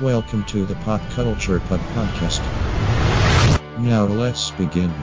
Welcome to the Pop Culture Pub Podcast. Now let's begin.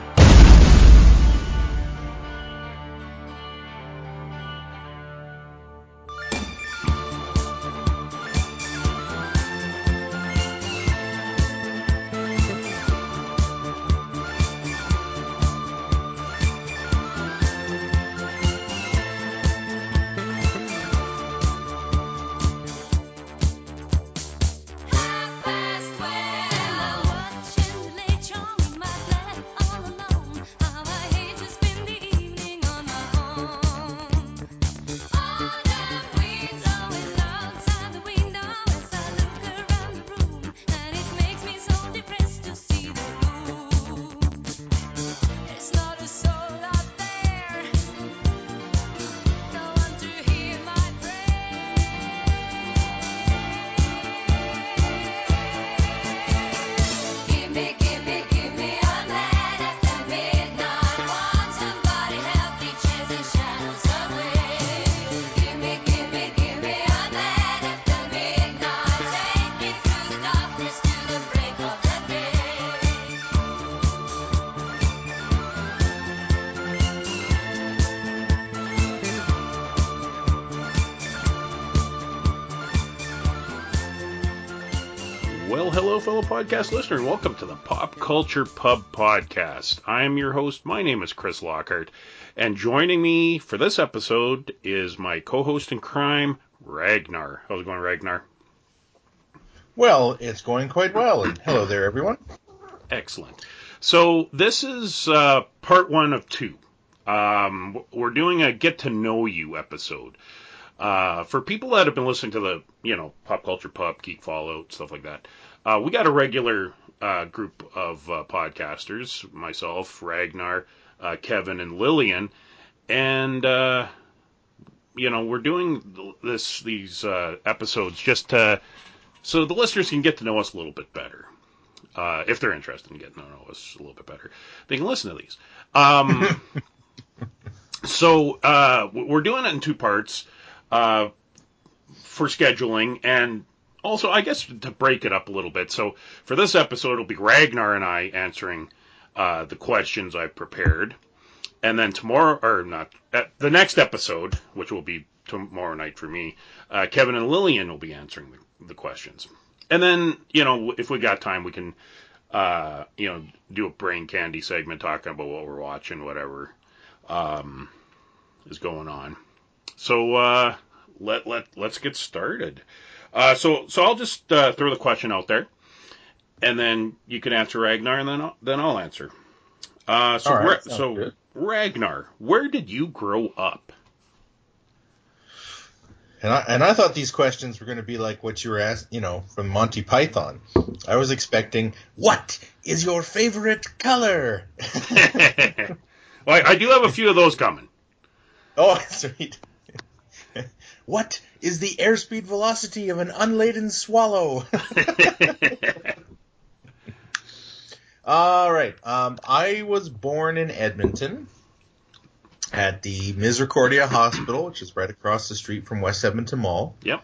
Culture Pub Podcast. I am your host. My name is Chris Lockhart, and joining me for this episode is my co-host in crime, Ragnar. How's it going, Ragnar? Well, it's going quite well, and hello there, everyone. Excellent. So this is uh, part one of two. Um, we're doing a get to know you episode. Uh, for people that have been listening to the, you know, pop culture pub, geek fallout, stuff like that, uh, we got a regular uh, group of uh, podcasters, myself, Ragnar, uh, Kevin, and Lillian, and uh, you know, we're doing this these uh, episodes just to so the listeners can get to know us a little bit better. Uh, if they're interested in getting to know us a little bit better, they can listen to these. Um, so uh, we're doing it in two parts uh, for scheduling and also I guess to break it up a little bit. So for this episode, it'll be Ragnar and I answering uh, the questions I've prepared, and then tomorrow or not at the next episode, which will be tomorrow night for me, uh, Kevin and Lillian will be answering the, the questions, and then you know if we got time, we can uh, you know do a brain candy segment talking about what we're watching, whatever um, is going on. So uh, let let let's get started. Uh, so so I'll just uh, throw the question out there, and then you can answer Ragnar, and then I'll, then I'll answer. Uh, so All right, Ra- so good. Ragnar, where did you grow up? And I and I thought these questions were going to be like what you were asked, you know, from Monty Python. I was expecting, what is your favorite color? well, I, I do have a few of those coming. oh, sweet. what is the airspeed velocity of an unladen swallow? All right. Um, I was born in Edmonton at the Misericordia Hospital, which is right across the street from West Edmonton Mall. Yep.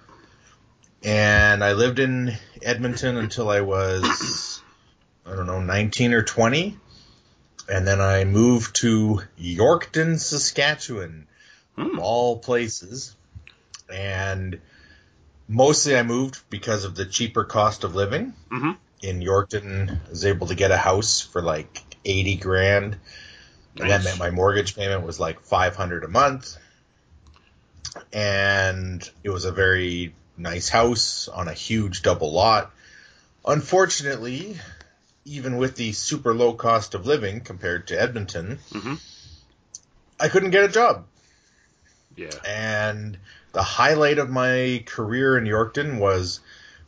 And I lived in Edmonton until I was, I don't know, 19 or 20. And then I moved to Yorkton, Saskatchewan, Hmm. all places. And mostly I moved because of the cheaper cost of living Mhm. in Yorkton, I was able to get a house for like 80 grand. And that meant my mortgage payment was like 500 a month. And it was a very nice house on a huge double lot. Unfortunately, even with the super low cost of living compared to Edmonton, Mhm. I couldn't get a job. Yeah. And the highlight of my career in Yorkton was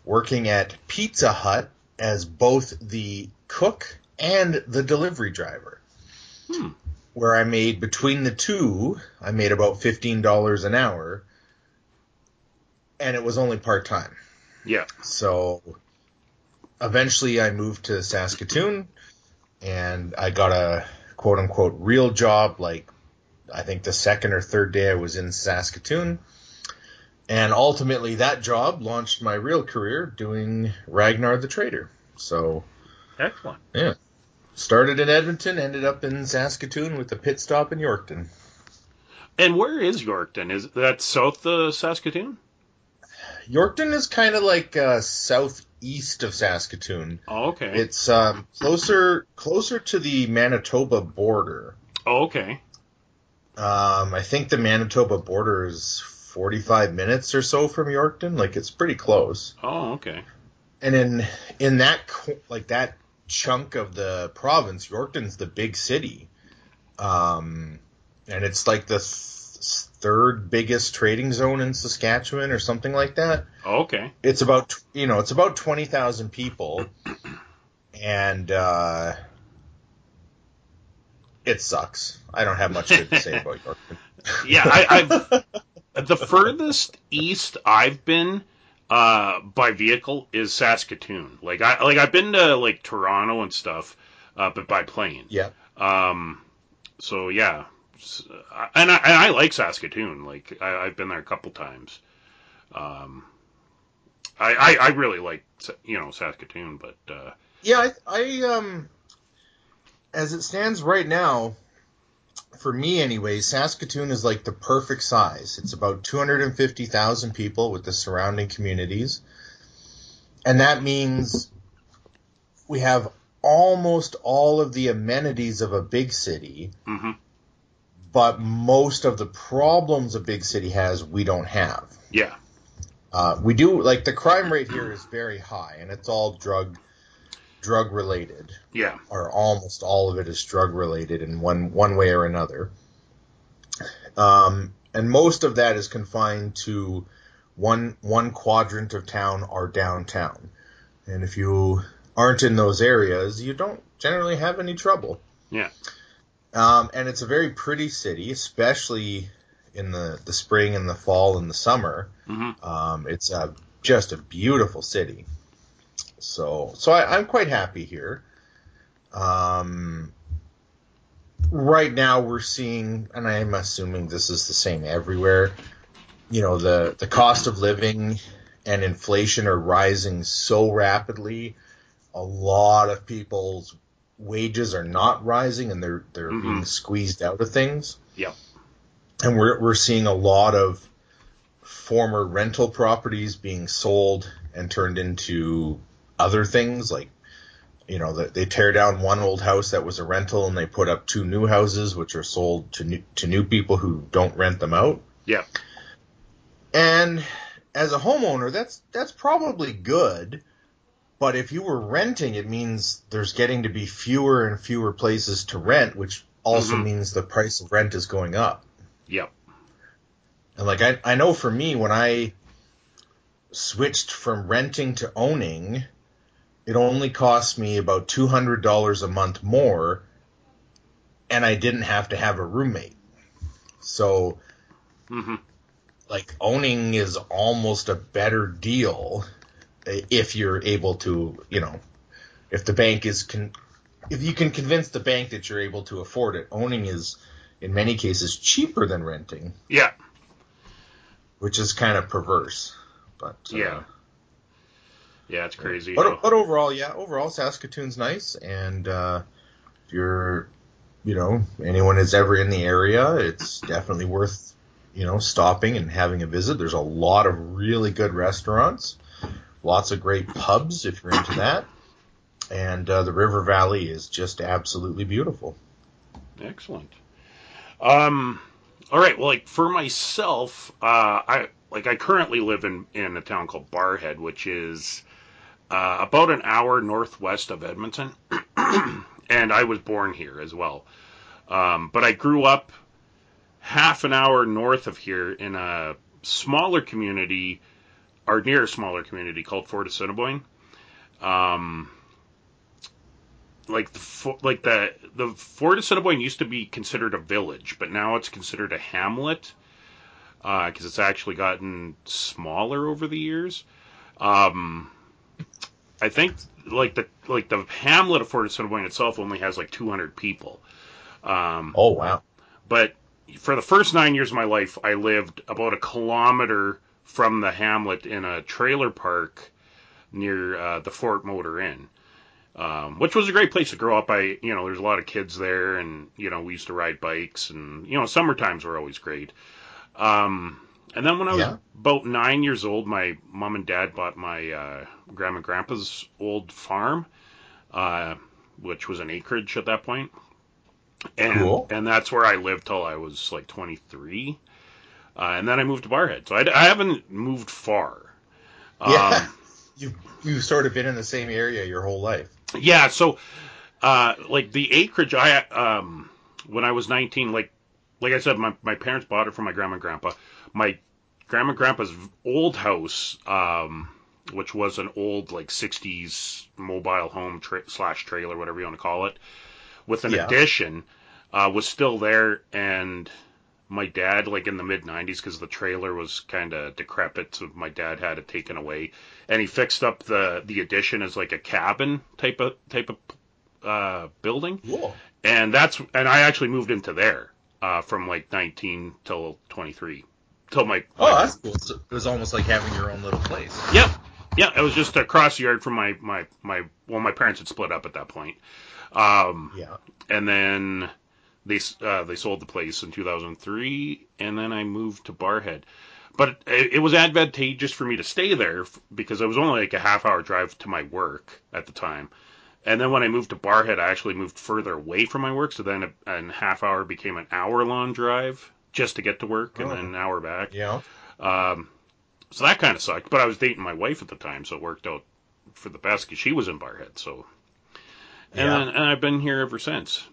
working at Pizza Hut as both the cook and the delivery driver. Hmm. Where I made between the two, I made about $15 an hour. And it was only part time. Yeah. So eventually I moved to Saskatoon and I got a quote unquote real job like I think the second or third day I was in Saskatoon. And ultimately, that job launched my real career doing Ragnar the Trader. So, Excellent. Yeah. Started in Edmonton, ended up in Saskatoon with a pit stop in Yorkton. And where is Yorkton? Is that south of Saskatoon? Yorkton is kind of like uh, southeast of Saskatoon. Oh, okay. It's um, closer closer to the Manitoba border. oh, okay. Um, I think the Manitoba border is 45 minutes or so from Yorkton. Like it's pretty close. Oh, okay. And in in that like that chunk of the province, Yorkton's the big city. Um, and it's like the th- third biggest trading zone in Saskatchewan or something like that. Oh, okay. It's about you know it's about 20,000 people, and uh, it sucks. I don't have much good to say about Yorkton. Yeah, I, I've the furthest east I've been uh, by vehicle is Saskatoon. Like I like I've been to like Toronto and stuff, uh, but by plane. yeah. Um, so yeah, and I, and I like Saskatoon. Like I, I've been there a couple times. Um, I, I I really like you know Saskatoon, but uh, Yeah, I, I um, as it stands right now, for me anyway, Saskatoon is like the perfect size. It's about 250,000 people with the surrounding communities. And that means we have almost all of the amenities of a big city, mhm. but most of the problems a big city has, we don't have. yeah, Uh, we do like the crime rate here is very high, and it's all drug drug related yeah, or almost all of it is drug related in one one way or another. Um, and most of that is confined to one one quadrant of town or downtown. And if you aren't in those areas, you don't generally have any trouble. Yeah. Um, and it's a very pretty city, especially in the, the spring and the fall and the summer. Mhm. Um, it's a, just a beautiful city. So, so I, I'm quite happy here. Um, right now we're seeing, and I'm assuming this is the same everywhere. You know, the the cost of living and inflation are rising so rapidly. A lot of people's wages are not rising, and they're they're Mhm. being squeezed out of things. Yep. And we're we're seeing a lot of former rental properties being sold and turned into other things like you know that they tear down one old house that was a rental and they put up two new houses which are sold to new, to new people who don't rent them out. Yeah. And as a homeowner, that's that's probably good. But if you were renting, it means there's getting to be fewer and fewer places to rent, which also Mhm. means the price of rent is going up. Yep. And like I, I know for me, when I switched from renting to owning, it only cost me about two hundred dollars a month more, and I didn't have to have a roommate. So hmm like owning is almost a better deal if you're able to, you know, if the bank is con- if you can convince the bank that you're able to afford it. Owning is in many cases cheaper than renting, Yeah. which is kind of perverse. But uh, Yeah. Yeah, it's crazy. But, but overall, yeah, overall Saskatoon's nice, and uh, if you're, you know, anyone is ever in the area, it's definitely worth, you know, stopping and having a visit. There's a lot of really good restaurants, lots of great pubs if you're into that, and uh, the River Valley is just absolutely beautiful. Excellent. Um, all right. Well, like for myself, uh, I like I currently live in in a town called Barrhead, which is uh, about an hour northwest of Edmonton, and I was born here as well. Um, but I grew up half an hour north of here in a smaller community, or near a smaller community called Fort Assiniboine. Um, like the like the the Fort Assiniboine used to be considered a village, but now it's considered a hamlet because it's actually gotten smaller over the years. Um, I think like the like the hamlet of Fort Assiniboine itself only has like 200 people. Um, Oh wow! but for the first nine years of my life, I lived about a kilometer from the hamlet in a trailer park near uh, the Fort Motor Inn, um, which was a great place to grow up. I, you know, there's a lot of kids there, and you know, we used to ride bikes, and you know, summer times were always great. Um, and then when I was Yeah. about nine years old, my mom and dad bought my uh, grandma and grandpa's old farm, uh, which was an acreage at that point. And, Cool. and that's where I lived till I was like 23. Uh, and then I moved to Barrhead. So I, I haven't moved far. Yeah. Um, You you've sort of been in the same area your whole life. yeah, so uh, like the acreage, I um, when I was 19, like like I said, my my parents bought it from my grandma and grandpa. My grandma and grandpa's old house, um, which was an old like 60s mobile home tra- slash trailer, whatever you want to call it, with an Yeah. addition, uh, was still there, and my dad, like in the mid 90s, because the trailer was kind of decrepit, so my dad had it taken away, and he fixed up the the addition as like a cabin type of type of uh, building, Cool. and that's and I actually moved into there uh, from like 19 till 23, till my Oh, that's cool. So it was almost like having your own little place. Yep. Yeah, it was just across the yard from my my my well, my parents had split up at that point. Um, Yeah. and then they uh, they sold the place in 2003, and then I moved to Barrhead. But it, it was advantageous for me to stay there f- because it was only like a half hour drive to my work at the time. And then when I moved to Barrhead, I actually moved further away from my work, so then a, a half hour became an hour long drive just to get to work, and Oh. then an hour back. Yeah. Um, so that kind of sucked. But I was dating my wife at the time, so it worked out for the best because she was in Barrhead. So, and Yeah. then and I've been here ever since.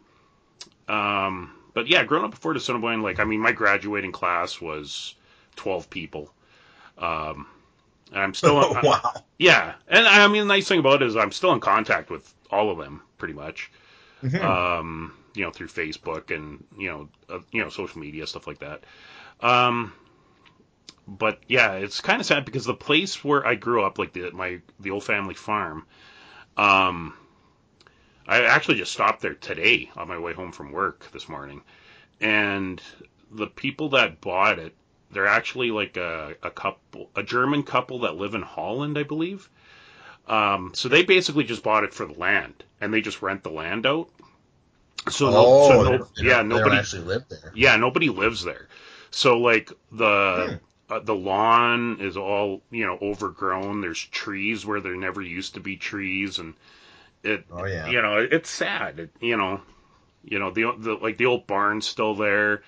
Um, but yeah, growing up before Assiniboine, like I mean, my graduating class was twelve people. Um, and I'm still wow. yeah, and I mean, the nice thing about it is I'm still in contact with all of them pretty much Mhm. um, you know, through Facebook and you know, uh, you know, social media stuff like that. Um, but yeah, it's kind of sad because the place where I grew up, like the my the old family farm, um, I actually just stopped there today on my way home from work this morning, and the people that bought it, they're actually like a, a couple, a German couple that live in Holland, I believe. Um, so they basically just bought it for the land, and they just rent the land out. So no, oh, so no, yeah, nobody, actually live there. yeah, nobody lives there. So like the uh, the lawn is all you know overgrown. There's trees where there never used to be trees, and it Oh yeah. you know it's sad. It, you know, you know the, the like the old barn's still there,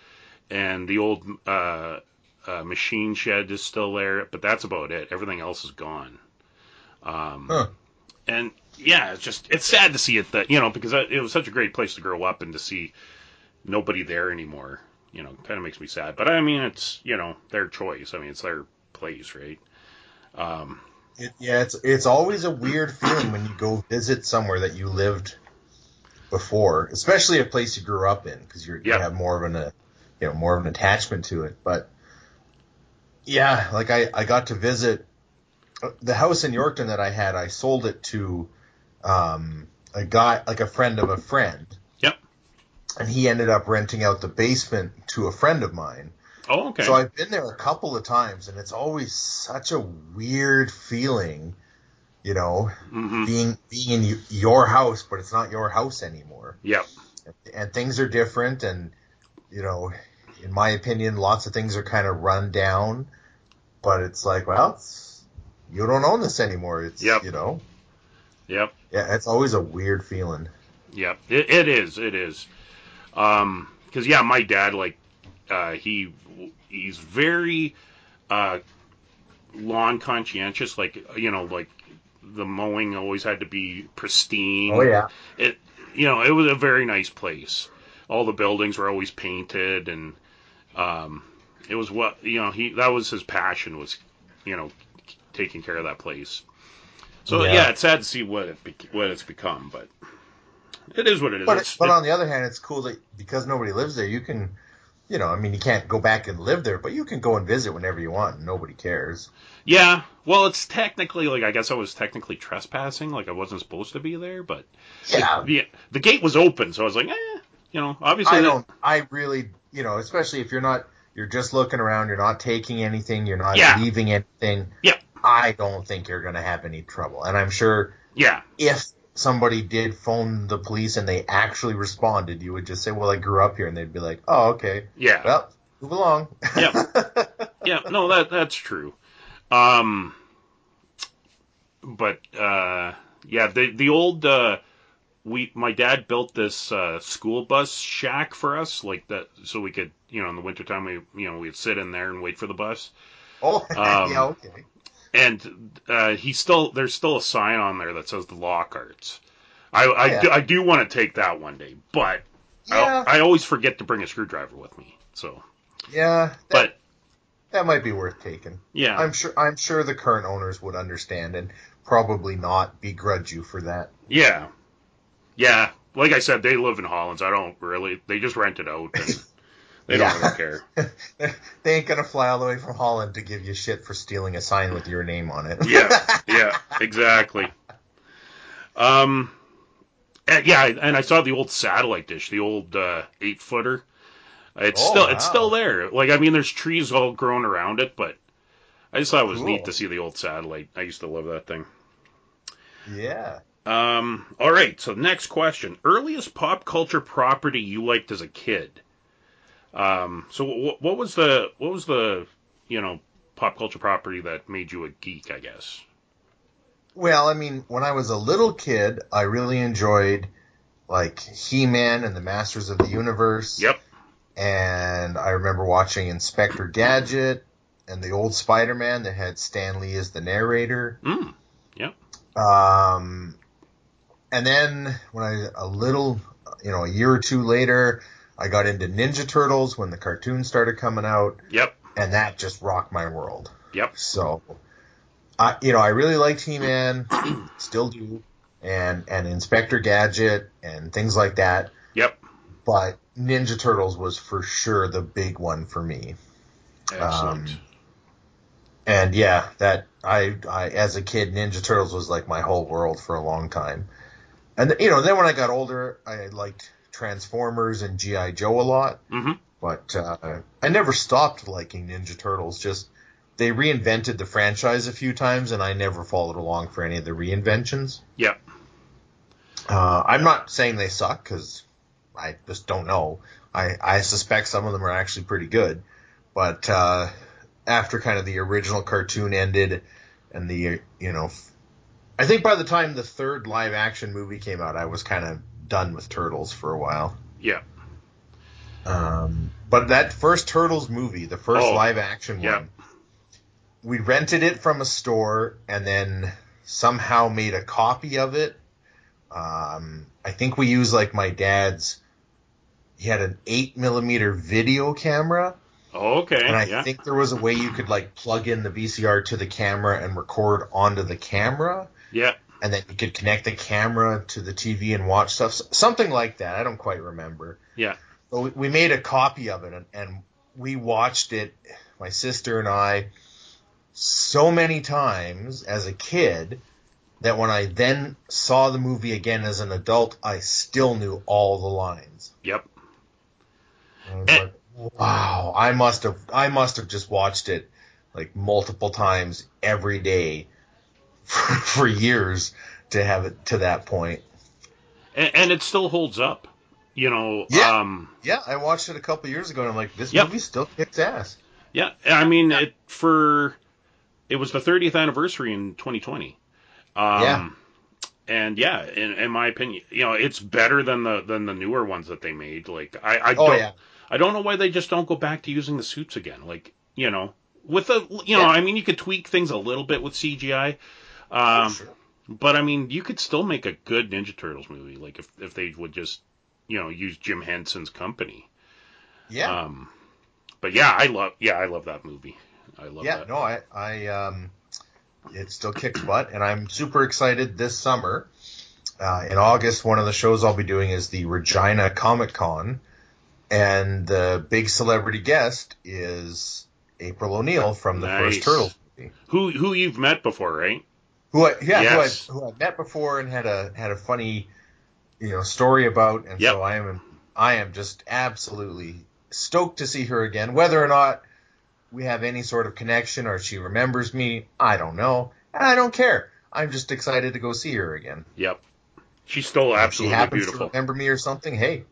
and the old uh, uh, machine shed is still there, but that's about it. Everything else is gone. Um, Huh. and yeah, it's just it's sad to see it that you know because it was such a great place to grow up and to see nobody there anymore. You know, kind of makes me sad. But I mean, it's you know their choice. I mean, it's their place, right? Um, It, yeah, it's it's always a weird feeling when you go visit somewhere that you lived before, especially a place you grew up in, because you Yeah. have more of an, uh, you know, more of an attachment to it. But yeah, like I I got to visit uh, the house in Yorkton that I had. I sold it to um, a guy, like a friend of a friend. Yep. And he ended up renting out the basement to a friend of mine. oh, okay. So I've been there a couple of times, and it's always such a weird feeling, you know, hmm being being in your house, but it's not your house anymore, Yep. and things are different, and you know, in my opinion, lots of things are kind of run down, but it's like, well, it's, you don't own this anymore. It's Yep. you know, Yep. Yeah, it's always a weird feeling. Yep. It, it is. It is. Um, because yeah, my dad like uh, he he's very uh, lawn conscientious. Like you know, like the mowing always had to be pristine. Oh yeah, it you know it was a very nice place all the buildings were always painted and um it was what you know he that was his passion was you know taking care of that place so yeah, Yeah. it's sad to see what it bec what it's become but it is what it is but It's- but it- on the other hand, it's cool that because nobody lives there, you can. You know, I mean, you can't go back and live there, but you can go and visit whenever you want. and Nobody cares. yeah well it's technically like i guess i was technically trespassing like i wasn't supposed to be there but Yeah, the, the gate was open so i was like eh you know obviously I that- don't. I really, you know, especially if you're not you're just looking around, you're not taking anything, you're not Yeah. leaving anything. Yeah. I don't think you're going to have any trouble. And I'm sure Yeah. if somebody did phone the police and they actually responded, you would just say, "Well, I grew up here," and they'd be like, "Oh, okay. Yeah. Well, move along." Yeah. yeah, no, that that's true. Um, but uh, yeah, the the old uh, we my dad built this uh, school bus shack for us, like that, so we could you know in the wintertime we you know we'd sit in there and wait for the bus. oh, Um, yeah, okay. And uh, he still there's still a sign on there that says the Lockharts. I I, yeah. do, I do want to take that one day, but Yeah, I, I always forget to bring a screwdriver with me. So, yeah. That, but that might be worth taking. yeah, I'm sure. I'm sure the current owners would understand and probably not begrudge you for that. Yeah. Yeah. Like I said, they live in Hollands. I don't really. They just rent it out. And they don't Yeah. really care. they ain't gonna fly all the way from Holland to give you shit for stealing a sign with your name on it. Yeah. Yeah. Exactly. Um. and yeah, and I saw the old satellite dish, the old uh, eight footer. It's Oh, still it's still there. Like I mean, there's trees all grown around it, but I just thought it was Cool. neat to see the old satellite. I used to love that thing. yeah. Um, all right, so next question. Earliest pop culture property you liked as a kid? Um, so what, what was the what was the you know pop culture property that made you a geek? I guess. Well, I mean, when I was a little kid, I really enjoyed like He-Man and the Masters of the Universe. Yep. And I remember watching Inspector Gadget and the old Spider-Man that had Stan Lee as the narrator. Mm. Um, and then when I a little, you know, a year or two later, I got into Ninja Turtles when the cartoon started coming out, Yep. and that just rocked my world. Yep. So, I you know I really liked He Man, still do, and and Inspector Gadget and things like that. Yep. But Ninja Turtles was for sure the big one for me. Excellent. Um, And yeah, that I, I as a kid, Ninja Turtles was like my whole world for a long time. And you know, then when I got older, I liked Transformers and GI Joe a lot. Mhm. But uh, I never stopped liking Ninja Turtles. Just they reinvented the franchise a few times, and I never followed along for any of the reinventions. Yeah. Uh, I'm not saying they suck because I just don't know. I, I suspect some of them are actually pretty good, but uh, after kind of the original cartoon ended and the you know, I think by the time the third live action movie came out, I was kind of done with Turtles for a while. Yeah. Um, but that first Turtles movie, the first Oh, live action yeah. one, we rented it from a store and then somehow made a copy of it. Um, I think we used like my dad's. He had an eight millimeter video camera, Okay. and I yeah. think there was a way you could like plug in the VCR to the camera and record onto the camera, yeah. And then you could connect the camera to the TV and watch stuff, something like that. I don't quite remember. Yeah. But we, we made a copy of it and, and we watched it, my sister and I, so many times as a kid that when I then saw the movie again as an adult, I still knew all the lines. Yep. I was Eh. like, wow, I must have, I must have just watched it like multiple times every day for, for years to have it to that point. And, and it still holds up. You know. Yeah. Um. Yeah, I watched it a couple years ago and I'm like, this Yep. movie still kicks ass. Yeah. I mean, it for it was the 30th anniversary in 2020. Um, Yeah. And yeah, in, in my opinion, you know, it's better than the than the newer ones that they made. Like I, I Oh don't, yeah. I don't know why they just don't go back to using the suits again. Like you know, with a you know, Yeah. I mean, you could tweak things a little bit with CGI. Um, Sure. But I mean, you could still make a good Ninja Turtles movie, like if if they would just, you know, use Jim Henson's company. Yeah. Um, but yeah, I love yeah, I love that movie. I love yeah, that. no, I, I, um, it still kicks butt, and I'm super excited this summer. Uh, in August, one of the shows I'll be doing is the Regina Comic Con, and the big celebrity guest is April O'Neil from the Nice. first Turtles movie. Who who you've met before, right? Who I, yeah, Yes. who, I, who I met before and had a had a funny, you know, story about, and Yep. so I am I am just absolutely stoked to see her again. Whether or not we have any sort of connection or she remembers me, I don't know. And I don't care. I'm just excited to go see her again. Yep. She's still absolutely If she happens beautiful. to remember me or something, hey,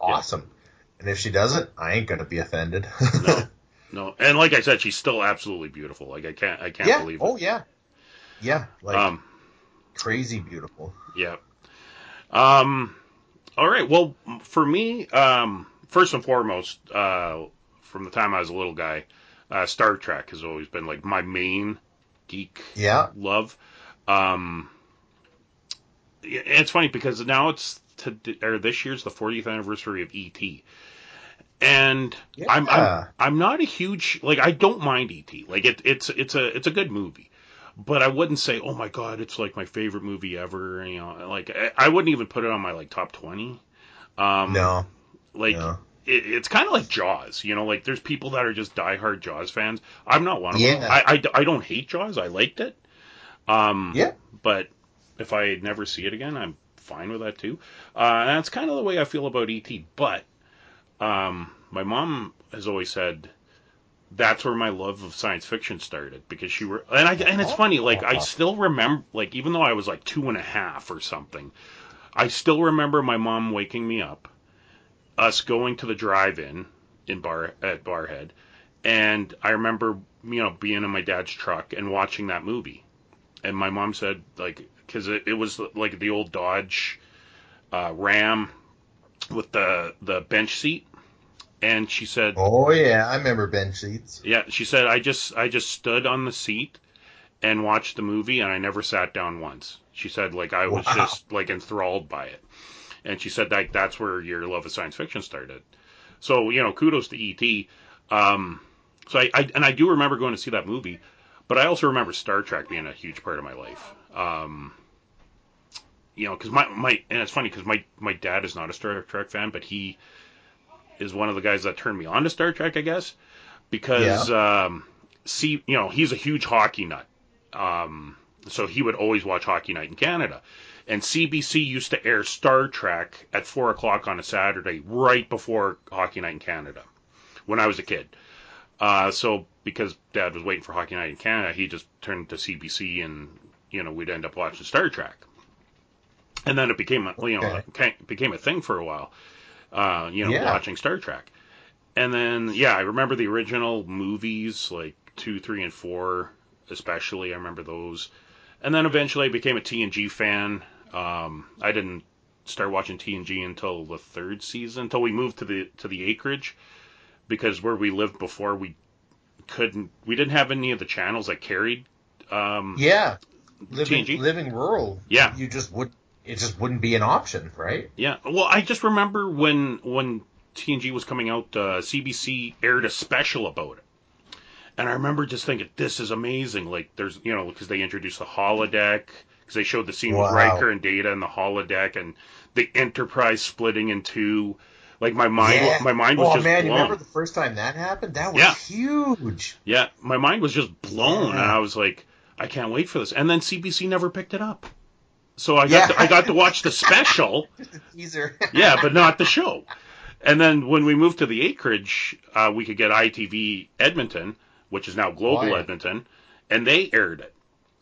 awesome. And if she doesn't, I ain't gonna be offended. No. No, and like I said, she's still absolutely beautiful. Like I can't, I can't yeah. believe it. Oh yeah. Yeah. Like um, crazy beautiful. yeah. Um, all right. Well, for me, um, first and foremost, uh, from the time I was a little guy, uh, Star Trek has always been like my main geek Yeah. love. Um, it's funny because now it's to, or this year's the 40th anniversary of ET. And I'm, I'm I'm not a huge like I don't mind ET. Like it it's it's a it's a good movie. But I wouldn't say, "Oh my god, it's like my favorite movie ever." You know, like I, wouldn't even put it on my like top 20. Um No. like no. it, it's kind of like Jaws, you know, like there's people that are just diehard Jaws fans. I'm not one of them. Yeah. I, I, I don't hate Jaws. I liked it. Um, Yeah. But if I never see it again, I'm fine with that too. Uh, that's kind of the way I feel about ET. But um, my mom has always said that's where my love of science fiction started because she were and I and it's funny like I still remember like even though I was like two and a half or something, I still remember my mom waking me up, us going to the drive-in in bar at Barrhead, and I remember you know being in my dad's truck and watching that movie, and my mom said like because it, it was like the old Dodge uh, Ram with the the bench seat, and she said Oh yeah, I remember bench seats. yeah, she said I just I just stood on the seat and watched the movie and I never sat down once. She said like I was Wow. just like enthralled by it. And she said that that's where your love of science fiction started. So, you know, kudos to ET. Um so I, I and I do remember going to see that movie, but I also remember Star Trek being a huge part of my life. Um you know, because my my and it's funny because my my dad is not a Star Trek fan, but he is one of the guys that turned me on to Star Trek, I guess, because um, see, you know, he's a huge hockey nut. Um, so he would always watch Hockey Night in Canada, and CBC used to air Star Trek at four o'clock on a Saturday, right before Hockey Night in Canada, when I was a kid. Uh, so because Dad was waiting for Hockey Night in Canada, he just turned to CBC, and you know, we'd end up watching Star Trek. And then it became, a, you know, Okay. became a thing for a while. Uh, you know, Yeah. watching Star Trek. And then, yeah, I remember the original movies, like two, three, and four, especially. I remember those. And then eventually I became a TNG fan. Um, I didn't start watching TNG until the third season, until we moved to the to the acreage, because where we lived before, we couldn't, we didn't have any of the channels that carried. Um, Yeah. Living TNG? living rural. Yeah. You just would it just wouldn't be an option, right? Yeah. Well, I just remember when when TNG was coming out, uh, CBC aired a special about it, and I remember just thinking, "This is amazing!" Like, there's you know because they introduced the holodeck because they showed the scene with Riker and Data and the holodeck and the Enterprise splitting in two. Like my mind, Yeah. my mind was oh just man, you blown. remember the first time that happened? That was Yeah. huge. Yeah, my mind was just blown, Yeah. and I was like, I can't wait for this. And then CBC never picked it up, so I got Yeah. to, I got to watch the special. Just teaser. yeah, but not the show. And then when we moved to the acreage, uh, we could get ITV Edmonton, which is now Global Oh, yeah. Edmonton, and they aired it.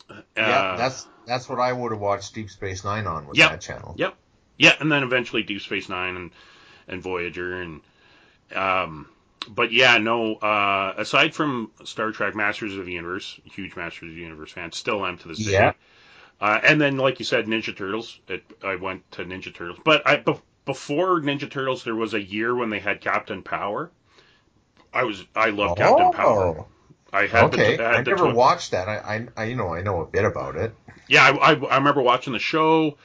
Uh, yeah, that's that's what I would have watched Deep Space Nine on with Yep. that channel. Yep. Yeah, and then eventually Deep Space Nine and and Voyager and um but yeah, no, uh aside from Star Trek Masters of the Universe, huge Masters of the Universe fan, still am to this day. Yeah. Uh, and then like you said Ninja Turtles, it, I went to Ninja Turtles. But I be, before Ninja Turtles there was a year when they had Captain Power. I was I love Captain Power. I had Okay, the, I I had the never watched that. I, I, I, you know, I know a bit about it. yeah, I, I, I remember watching the show.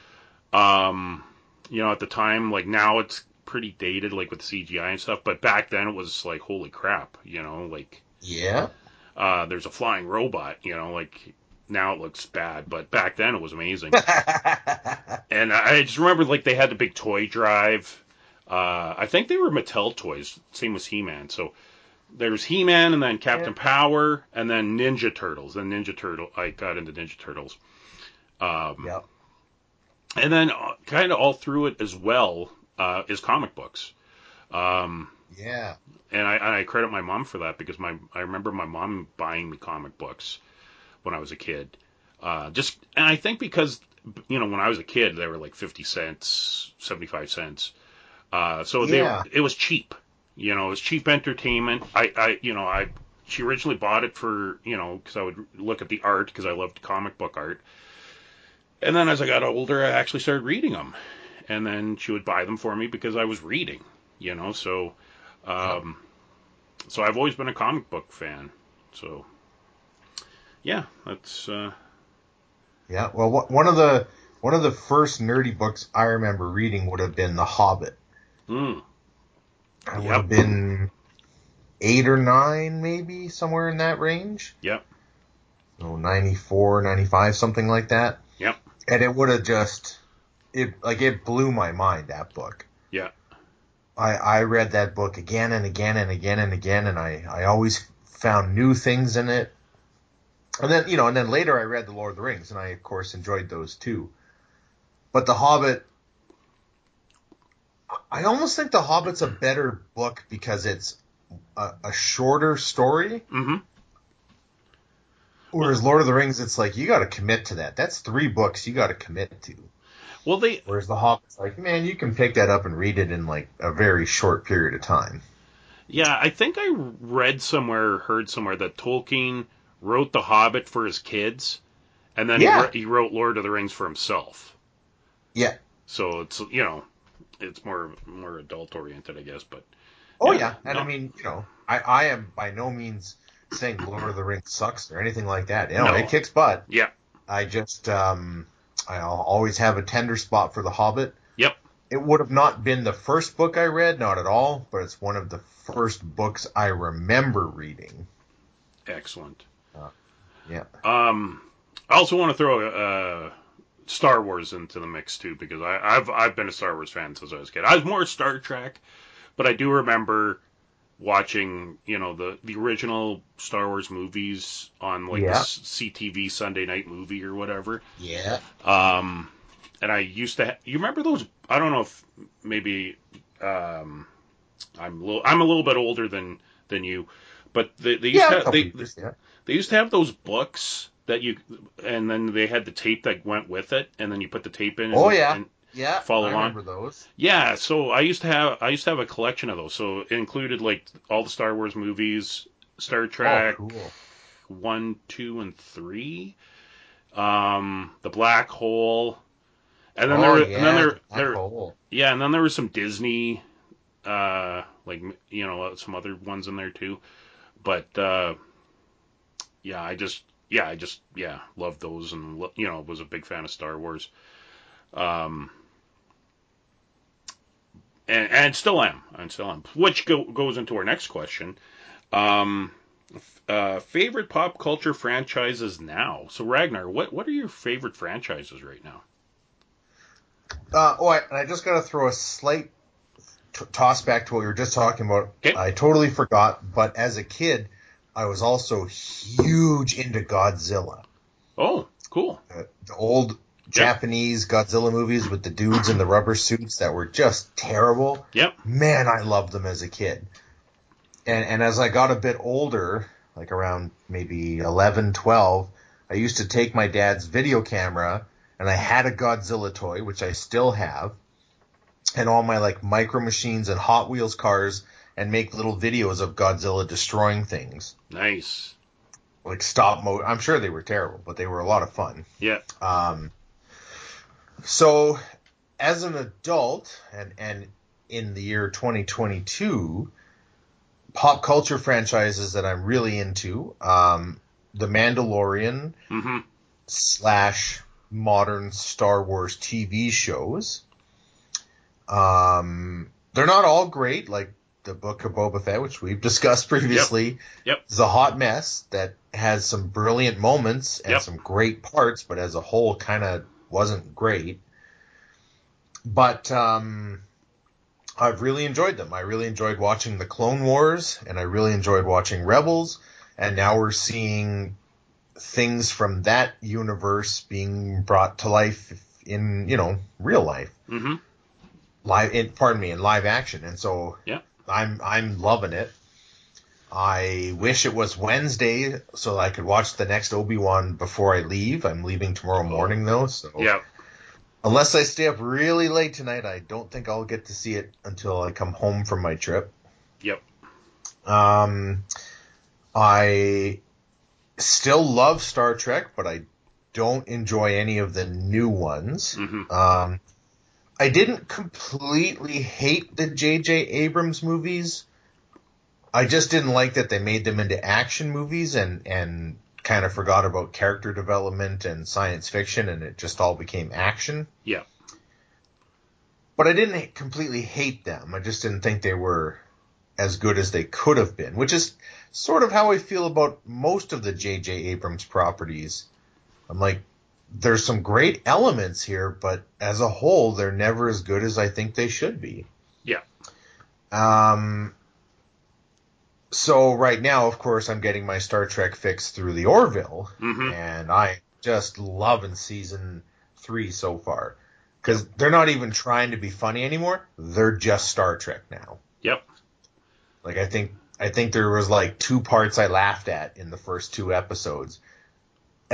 Um, you know, at the time, like now it's pretty dated, like with CGI and stuff. But back then it was like, holy crap, you know, like Yeah. uh, there's a flying robot. You know, like now it looks bad, but back then it was amazing. and I just remember like they had the big toy drive. Uh, I think they were Mattel toys, same as He-Man. So there's He-Man and then Captain Power and then Ninja Turtles. Then Ninja Turtle, I got into Ninja Turtles. Um, yep. and then uh, kind of all through it as well uh, is comic books. Um, Yeah. and I, and I credit my mom for that because my I remember my mom buying me comic books when I was a kid. Uh, just and I think because you know when I was a kid they were like fifty cents, seventy five cents. Uh, so they Yeah. it was cheap. You know, it was cheap entertainment. I, I you know I she originally bought it for you know because I would look at the art because I loved comic book art. And then as I got older, I actually started reading them. And then she would buy them for me because I was reading. You know, so um, so I've always been a comic book fan. So yeah, that's uh, Yeah. Well, one of the one of the first nerdy books I remember reading would have been The Hobbit. mm, I would Yep. have been eight or nine, maybe somewhere in that range. Yep. So 94, 95, something like that. Yep. And it would have just it like it blew my mind that book. Yeah. I I read that book again and again and again and again, and I I always found new things in it. And then you know, and then later I read The Lord of the Rings, and I of course enjoyed those too. But The Hobbit, I almost think The Hobbit's a better book because it's a, a shorter story. hmm Whereas Lord of the Rings, it's like you got to commit to that. That's three books you got to commit to. Well, they Whereas The Hobbit's like, man, you can pick that up and read it in like a very short period of time. yeah, I think I read somewhere, heard somewhere that Tolkien wrote The Hobbit for his kids, and then Yeah. he, he wrote Lord of the Rings for himself. Yeah. So it's you know, it's more more adult oriented, I guess. But Oh Yeah, yeah, and no. I mean, you know, I, I am by no means saying Lord of the Rings sucks or anything like that. You know, No. it kicks butt. yeah, I just um, I'll always have a tender spot for The Hobbit. Yep. It would have not been the first book I read, not at all, but it's one of the first books I remember reading. excellent. Yeah. Um, I also want to throw uh, Star Wars into the mix too because I, I've I've been a Star Wars fan since I was a kid. I was more Star Trek, but I do remember watching you know the the original Star Wars movies on like Yeah. CTV Sunday Night Movie or whatever. Yeah. Um, and I used to. Ha- you remember those? I don't know if maybe um, I'm a little I'm a little bit older than than you, but they, they used Yeah. to have, they, years, yeah. They used to have those books that you, and then they had the tape that went with it, and then you put the tape in. And, Oh, yeah. and- Yeah. Follow I on. remember those. yeah. So I used to have I used to have a collection of those. So it included like all the Star Wars movies, Star Trek Oh, cool. one, two, and three, um, the Black Hole, and then oh, there were, yeah. and then there, Black there, Hole. yeah, and then there was some Disney, uh, like you know some other ones in there too, but uh, yeah, I just yeah I just yeah loved those and you know was a big fan of Star Wars, um, and and still am and still am, which go, goes into our next question, um. Uh, favorite pop culture franchises now. So Ragnar, what what are your favorite franchises right now? Uh, oh, I, and I just got to throw a slight t- toss back to what we were just talking about. Okay. I totally forgot, but as a kid, I was also huge into Godzilla. Oh, cool. Uh, the old Japanese Godzilla movies with the dudes in the rubber suits that were just terrible. Yep. Man, I loved them as a kid. And, and as I got a bit older, like around maybe 11, 12, I used to take my dad's video camera and I had a Godzilla toy, which I still have, and all my like micro machines and Hot Wheels cars and make little videos of Godzilla destroying things. Nice. Like stop mo I'm sure they were terrible, but they were a lot of fun. Yeah. Um, so, as an adult, and and in the year 2022, pop culture franchises that I'm really into, um, The Mandalorian hmm slash modern Star Wars TV shows. Um, they're not all great, like the Book of Boba Fett, which we've discussed previously. Yep. Is a hot mess that has some brilliant moments and Yep. some great parts, but as a whole, kind of wasn't great. But um, I've really enjoyed them. I really enjoyed watching the Clone Wars, and I really enjoyed watching Rebels. And now we're seeing things from that universe being brought to life in you know real life hmm live in pardon me in live action and so Yeah. I'm I'm loving it. I wish it was Wednesday so I could watch the next Obi Wan before I leave. I'm leaving tomorrow morning though, so Yeah. unless I stay up really late tonight, I don't think I'll get to see it until I come home from my trip. Yep. Um, I still love Star Trek, but I don't enjoy any of the new ones. hmm Um, I didn't completely hate the J.J. Abrams movies. I just didn't like that they made them into action movies and, and kind of forgot about character development and science fiction and it just all became action. Yeah. But I didn't completely hate them. I just didn't think they were as good as they could have been, which is sort of how I feel about most of the J.J. Abrams properties. I'm like, there's some great elements here, but as a whole, they're never as good as I think they should be. Yeah. Um. So right now, of course, I'm getting my Star Trek fix through the Orville, hmm and I just loving season three so far because they're not even trying to be funny anymore. They're just Star Trek now. Yep. Like I think I think there was like two parts I laughed at in the first two episodes,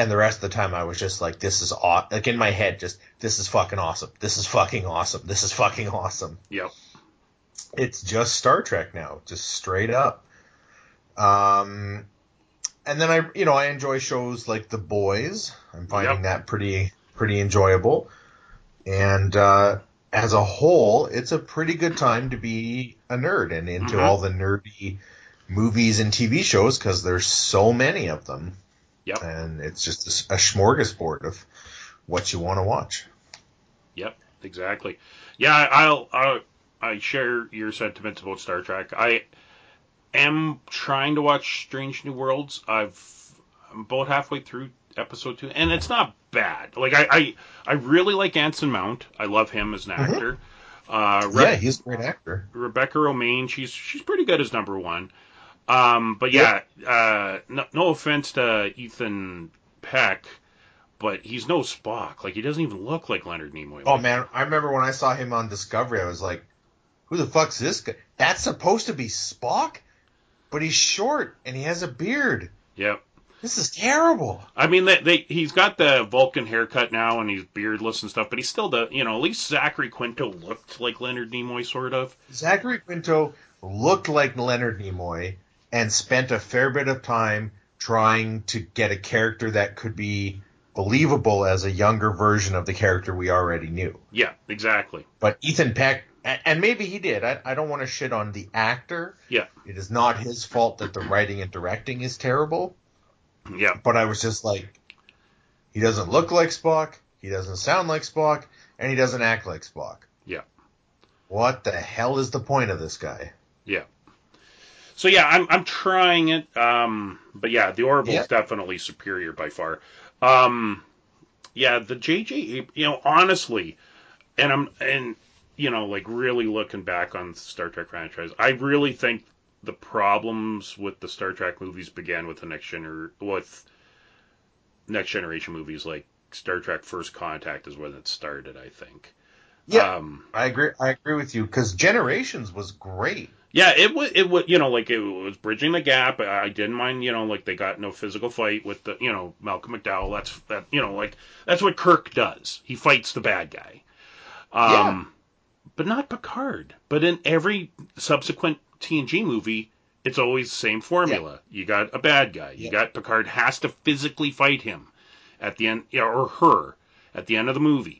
and the rest of the time I was just like, "This is aw-, like in my head, just this is fucking awesome. This is fucking awesome. This is fucking awesome." Yep. It's just Star Trek now, just straight up. Um, and then I, you know, I enjoy shows like The Boys. I'm finding Yep. that pretty pretty enjoyable. And uh, as a whole, it's a pretty good time to be a nerd and into Mhm. all the nerdy movies and TV shows because there's so many of them. Yep. And it's just a smorgasbord of what you want to watch. Yep, exactly. Yeah, I- I'll, I'll I share your sentiments about Star Trek. I am trying to watch Strange New Worlds. I've I'm about halfway through episode two, and it's not bad. Like I I, I really like Anson Mount. I love him as an Mhm. actor. Uh, Re- Yeah, he's a great actor. Rebecca Romijn, she's she's pretty good as number one. Um, but yeah, uh, no, no offense to Ethan Peck, but he's no Spock. Like he doesn't even look like Leonard Nimoy. Oh man, I remember when I saw him on Discovery, I was like, "Who the fuck's this guy? That's supposed to be Spock, but he's short and he has a beard. Yep. This is terrible." I mean, they, they he's got the Vulcan haircut now, and he's beardless and stuff, but he's still the you know at least Zachary Quinto looked like Leonard Nimoy sort of. Zachary Quinto looked like Leonard Nimoy and spent a fair bit of time trying to get a character that could be believable as a younger version of the character we already knew. Yeah, exactly. But Ethan Peck, and maybe he did. I, I don't want to shit on the actor. Yeah. It is not his fault that the writing and directing is terrible. Yeah, But I was just like, he doesn't look like Spock, he doesn't sound like Spock, and he doesn't act like Spock. Yeah. What the hell is the point of this guy? So yeah, I'm I'm trying it. Um, but yeah, the Orville's Yeah. definitely superior by far. Um, yeah, the JJ, you know, honestly, and I'm and you know, like really looking back on the Star Trek franchise, I really think the problems with the Star Trek movies began with the next gener with next generation movies like Star Trek First Contact is when it started, I think. Yeah. Um, I agree. I agree with you because Generations was great. Yeah, it was it was you know like it was bridging the gap. I didn't mind you know like they got no physical fight with the you know Malcolm McDowell. That's that you know like that's what Kirk does. He fights the bad guy. Um, but not Picard. But in every subsequent TNG movie, it's always the same formula. You got a bad guy. You Yeah. got Picard has to physically fight him at the end, or her at the end of the movie.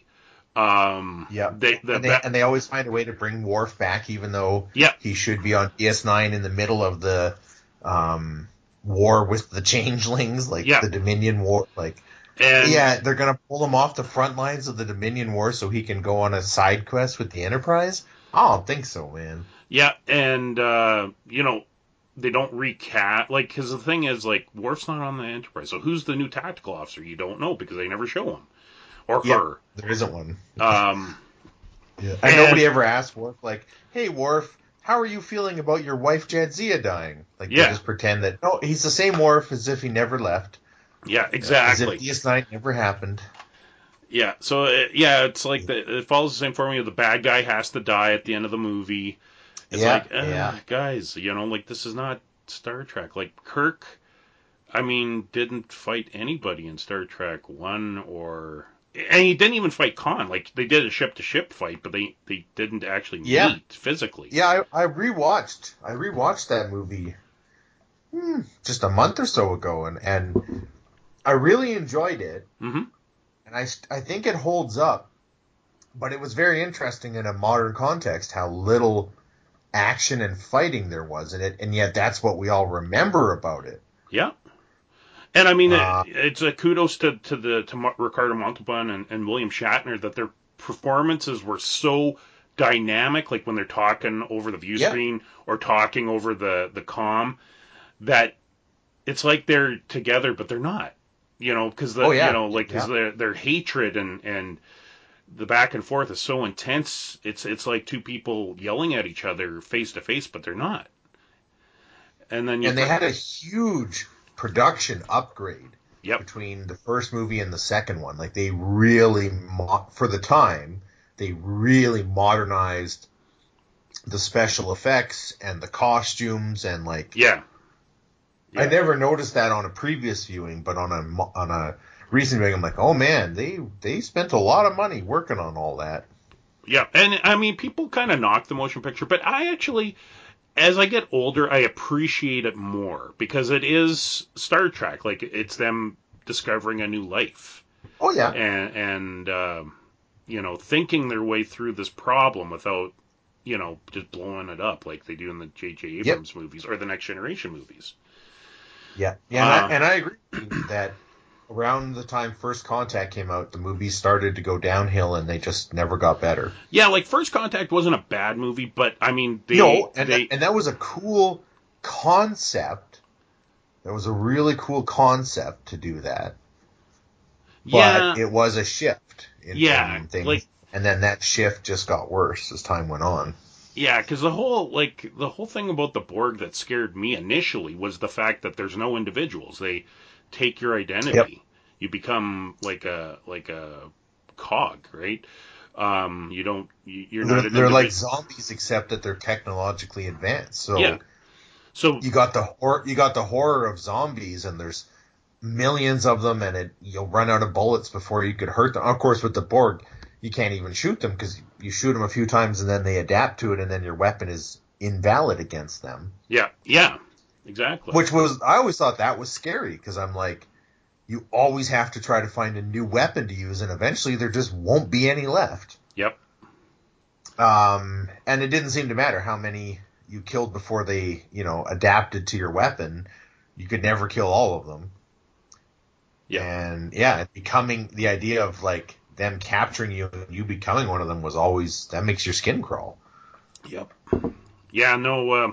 Um, Yeah. they, the, and, they, ba- and they always find a way to bring Worf back, even though Yeah. he should be on DS9 in the middle of the um, war with the changelings, like Yeah. the Dominion War. Like, and, yeah, they're gonna pull him off the front lines of the Dominion War so he can go on a side quest with the Enterprise. I don't think so, man. Yeah, and uh, you know they don't recast like because the thing is like Worf's not on the Enterprise, so who's the new tactical officer? You don't know because they never show him or Yeah. her. There isn't one. Um, And And- nobody ever asked Worf, like, "Hey, Worf, how are you feeling about your wife Jadzia dying?" Like, Yeah. they just pretend that no, he's the same Worf as if he never left, yeah, as exactly. if DS9 never happened. Yeah, so uh, yeah, it's like the, it follows the same formula. The bad guy has to die at the end of the movie, It's Yeah, like, uh, yeah. guys, you know, like this is not Star Trek. Like Kirk, I mean, didn't fight anybody in Star Trek One or, and he didn't even fight Khan. Like they did a ship to ship fight, but they they didn't actually Yeah. meet physically. Yeah, I, I rewatched. I rewatched that movie hmm, just a month or so ago, and and I really enjoyed it. hmm and I I think it holds up. But it was very interesting in a modern context how little action and fighting there was in it, and yet that's what we all remember about it. Yeah. And I mean, Uh, it, it's a kudos to, to the to Ricardo Montalban and, and William Shatner that their performances were so dynamic, like when they're talking over the view Yeah. screen or talking over the the com, that it's like they're together, but they're not. You know, because the Oh, yeah. you know like because Yeah. their their hatred and and the back and forth is so intense. It's it's like two people yelling at each other face to face, but they're not. And then you And they had a huge production upgrade yep between the first movie and the second one. Like they really, mo- for the time, they really modernized the special effects and the costumes and like yeah. I never noticed that on a previous viewing, but on a on a recent viewing, I'm like, oh man, they they spent a lot of money working on all that. Yeah, and I mean, people kind of knock the motion picture, but I actually, as I get older, I appreciate it more because it is Star Trek. Like it's them discovering a new life Oh yeah, and and um, you know thinking their way through this problem without you know just blowing it up like they do in the J.J. Abrams movies or the Next Generation movies. yeah, yeah, Uh, I, and I agree that around the time First Contact came out, the movies started to go downhill, and they just never got better. Yeah, like First Contact wasn't a bad movie, but I mean they no, and they that, and that was a cool concept. That was a really cool concept to do that. But yeah it was a shift in, Yeah, in things. like- and then that shift just got worse as time went on. Yeah, because the whole like the whole thing about the Borg that scared me initially was the fact that there's no individuals. They take your identity. You become like a like a cog, right? Um, you don't. You, you're They're, not they're like zombies, except that they're technologically advanced. So Yeah. So you got the hor- you got the horror of zombies, and there's millions of them, and it, you'll run out of bullets before you could hurt them. Of course, with the Borg, you can't even shoot them because you shoot them a few times, and then they adapt to it, and then your weapon is invalid against them. yeah, yeah, exactly. Which was I always thought that was scary because I'm like, you always have to try to find a new weapon to use, and eventually there just won't be any left. Yep. Um, and it didn't seem to matter how many you killed before they, you know, adapted to your weapon. You could never kill all of them. Yeah. And yeah, becoming the idea of like them capturing you and you becoming one of them was always that makes your skin crawl. Yep. Yeah. No. Uh,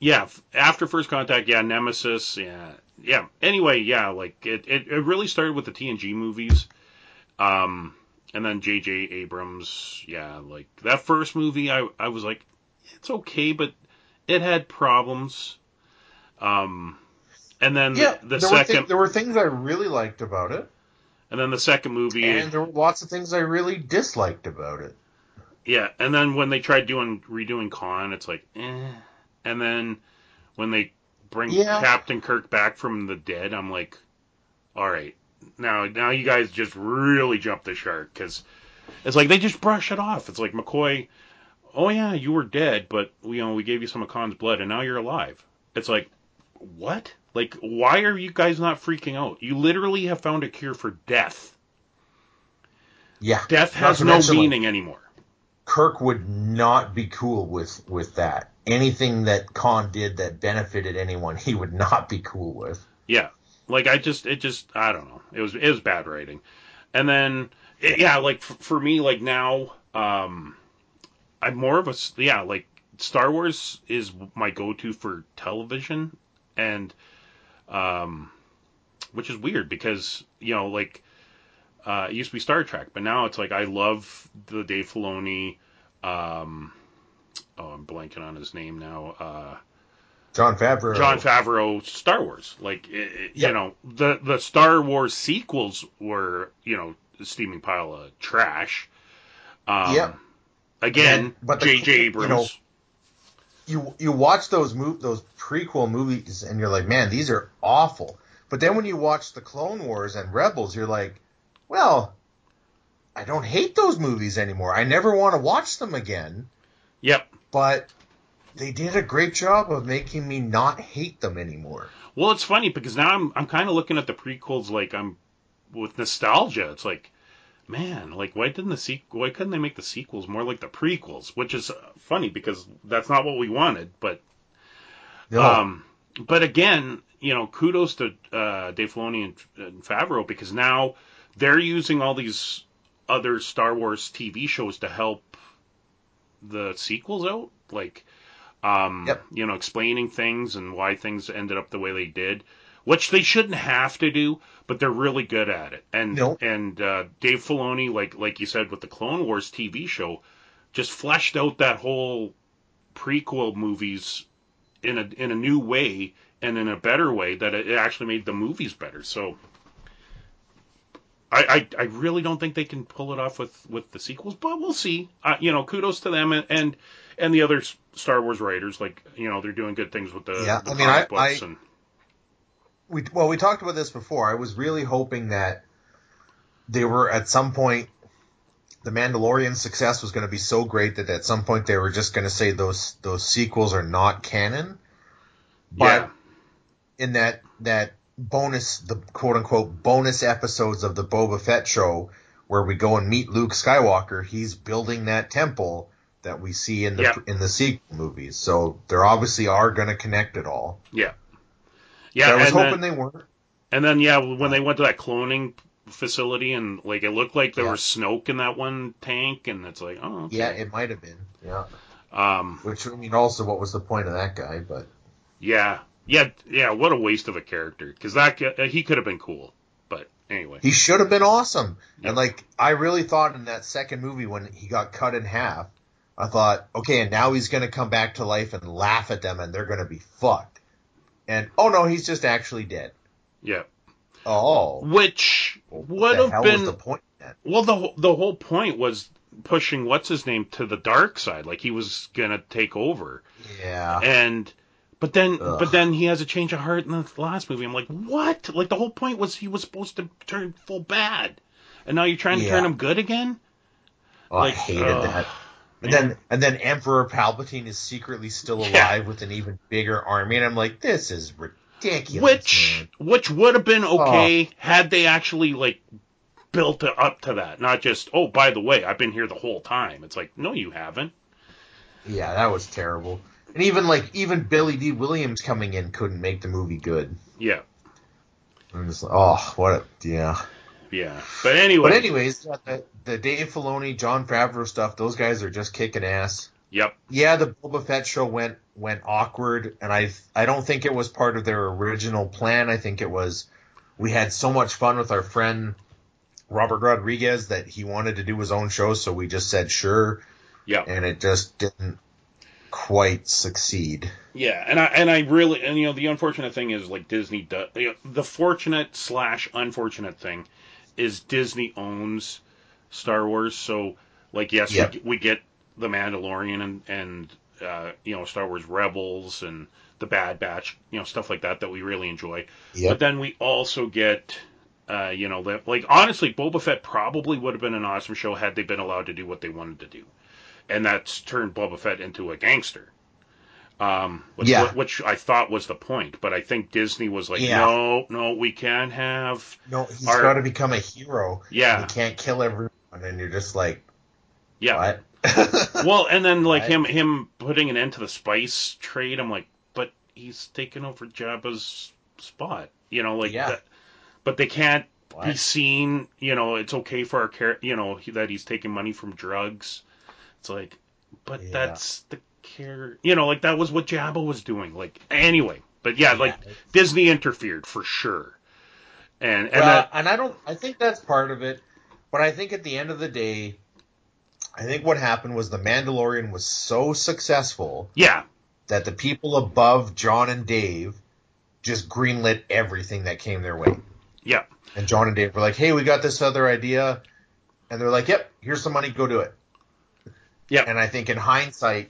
yeah. After First Contact, yeah. Nemesis. Yeah. Yeah. Anyway, yeah. Like it. It, it really started with the TNG movies. Um. And then J.J. Abrams. Yeah. Like that first movie, I I was like, it's okay, but it had problems. Um. And then Yeah, the, the there were second, there were things I really liked about it, and then the second movie, and there were lots of things I really disliked about it. Yeah, and then when they tried doing redoing Khan, it's like, eh. And then when they bring Yeah. Captain Kirk back from the dead, I'm like, all right, now now you guys just really jumped the shark because it's like they just brush it off. It's like McCoy, oh yeah, you were dead, but you know we gave you some of Khan's blood, and now you're alive. It's like, what? Like, why are you guys not freaking out? You literally have found a cure for death. Yeah, Death has no meaning anymore. Kirk would not be cool with with that. Anything that Khan did that benefited anyone, he would not be cool with. Yeah, like I just it just I don't know. It was it was bad writing, and then it- yeah, like f- for me like now, um, I'm more of a yeah like Star Wars is my go-to for television, and um, which is weird because you know like uh, it used to be Star Trek, but now it's like I love the Dave Filoni. Um, oh, I'm blanking on his name now. Uh, Jon Favreau. Jon Favreau Star Wars. Like it, it- you know, the the Star Wars sequels were you know a steaming pile of trash. Um, Yep. Again, And- but J.J. you Abrams. know, you you watch those move those prequel movies and you're like, man, these are awful. But then when you watch the Clone Wars and Rebels, you're like, well, I don't hate those movies anymore. I never want to watch them again. Yep. But they did a great job of making me not hate them anymore. Well, it's funny because now I'm I'm kind of looking at the prequels like I'm with nostalgia. It's like, man, like why didn't the sequel? Why couldn't they make the sequels more like the prequels? Which is uh, funny because that's not what we wanted. But No, um, but again, you know, kudos to uh, Dave Filoni and, and Favreau because now they're using all these other Star Wars TV shows to help the sequels out, like, um, Yep. you know, explaining things and why things ended up the way they did, which they shouldn't have to do, but they're really good at it. And Nope. and uh, Dave Filoni, like like you said with the Clone Wars TV show, just fleshed out that whole prequel movies in a in a new way and in a better way that it actually made the movies better. So I, I, I really don't think they can pull it off with, with the sequels, but we'll see. Uh, you know, kudos to them and, and and the other Star Wars writers. Like you know, they're doing good things with the, Yeah, the I mean, comic I- books I- and we well we talked about this before. I was really hoping that they were at some point the Mandalorian success was going to be so great that at some point they were just going to say those those sequels are not canon. But yeah, in that that bonus the quote unquote bonus episodes of the Boba Fett show where we go and meet Luke Skywalker, he's building that temple that we see in the in the sequel movies. So they obviously are going to connect it all. yeah, So yeah. I was hoping then, they weren't. and then yeah, when they went to that cloning facility and like it looked like there Yeah. was Snoke in that one tank, and it's like oh okay. Yeah, it might have been. Yeah. um Which I mean, also, what was the point of that guy? But yeah yeah yeah. What a waste of a character because that guy- uh, he could have been cool, but anyway. he should have been awesome. Yep. And like, I really thought in that second movie when he got cut in half, I thought, okay, and now he's going to come back to life and laugh at them, and they're going to be fucked. And oh no, he's just actually dead. yeah, Oh, which what would have been was the point? that? Well, the the whole point was pushing what's his name to the dark side, like he was gonna take over, Yeah, and but then Ugh. but then he has a change of heart in the last movie. I'm like, what? Like the whole point was he was supposed to turn full bad, and now you're trying to turn him good again. oh, like, I hated ugh, that. And man. then and then Emperor Palpatine is secretly still Yeah. alive with an even bigger army, and I'm like, this is ridiculous. which man. which would have been oh. okay Oh. had they actually like built it up to that, not just oh by the way I've been here the whole time. It's like no you haven't. Yeah, that was terrible. And even like even Billy Dee Williams coming in couldn't make the movie good. Yeah, I'm just like, oh, what a yeah. yeah. But anyway, But anyways, the, the Dave Filoni, Jon Favreau stuff, those guys are just kicking ass. yep. Yeah, the Boba Fett show went went awkward, and I I don't think it was part of their original plan. I think it was we had so much fun with our friend Robert Rodriguez that he wanted to do his own show, so we just said sure, Yeah. and it just didn't quite succeed. Yeah, and I and I really and you know the unfortunate thing is like Disney does you know, the fortunate slash unfortunate thing is Disney owns Star Wars, so like yes Yep. we, we get the Mandalorian and and uh, you know Star Wars Rebels and the Bad Batch, you know stuff like that that we really enjoy. Yep. But then we also get uh, you know like honestly Boba Fett probably would have been an awesome show had they been allowed to do what they wanted to do, and that's turned Boba Fett into a gangster. Um, which, Yeah. which I thought was the point, but I think Disney was like, Yeah. no, no, we can't have. No, he's Our- got to become a hero. Yeah. he can't kill everyone, and you're just like, Yeah. what? Well, and then like Right. him, him putting an end to the spice trade. I'm like, but he's taken over Jabba's spot. You know, like, Yeah. that, but they can't be seen. You know, it's okay for our care. You know he- that he's taking money from drugs. It's like, but Yeah. that's the care. You know, like that was what Jabba was doing. Like anyway, but yeah, like Yeah. Disney interfered for sure. And and well, that, and I don't. I think that's part of it, but I think at the end of the day, I think what happened was the Mandalorian was so successful yeah, that the people above John and Dave just greenlit everything that came their way. yeah, And John and Dave were like, "Hey, we got this other idea," and they're like, "Yep, here's some money, go do it." Yep. And I think in hindsight,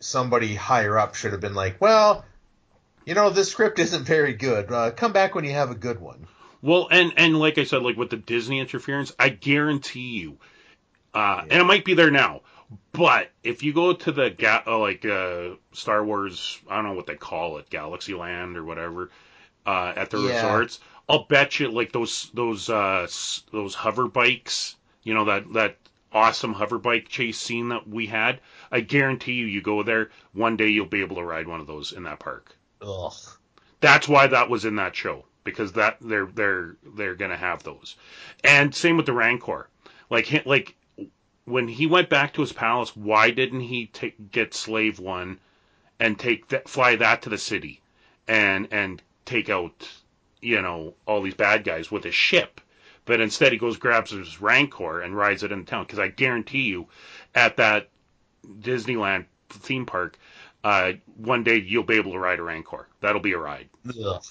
somebody higher up should have been like, well, you know, this script isn't very good. Uh, come back when you have a good one. Well, and and like I said, like with the Disney interference, I guarantee you, uh, Yeah. and it might be there now, but if you go to the ga- uh, like uh, Star Wars, I don't know what they call it, Galaxy Land or whatever, uh, at the Yeah. resorts, I'll bet you like those those uh, those hover bikes, you know that that awesome hover bike chase scene that we had. I guarantee you, you go there one day, you'll be able to ride one of those in that park. Ugh. That's why that was in that show because that they're they're they're gonna have those, and same with the Rancor. Like like when he went back to his palace, why didn't he take get Slave One and take that fly that to the city, and and take out you know all these bad guys with his ship, but instead he goes grabs his Rancor and rides it in town because I guarantee you, at that Disneyland theme park. Uh, one day you'll be able to ride a Rancor. That'll be a ride. Ugh.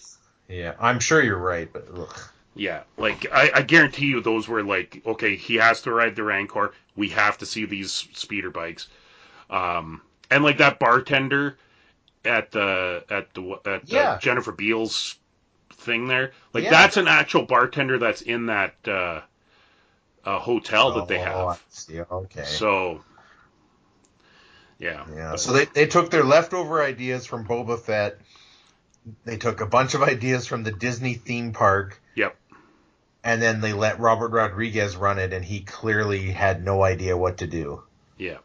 Yeah, I'm sure you're right, but ugh. Yeah, like I, I guarantee you, those were like, okay, he has to ride the Rancor. We have to see these speeder bikes, um, and like that bartender at the at the at the Yeah. Jennifer Beals thing there, like Yeah. that's an actual bartender that's in that uh, uh, hotel that they Oh, have. Okay. So, yeah, Yeah. So they, they took their leftover ideas from Boba Fett. They took a bunch of ideas from the Disney theme park. Yep. And then they let Robert Rodriguez run it, and he clearly had no idea what to do. yeah.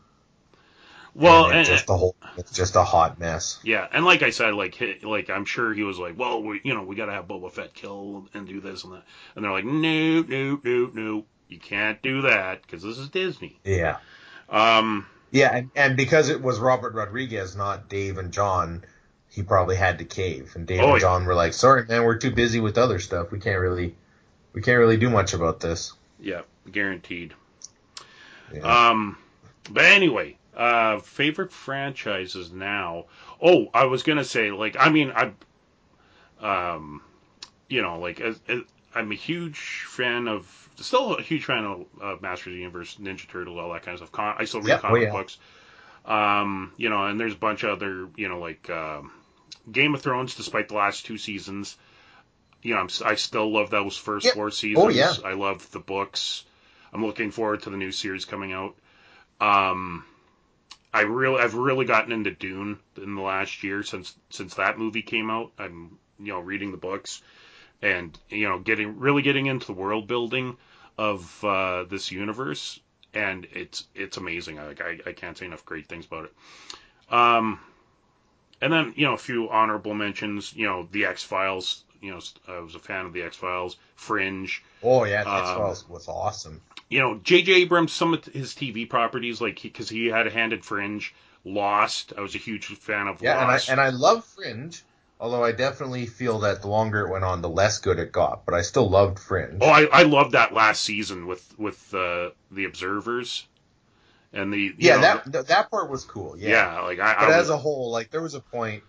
Well, and and, just a whole, it's just a hot mess. Yeah, and like I said, like he, like I'm sure he was like, well, we, you know, we got to have Boba Fett kill and do this and that, and they're like, no, no, no, no, you can't do that because this is Disney. Yeah. Um, Yeah, and, and because it was Robert Rodriguez, not Dave and John, he probably had to cave. And Dave Oh, and yeah. John were like, "Sorry, man, we're too busy with other stuff. We can't really, we can't really do much about this." yeah, guaranteed. Yeah. Um, but anyway, uh, favorite franchises now. Oh, I was gonna say, like, I mean, I, um, you know, like, as, as, I'm a huge fan of, still a huge fan of uh, Masters of the Universe, Ninja Turtles, all that kind of stuff. Con- I still read Yep, oh, comic yeah. books. Um, you know, and there's a bunch of other, you know, like um, Game of Thrones, despite the last two seasons. You know, I'm, I still love those first Yep. four seasons. Oh, yeah. I love the books. I'm looking forward to the new series coming out. Um, I really, I've really gotten into Dune in the last year since since that movie came out. I'm, you know, reading the books and you know, getting really getting into the world building of uh, this universe, and it's it's amazing. Like I, I can't say enough great things about it. Um, and then you know, a few honorable mentions. You know, the X Files. You know, I was a fan of the X Files, Fringe. oh yeah, the um, X Files was awesome. you know, J.J. Abrams, some of his TV properties, like because he, had a hand in Fringe, Lost. I was a huge fan of Yeah, and I and I love Fringe, although I definitely feel that the longer it went on, the less good it got. But I still loved Fringe. oh, I, I loved that last season with with uh, the Observers and the you yeah, know, that th- that part was cool. yeah, Yeah, like I, but I as was a whole, like there was a point.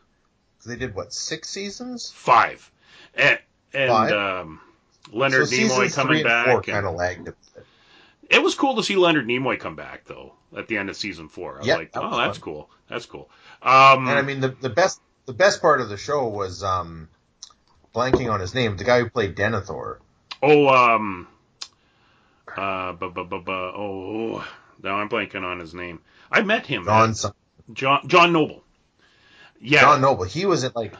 They did what six seasons? five, and, and um, Leonard so Nimoy coming back. kind of lagged it was cool to see Leonard Nimoy come back though at the end of season four. I was Yeah, like, that oh, was that's fun. cool. That's cool. Um, And I mean, the the best the best part of the show was um, blanking on his name, the guy who played Denethor. Oh, um, uh, bu- bu- bu- bu- oh, now I'm blanking on his name. I met him. John some- John, John Noble. Yeah. John Noble. He was in, like,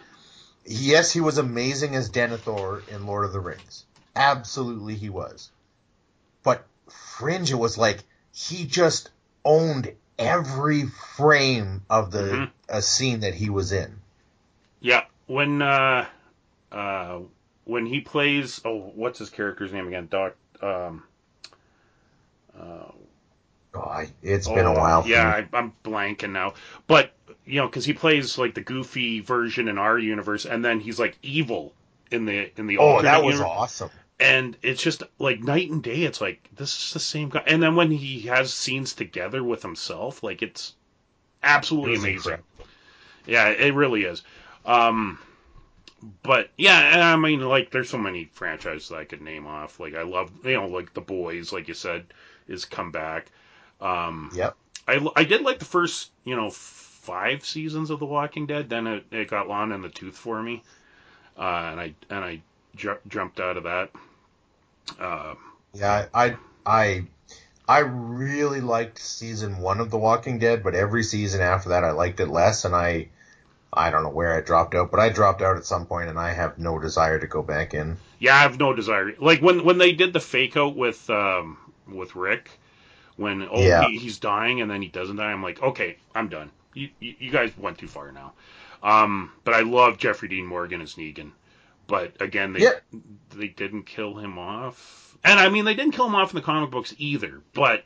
yes, he was amazing as Denethor in Lord of the Rings. Absolutely, he was. But Fringe, it was like he just owned every frame of the Mhm. a scene that he was in. Yeah. When, uh, uh, when he plays, oh, what's his character's name again? Doc, um, uh, Oh, I, it's been a oh, while. Yeah. I, I'm blanking now. But, you know, because he plays like the goofy version in our universe, and then he's like evil in the in the Oh, that was universe. awesome. and it's just like night and day. It's like this is the same guy. And then when he has scenes together with himself, like it's absolutely It amazing. incredible. Yeah, it really is. Um, but yeah, and I mean, like there's so many franchises I could name off. Like I love, you know, like the boys, like you said, is come back. Um, Yep. I I did like the first, you know, five seasons of The Walking Dead. Then it, it got long in the tooth for me, uh, and I and I ju- jumped out of that. Uh, Yeah, I I I really liked season one of The Walking Dead, but every season after that I liked it less, and I I don't know where I dropped out, but I dropped out at some point, and I have no desire to go back in. yeah, I have no desire. Like when when they did the fake out with um, with Rick, when oh Yeah. he, he's dying and then he doesn't die, I'm like, okay, I'm done. You you, guys went too far now. Um, but I love Jeffrey Dean Morgan as Negan. But again, they Yeah. they didn't kill him off, and I mean they didn't kill him off in the comic books either. But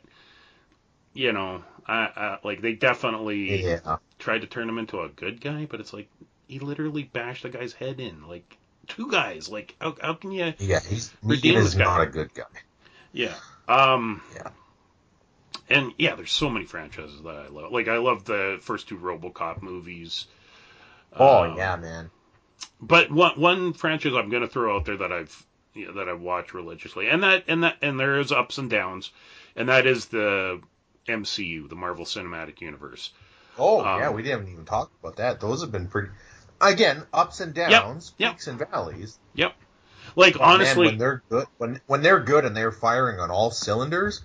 you know, I, I, like they definitely Yeah, tried to turn him into a good guy, but it's like he literally bashed the guy's head in, like two guys. Like how, how can you? yeah, he's Negan is guy. not a good guy. Yeah. Um. Yeah. And yeah, there's so many franchises that I love. Like I love the first two RoboCop movies. Oh Um, yeah, man. But one one franchise I'm going to throw out there that I've you know, that I've watched religiously, and that and that and there is ups and downs, and that is the MCU, the Marvel Cinematic Universe. Oh um, yeah, we didn't even talk about that. Those have been pretty. Again, ups and downs, yep. peaks and valleys. Yep. Like man, honestly, when they're good, when when they're good and they're firing on all cylinders,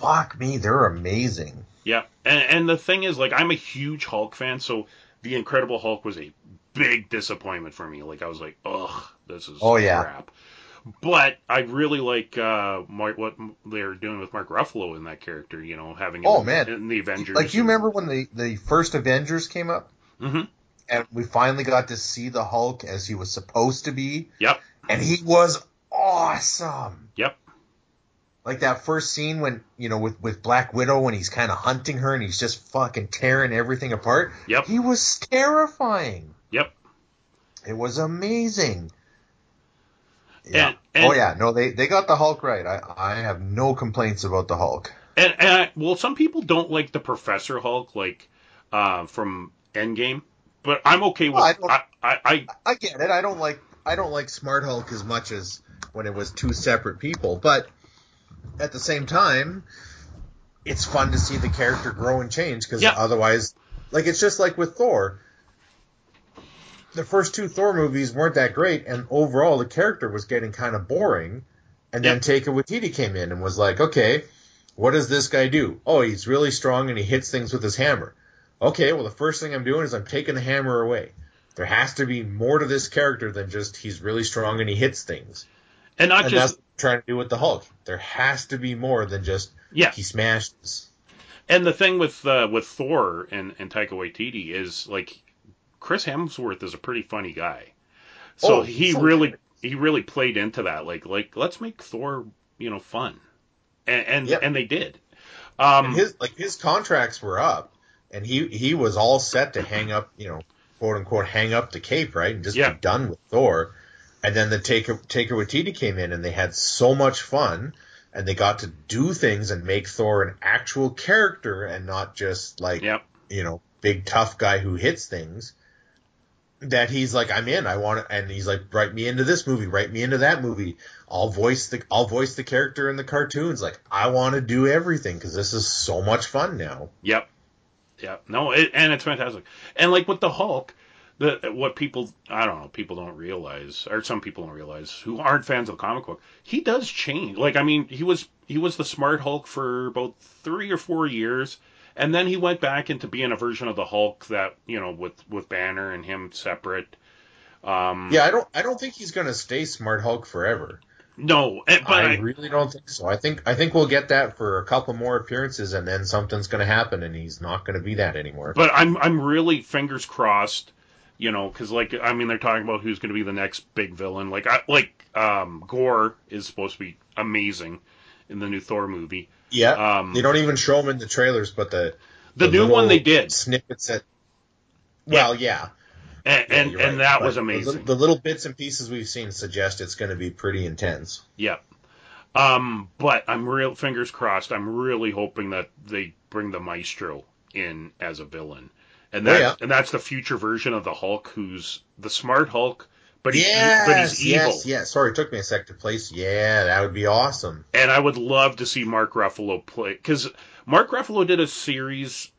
fuck me, they're amazing. Yeah, and, and the thing is, like, I'm a huge Hulk fan, so the Incredible Hulk was a big disappointment for me. Like, I was like, ugh, this is Oh, yeah. crap. But I really like uh, Mark, what they're doing with Mark Ruffalo in that character. You know, having him Oh, in, man. in the Avengers. Like you remember when the the first Avengers came up, hmm and we finally got to see the Hulk as he was supposed to be, Yep. and he was awesome. Yep. Like that first scene when you know with with Black Widow when he's kind of hunting her and he's just fucking tearing everything apart. Yep. He was terrifying. Yep. It was amazing. Yeah. and- oh yeah. No, they they got the Hulk right. I I have no complaints about the Hulk. And, and I, well, some people don't like the Professor Hulk, like uh, from Endgame, but I'm okay with. Well, I, I, I I get it. I don't like I don't like Smart Hulk as much as when it was two separate people, but at the same time, it's fun to see the character grow and change because Yeah. otherwise, like it's just like with Thor. The first two Thor movies weren't that great, and overall the character was getting kind of boring. And then Yep. Taika Waititi came in and was like, "Okay, what does this guy do? Oh, he's really strong and he hits things with his hammer. Okay, well the first thing I'm doing is I'm taking the hammer away. There has to be more to this character than just he's really strong and he hits things. and not and just that's what I'm trying to do with the Hulk. There has to be more than just yeah. he smashes. And the thing with uh, with Thor and, and Taika Waititi is like Chris Hemsworth is a pretty funny guy, so Oh, he so really good. he really played into that. Like like let's make Thor you know fun, and and, Yep. and they did. Um, And his like his contracts were up, and he he was all set to hang up, you know, quote unquote, hang up the cape, right, and just Yeah. be done with Thor. And then the Taika Taika Waititi came in, and they had so much fun, and they got to do things and make Thor an actual character, and not just like yep. you know big tough guy who hits things. That he's like, I'm in. I want it, and he's like, write me into this movie, write me into that movie. I'll voice the I'll voice the character in the cartoons. Like, I want to do everything because this is so much fun now. Yep. Yep. No, it, and it's fantastic. And like with the Hulk, the what people I don't know, people don't realize, or some people don't realize who aren't fans of the comic book, he does change. Like I mean, he was he was the smart Hulk for about three or four years, and then he went back into being a version of the Hulk that you know with with Banner and him separate. Um, Yeah, I don't I don't think he's gonna stay Smart Hulk forever. No, but I I, really don't think so. I think I think we'll get that for a couple more appearances, and then something's gonna happen, and he's not gonna be that anymore. But I'm I'm really fingers crossed, you know, because like I mean they're talking about who's going to be the next big villain. Like I like um Gorr is supposed to be amazing in the new Thor movie. yeah, Um, they don't even show him in the trailers, but the the, new one they did, snippets that. Well, yeah, and Yeah, and, you're and that But was the- amazing. The, little bits and pieces we've seen suggest it's going to be pretty intense. Yep. Um, but I'm real fingers crossed. I'm really hoping that they bring the Maestro in as a villain, and Oh, that yeah. and that's the future version of the Hulk, who's the smart Hulk, but he's yes, but he's evil. yes, yes. Sorry, it took me a sec to place. Yeah, that would be awesome. and I would love to see Mark Ruffalo play because Mark Ruffalo did a series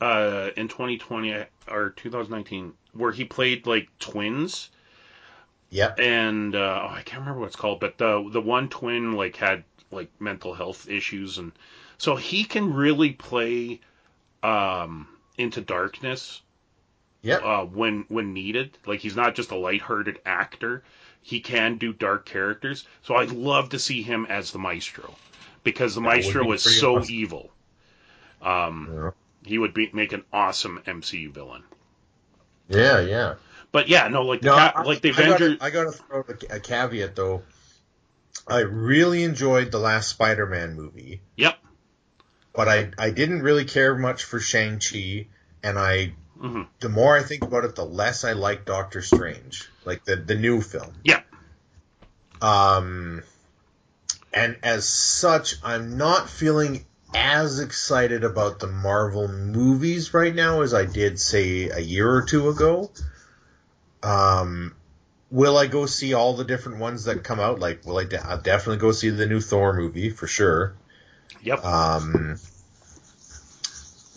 uh, in 2020 or 2019 where he played like twins, Yep. and uh, oh, I can't remember what it's called, but the the one twin like had like mental health issues, and so he can really play um, into darkness Yep. uh, when when needed. Like he's not just a lighthearted actor. He can do dark characters. So I'd love to see him as the maestro because the That maestro be was so awesome. evil. Um, Yeah. he would be make an awesome MCU villain. Yeah. Yeah. But yeah, no, like the No, ca- I, like the I gotta- Avengers. I got to throw a, a caveat though. I really enjoyed the last Spider-Man movie, Yep. But I I didn't really care much for Shang Chi, and I hmm the more I think about it, the less I like Doctor Strange, like the the new film. Yeah. Um, and as such, I'm not feeling as excited about the Marvel movies right now as I did, say, a year or two ago. Um, will I go see all the different ones that come out? Like, will I? De- I'll definitely go see the new Thor movie for sure. Yep. Um,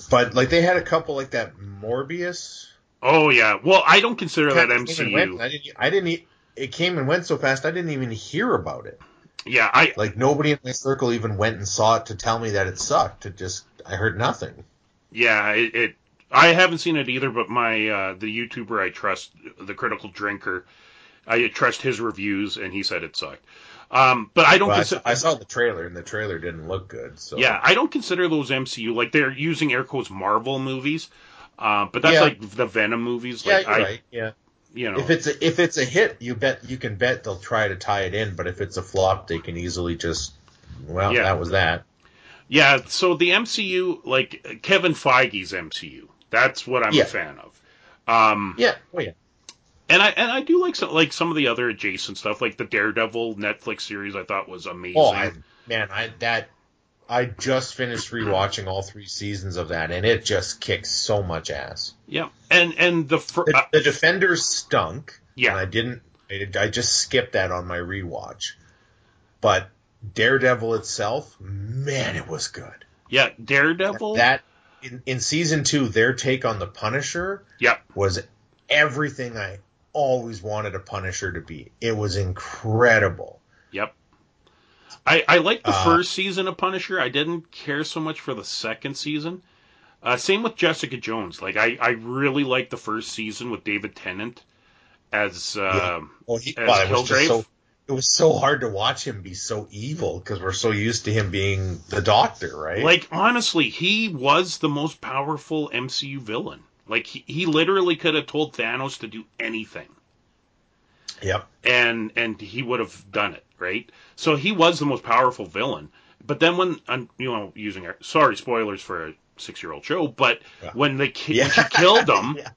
but like they had a couple like that Morbius. Oh yeah. Well, I don't consider that went. MCU. I didn't. I didn't. It came and went so fast. I didn't even hear about it. Yeah, I Like nobody in my circle even went and saw it to tell me that it sucked. It just I heard nothing. yeah it. it I haven't seen it either, but my uh, the YouTuber I trust, the Critical Drinker, I trust his reviews, and he said it sucked. Um, but I don't Well, I, consider. saw, I saw the trailer and the trailer didn't look good. So Yeah, I don't consider those MCU like they're using air quotes Marvel movies, uh, but that's Yeah. like the Venom movies. yeah, Like you're I, right. Yeah. you know, If it's a, if it's a hit, you bet you can bet they'll try to tie it in. But if it's a flop, they can easily just well, Yeah. that was that. yeah. So the MCU, like Kevin Feige's MCU, that's what I'm Yeah. a fan of. Um, Yeah. Oh yeah. And I and I do like some like some of the other adjacent stuff, like the Daredevil Netflix series. I thought was amazing. Oh, I, man, I that I just finished rewatching all three seasons of that, and it just kicks so much ass. yeah, and and the fir- The, uh, the Defenders stunk. Yeah. and I didn't. I, I just skipped that on my rewatch. But Daredevil itself, man, it was good. yeah Daredevil. That in, in season two, their take on the Punisher Yep. was everything I always wanted a Punisher to be. It was incredible. Yep. I, I liked the Uh, first season of Punisher. I didn't care so much for the second season. Uh, same with Jessica Jones. Like I, I really liked the first season with David Tennant as uh, Well, he, As well, it was Kilgrave? so. It was so hard to watch him be so evil because we're so used to him being the Doctor, right? like honestly, he was the most powerful MCU villain. Like he, he literally could have told Thanos to do anything. yep. and and he would have done it, right? So he was the most powerful villain. But then when I'm you know using our sorry spoilers for a six year old show, but Yeah. when they ki- Yeah. when she killed him, Yeah.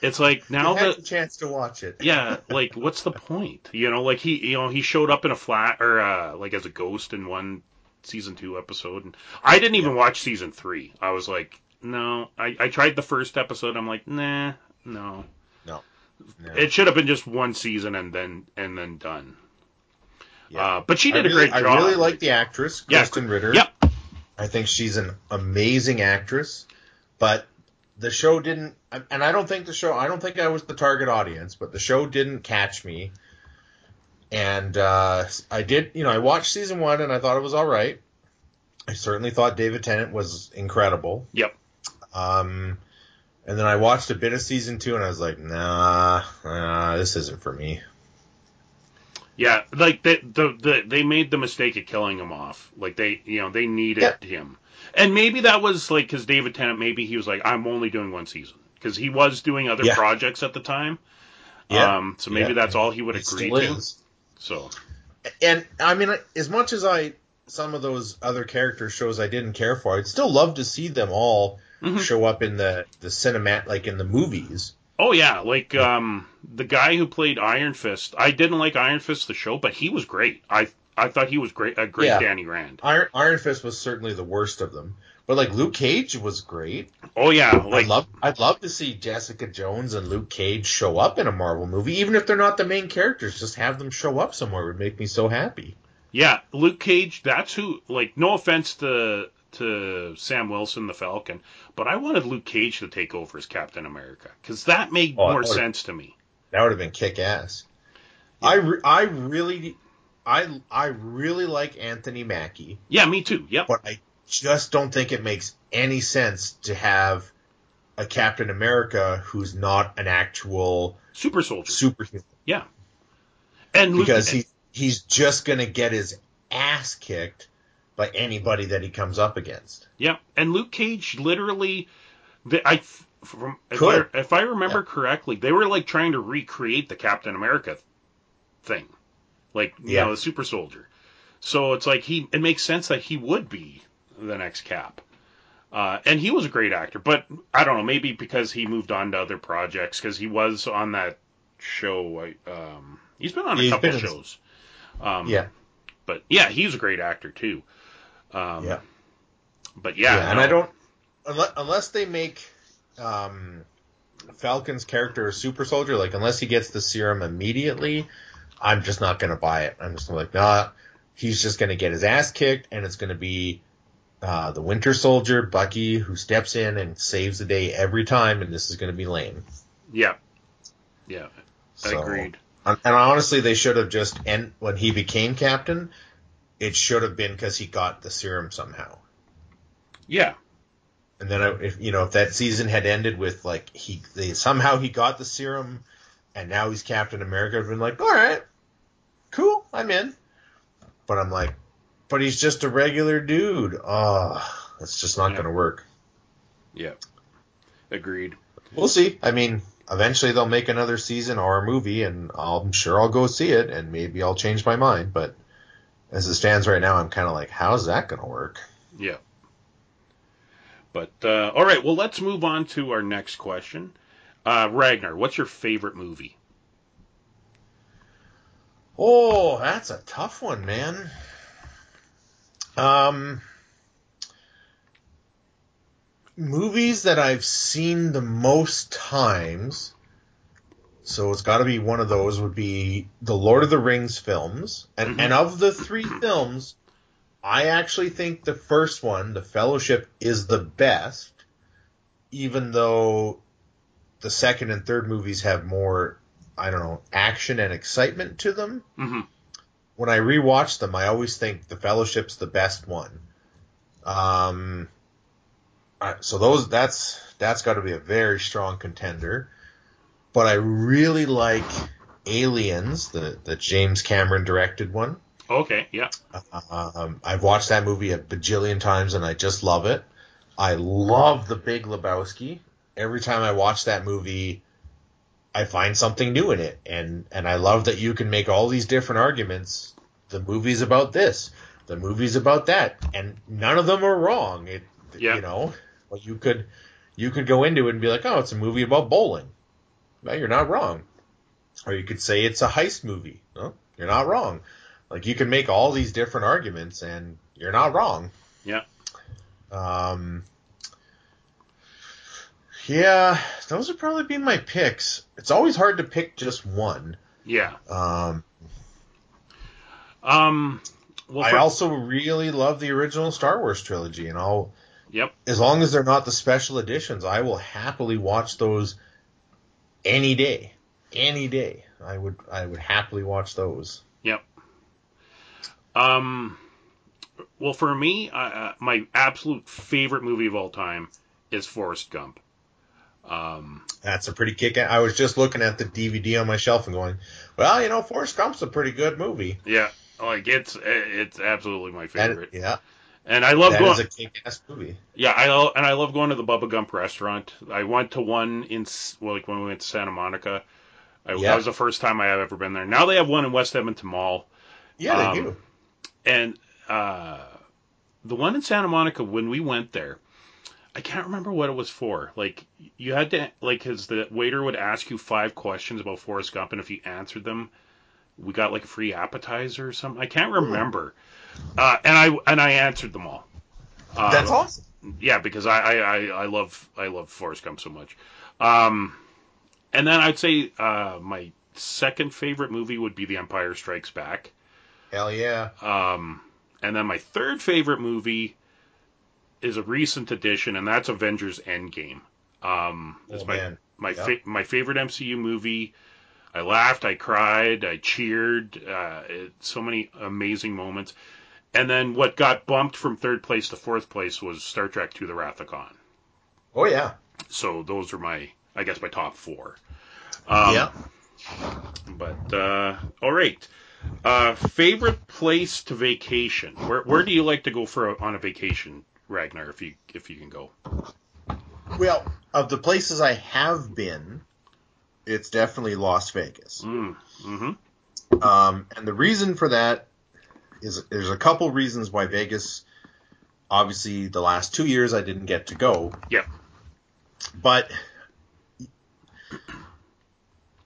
it's like now you the chance to watch it. yeah, like what's the point? You know, like he you know he showed up in a flat or uh, like as a ghost in one season two episode, and I didn't even watch season three. I was like, no, I I tried the first episode. I'm like, nah, no. No. No. It should have been just one season and then and then done. Yeah. Uh, but she did a great job. I really like the actress, Yeah. Krysten Ritter. Yep. I think she's an amazing actress, but the show didn't, and I don't think the show, I don't think I was the target audience, but the show didn't catch me. And uh, I did, you know, I watched season one and I thought it was all right. I certainly thought David Tennant was incredible. Yep. Um, and then I watched a bit of season two and I was like, nah, nah this isn't for me. Yeah, like they the, the they made the mistake of killing him off. Like they you know they needed Yeah. him, and maybe that was like because David Tennant maybe he was like I'm only doing one season because he was doing other Yeah. projects at the time. Yeah. Um, so maybe Yeah. that's all he would It agree to. is. So and I mean, as much as I some of those other character shows I didn't care for, I'd still love to see them all Mhm. show up in the the cinemat, like in the movies. oh yeah, like um the guy who played Iron Fist. I didn't like Iron Fist the show, but he was great. I I thought he was great. A great Yeah. Danny Rand. Iron Iron Fist was certainly the worst of them, but like Luke Cage was great. Oh yeah, like I'd love I'd love to see Jessica Jones and Luke Cage show up in a Marvel movie, even if they're not the main characters. Just have them show up somewhere would make me so happy. Yeah, Luke Cage. That's who. Like, no offense to to Sam Wilson, the Falcon, but I wanted Luke Cage to take over as Captain America because that made Oh, more would've- sense to me. That would have been kick ass. I, re- I really I I really like Anthony Mackie, Yeah, me too. Yep. but I just don't think it makes any sense to have a Captain America who's not an actual Super Soldier. superhuman Yeah. And Luke, because he he's just gonna get his ass kicked by anybody that he comes up against. Yeah, and Luke Cage literally, I from if. I, if I remember correctly, they were like trying to recreate the Captain America thing, like you Yeah. know the Super Soldier. So it's like he it makes sense that he would be the next Cap. Uh, and he was a great actor, but I don't know, maybe because he moved on to other projects, because he was on that show. Um, he's been on a He's couple shows. Um, Yeah, but yeah, he's a great actor too. Um, yeah. But yeah, Yeah, and no. I don't unless, unless they make um, Falcon's character a super soldier, like unless he gets the serum immediately, I'm just not gonna buy it. I'm just like, nah, he's just gonna get his ass kicked, and it's gonna be uh, the Winter Soldier, Bucky, who steps in and saves the day every time, and this is gonna be lame. Yeah. Yeah. So- Agreed. And and honestly, they should have just and when he became captain, it should have been because he got the serum somehow. Yeah. And then I- if you know if that season had ended with like he they, somehow he got the serum, and now he's Captain America, I've been like, all right, cool, I'm in. But I'm like, but he's just a regular dude. Oh, that's just not Yeah. gonna work. Yeah. Agreed. We'll see. I mean, eventually they'll make another season or a movie, and I'll, I'm sure I'll go see it, and maybe I'll change my mind. But as it stands right now, I'm kind of like, how's that gonna work? Yeah. But uh, all right, well, let's move on to our next question. Uh, Ragnar, what's your favorite movie? Oh, that's a tough one, man. Um, movies that I've seen the most times. So it's got to be one of those. Would be the Lord of the Rings films, and Mhm. and of the three films, I actually think the first one, The Fellowship, is the best. Even though the second and third movies have more, I don't know, action and excitement to them Mm-hmm. when I rewatch them, I always think the Fellowship's the best one. Um, so those that's that's got to be a very strong contender. But I really like Aliens, the the James Cameron directed one. Okay, yeah. Um, I've watched that movie a bajillion times and I just love it. I love The Big Lebowski. Every time I watch that movie, I find something new in it, and and I love that you can make all these different arguments. The movie's about this, the movie's about that, and none of them are wrong. It, Yeah. you know, you could you could go into it and be like, oh, it's a movie about bowling. No, you're not wrong. Or you could say it's a heist movie. No, you're not wrong. Like you can make all these different arguments, and you're not wrong. Yeah. Um. Yeah, those would probably be my picks. It's always hard to pick just one. Yeah. Um, Um. Well, I also really love the original Star Wars trilogy, and I'll, Yep. as long as they're not the special editions, I will happily watch those any day, any day. I would, I would happily watch those. Yep. Um. Well, for me, uh, my absolute favorite movie of all time is Forrest Gump. Um. That's a pretty kick. I was just looking at the DVD on my shelf and going, well, you know, Forrest Gump's a pretty good movie. Yeah. Like it's it's absolutely my That- favorite, yeah, and I love that going. is a kick-ass movie. Yeah, I lo- and I love going to the Bubba Gump restaurant. I went to one in well, like when we went to Santa Monica. I, Yeah. That was the first time I have ever been there. Now they have one in West Edmonton Mall, Yeah, they Um, do. and uh, the one in Santa Monica when we went there, I can't remember what it was for. Like you had to like his the waiter would ask you five questions about Forrest Gump, and if you answered them, we got like a free appetizer or something. I can't remember. Uh, and I and I answered them all. Um, That's awesome. yeah, because I, I, I, I love I love Forrest Gump so much. Um, and then I'd say uh, my second favorite movie would be The Empire Strikes Back. Hell yeah. Um, and then my third favorite movie is a recent addition, and that's Avengers Endgame. Um, it's Oh, my man. my Yeah. fa- my favorite MCU movie. I laughed, I cried, I cheered. Uh, it, so many amazing moments. And then what got bumped from third place to fourth place was Star Trek II: The Wrath of Khan. Oh yeah. So those are my, I guess, my top four. Um, yeah. But uh, all right. Uh, favorite place to vacation? Where where do you like to go for a, on a vacation, Ragnar? If you if you can go. Well, of the places I have been, it's definitely Las Vegas. Mm, mm-hmm. Um, and the reason for that is there's a couple reasons why Vegas. Obviously, the last two years I didn't get to go. Yep. But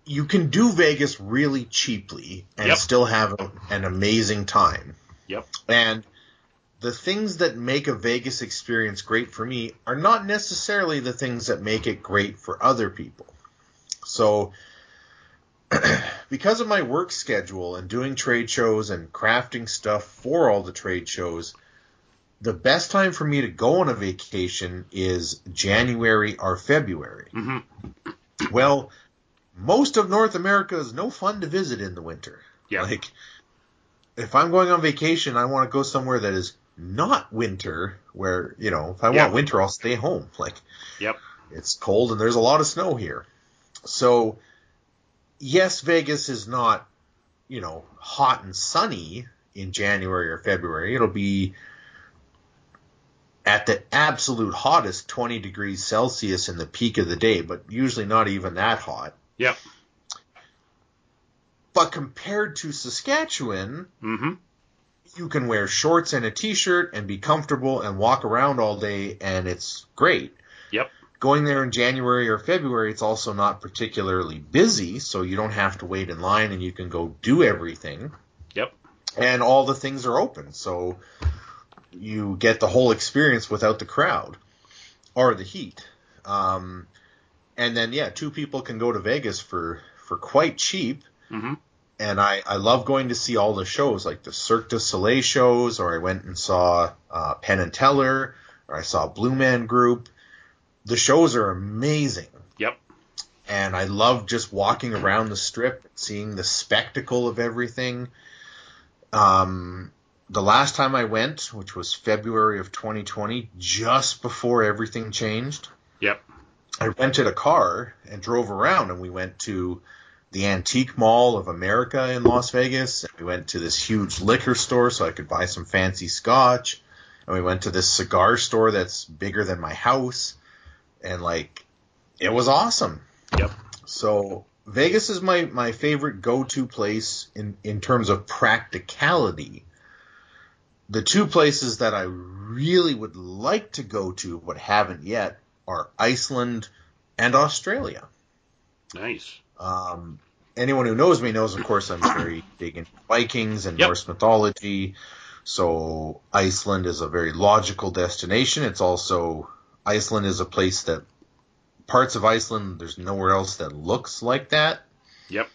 you can do Vegas really cheaply and Yep. still have a, an amazing time. Yep. And the things that make a Vegas experience great for me are not necessarily the things that make it great for other people. So, because of my work schedule and doing trade shows and crafting stuff for all the trade shows, the best time for me to go on a vacation is January or February. Mm-hmm. Well, most of North America is no fun to visit in the winter. Yeah. Like, if I'm going on vacation, I want to go somewhere that is not winter, where, you know, if I Yeah. want winter, I'll stay home. Like, Yep. it's cold and there's a lot of snow here. So, yes, Vegas is not, you know, hot and sunny in January or February. It'll be at the absolute hottest 20 degrees Celsius in the peak of the day, but usually not even that hot. Yep. But compared to Saskatchewan, Mm-hmm. you can wear shorts and a t-shirt and be comfortable and walk around all day and it's great. Yep. Going there in January or February, it's also not particularly busy, so you don't have to wait in line and you can go do everything. Yep. And all the things are open, so you get the whole experience without the crowd or the heat. Um, and then yeah, two people can go to Vegas for for quite cheap Mm-hmm. and I, I love going to see all the shows, like the Cirque du Soleil shows, or I went and saw uh, Penn and Teller, or I saw Blue Man Group. The shows are amazing, Yep. and I love just walking around the strip, seeing the spectacle of everything. Um, the last time I went, which was February of 2020, just before everything changed, Yep. I rented a car and drove around, and we went to the Antique Mall of America in Las Vegas. And we went to this huge liquor store so I could buy some fancy scotch. And we went to this cigar store that's bigger than my house. And like, it was awesome. Yep. So Vegas is my, my favorite go-to place in, in terms of practicality. The two places that I really would like to go to but haven't yet are Iceland and Australia. Nice. Um, anyone who knows me knows, of course, I'm very big into Vikings and Yep. Norse mythology. So Iceland is a very logical destination. It's also Iceland is a place that parts of Iceland there's nowhere else that looks like that. Yep.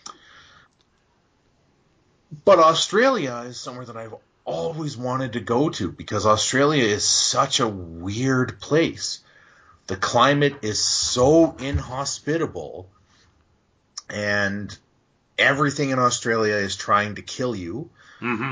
But Australia is somewhere that I've always wanted to go to because Australia is such a weird place. The climate is so inhospitable and everything in Australia is trying to kill you. Mm-hmm.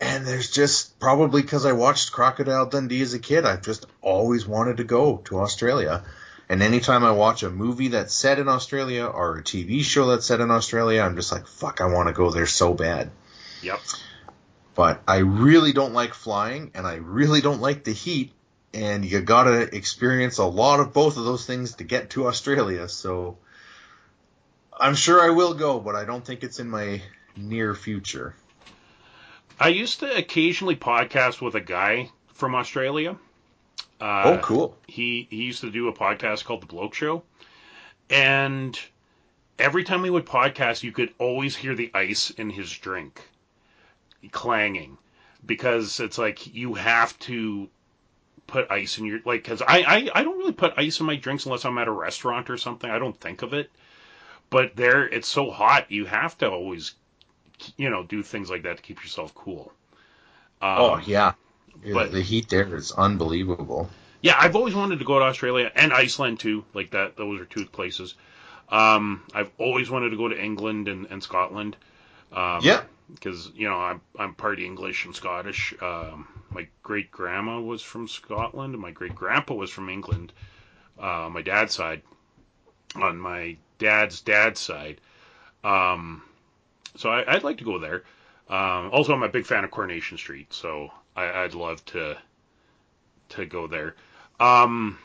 And there's just probably because I watched Crocodile Dundee as a kid, I've just always wanted to go to Australia. And anytime I watch a movie that's set in Australia or a TV show that's set in Australia, I'm just like, fuck, I want to go there so bad. Yep. But I really don't like flying and I really don't like the heat. And you gotta experience a lot of both of those things to get to Australia. So I'm sure I will go, but I don't think it's in my near future. I used to occasionally podcast with a guy from Australia. Uh, oh, cool. he he used to do a podcast called The Bloke Show, and every time he would podcast, you could always hear the ice in his drink clanging because it's like you have to put ice in your like because I, I I don't really put ice in my drinks unless I'm at a restaurant or something. I don't think of it, but there it's so hot you have to always you know do things like that to keep yourself cool. Um, Oh, yeah. Yeah, But- the heat there is unbelievable. Yeah, I've always wanted to go to Australia and Iceland too. Like that, those are two places. Um, I've always wanted to go to England and, and Scotland. Um, Yeah. Because you know I'm I'm part English and Scottish. Um, my great grandma was from Scotland and my great grandpa was from England. Uh, my dad's side. On my dad's dad's side. Um, so I, I'd like to go there. Um, also, I'm a big fan of Coronation Street, so I, I'd love to to go there. Um,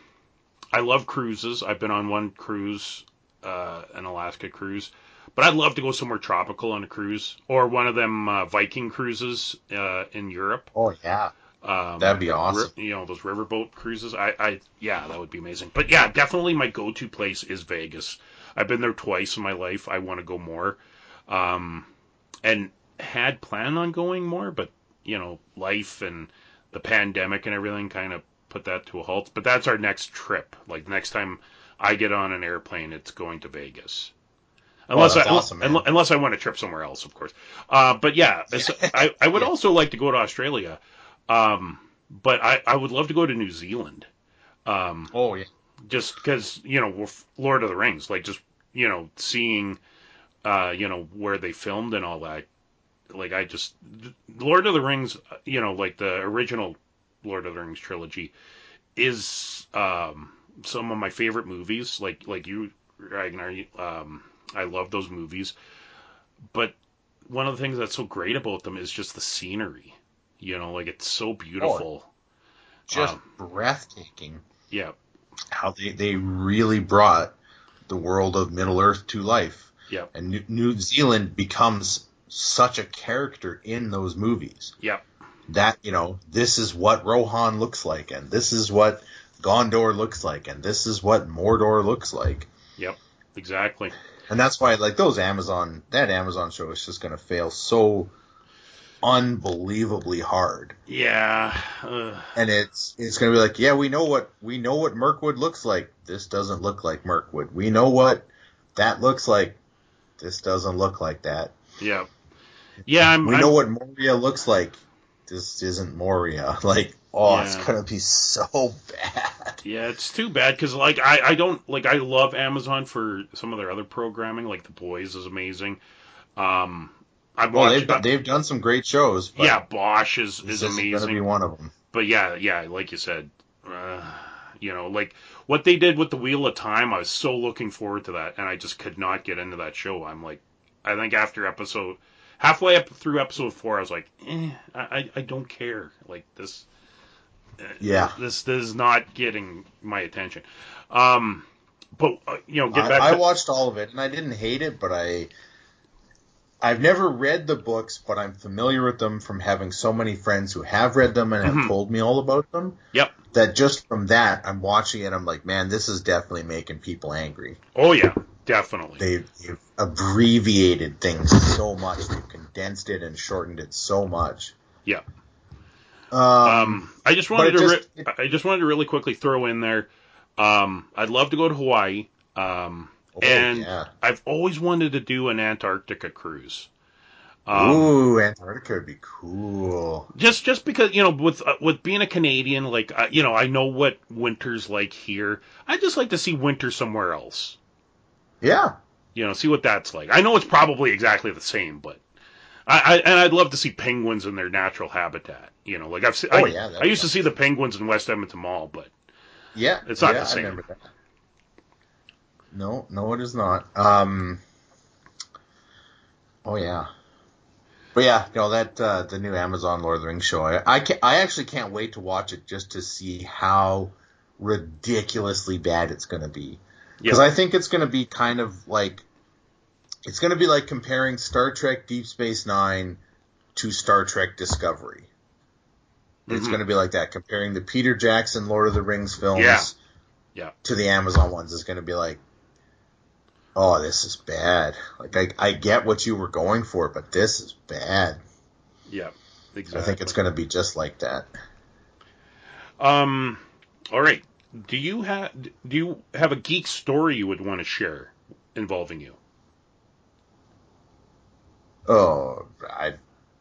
I love cruises. I've been on one cruise, uh, an Alaska cruise, but I'd love to go somewhere tropical on a cruise or one of them uh, Viking cruises uh, in Europe. Oh yeah, Um, that'd be awesome. you know those riverboat cruises. I, I, yeah, that would be amazing. But yeah, definitely my go-to place is Vegas. I've been there twice in my life. I want to go more, um, and had planned on going more, but you know, life and the pandemic and everything kind of put that to a halt. But that's our next trip. Like next time I get on an airplane, it's going to Vegas. Unless Oh, I awesome, man. unless I want to trip somewhere else, of course. Uh, but yeah, I, I would Yeah. also like to go to Australia. Um, but I, I would love to go to New Zealand. Um, Oh yeah. just because you know we're f- Lord of the Rings, like just you know seeing, uh, you know where they filmed and all that. Like I just Lord of the Rings, you know, like the original Lord of the Rings trilogy, is um, some of my favorite movies. Like like you, Ragnar, um, I love those movies. But one of the things that's so great about them is just the scenery. You know, like it's so beautiful. Just Um, breathtaking. Yeah, How they they really brought the world of Middle Earth to life. Yeah, And New, New Zealand becomes such a character in those movies. yeah, that you know this is what Rohan looks like, and this is what Gondor looks like, and this is what Mordor looks like, yep, exactly. and that's why like those Amazon that Amazon show is just gonna fail so unbelievably hard, Yeah. Uh, and it's it's gonna be like yeah we know what we know what Mirkwood looks like. This doesn't look like Mirkwood. We know what that looks like. This doesn't look like that. yeah. Yeah, I'm. We I'm- know what Moria looks like. This isn't Moria. Like, oh, it's gonna be so bad. Yeah, it's too bad because like I I don't like I love Amazon for some of their other programming. Like The Boys is amazing. Um, I Well, watched. they've they've done some great shows. Yeah, Bosch is is isn't gonna amazing. be one of them. But yeah, yeah, like you said, uh, you know, like what they did with the Wheel of Time, I was so looking forward to that, and I just could not get into that show. I'm like, I think after episode halfway up through episode four, I was like, eh, I I, don't care. Like this. uh, Yeah. This this is not getting my attention. Um, but uh, you know, get I, back. I to, watched all of it and I didn't hate it, but I I've never read the books, but I'm familiar with them from having so many friends who have read them and have Mhm. told me all about them. Yep. That just from that, I'm watching it. I'm like, man, this is definitely making people angry. Oh yeah, definitely. They've, they've abbreviated things so much. They've condensed it and shortened it so much. Yeah. Um, Um, I just wanted to. it Re- I just wanted to really quickly throw in there. Um, I'd love to go to Hawaii. Um, oh, and yeah. I've always wanted to do an Antarctica cruise. Um, Ooh, Antarctica would be cool. just just because you know with uh, with being a Canadian, like uh, you know, I know what winter's like here. I just like to see winter somewhere else. Yeah. You know, see what that's like. I know it's probably exactly the same, but I, I and I'd love to see penguins in their natural habitat. You know, like I've se- Oh, I, yeah, I used to see the penguins in West Edmonton Mall, but Yeah. It's not yeah, the same. I remember that. No, no, it is not. Um. Oh yeah. But yeah, know that uh, the new Amazon Lord of the Rings show. I I, can I actually can't wait to watch it just to see how ridiculously bad it's going to be. Because Yeah. I think it's going to be kind of like it's going to be like comparing Star Trek Deep Space Nine to Star Trek Discovery. It's Mhm. going to be like that. Comparing the Peter Jackson Lord of the Rings films Yeah. Yeah. to the Amazon ones is going to be like, oh, this is bad. Like I, I get what you were going for, but this is bad. yeah, exactly. I think it's going to be just like that. Um, all right. Do you have do you have a geek story you would want to share involving you? Oh, I,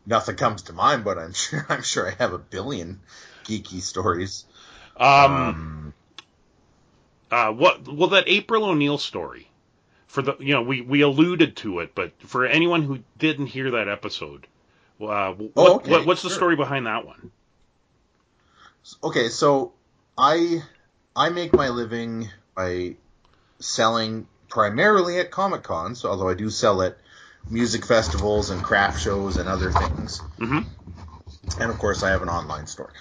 nothing comes to mind, but I'm sure I'm sure I have a billion geeky stories. Um, uh, what? Well, that April O'Neil story. For the, you know, we we alluded to it, but for anyone who didn't hear that episode, uh, what, Oh, okay, what what's the sure. story behind that one? Okay, so I I make my living by selling primarily at Comic Cons, so although I do sell at music festivals and craft shows and other things. hmm And of course I have an online store.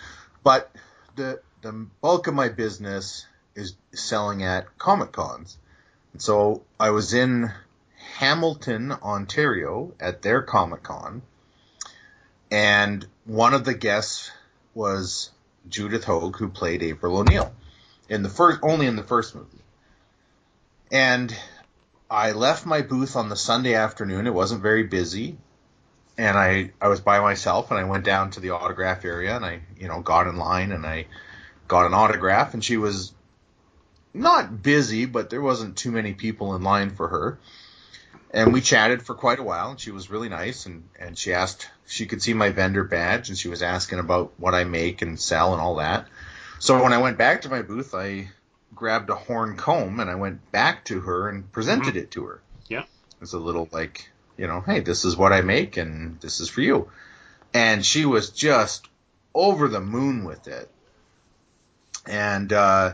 But the the bulk of my business is selling at Comic Cons. So I was in Hamilton, Ontario at their Comic Con and one of the guests was Judith Hoag, who played April O'Neil in the first, only in the first movie. And I left my booth on the Sunday afternoon. It wasn't very busy, and I I was by myself, and I went down to the autograph area, and I you know got in line, and I got an autograph, and she was not busy, but there wasn't too many people in line for her. And we chatted for quite a while, and she was really nice. And, and she asked, she could see my vendor badge, and she was asking about what I make and sell and all that. So when I went back to my booth, I grabbed a horn comb and I went back to her and presented it to her. Yeah. It's a little like, you know, hey, this is what I make, and this is for you. And she was just over the moon with it. And uh,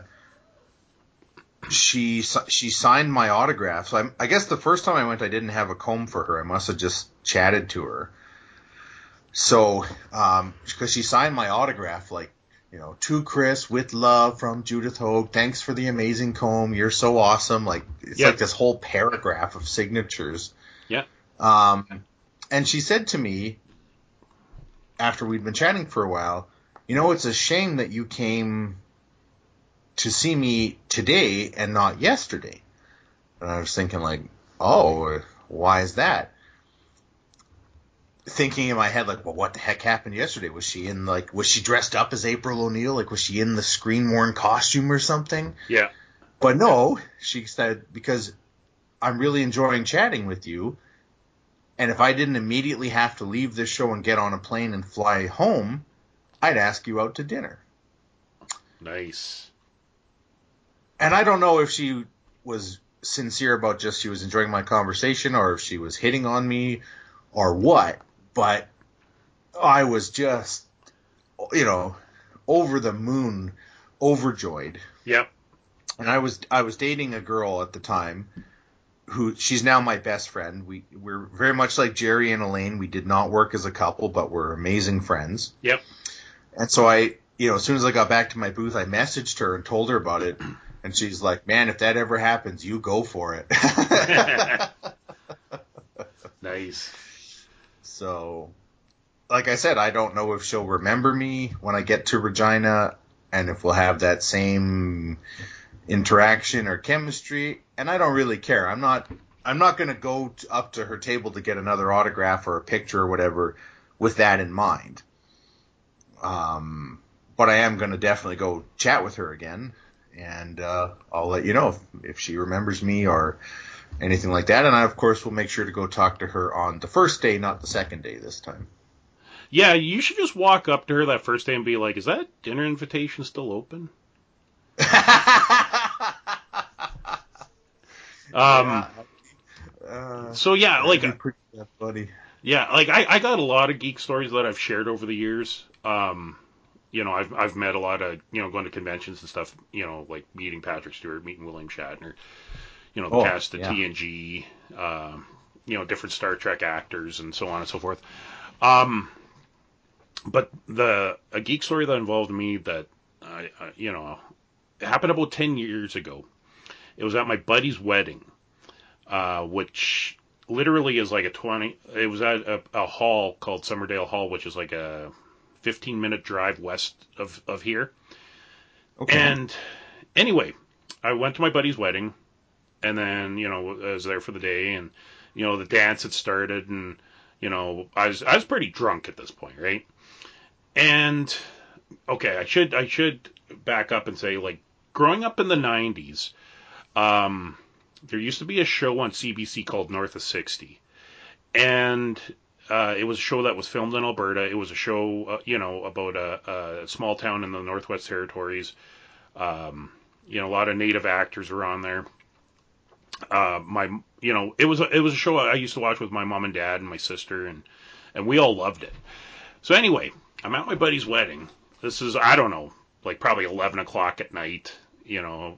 she she signed my autograph. So I, I guess the first time I went, I didn't have a comb for her. I must have just chatted to her. So, um, because she signed my autograph, like, you know, to Chris with love from Judith Hoag. Thanks for the amazing comb. You're so awesome. Like, it's Yeah. like this whole paragraph of signatures. Yeah. Um, and she said to me after we'd been chatting for a while, you know, it's a shame that you came to see me today and not yesterday. And I was thinking like, oh, why is that? Thinking in my head like, well, what the heck happened yesterday? Was she in like, was she dressed up as April O'Neil? Like, was she in the screen worn costume or something? Yeah. But no, she said, because I'm really enjoying chatting with you. And if I didn't immediately have to leave this show and get on a plane and fly home, I'd ask you out to dinner. Nice. And I don't know if she was sincere about just she was enjoying my conversation or if she was hitting on me or what, but I was just, you know, over the moon, overjoyed. Yep. and I was I was dating a girl at the time who she's now my best friend. We we're very much like Jerry and Elaine. We did not work as a couple, but we're amazing friends. Yep. And so I, you know, as soon as I got back to my booth, I messaged her and told her about it. And she's like, "Man, if that ever happens, you go for it." Nice. so, like I said, I don't know if she'll remember me when I get to Regina, and if we'll have that same interaction or chemistry. And I don't really care. I'm not. I'm not going to go up to her table to get another autograph or a picture or whatever with that in mind. Um, but I am going to definitely go chat with her again, and uh, I'll let you know if, if she remembers me or anything like that. And I, of course, will make sure to go talk to her on the first day, not the second day this time. Yeah, you should just walk up to her that first day and be like, "Is that dinner invitation still open?" Um. Uh, So yeah, like pretty tough, buddy. Yeah, like I, I got a lot of geek stories that I've shared over the years. Um, you know, I've I've met a lot of you know going to conventions and stuff. You know, like meeting Patrick Stewart, meeting William Shatner. You know, the Oh, cast of yeah. TNG. Um, you know, different Star Trek actors and so on and so forth. Um, but the a geek story that involved me that I, I you know it happened about ten years ago. It was at my buddy's wedding, uh, which literally is like a 20 it was at a, a hall called Summerdale Hall which is like a 15 minute drive west of, of here Okay. and anyway I went to my buddy's wedding and then you know I was there for the day and you know the dance had started and you know I was I was pretty drunk at this point right and okay I should I should back up and say like growing up in the 90s um there used to be a show on CBC called North of 60. And uh, it was a show that was filmed in Alberta. It was a show, uh, you know, about a, a small town in the Northwest Territories. Um, you know, a lot of native actors were on there. Uh, my, you know, it was a, it was a show I used to watch with my mom and dad and my sister, and and we all loved it. So anyway, I'm at my buddy's wedding. This is I don't know, like probably 11 o'clock at night. You know,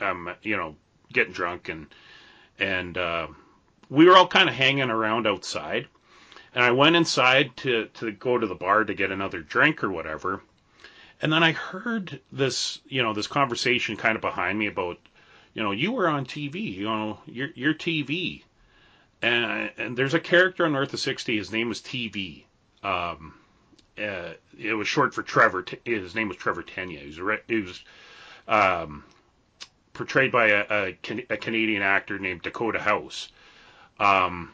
I'm you know getting drunk and and uh, we were all kind of hanging around outside. And I went inside to to go to the bar to get another drink or whatever. And then I heard this, you know, this conversation kind of behind me about, you know, you were on TV, you know, you're, you're TV. And, and there's a character on North of 60, his name was TV. Um, uh, it was short for Trevor. His name was Trevor Tenia. He was, he was um, portrayed by a, a, a Canadian actor named Dakota House. Um,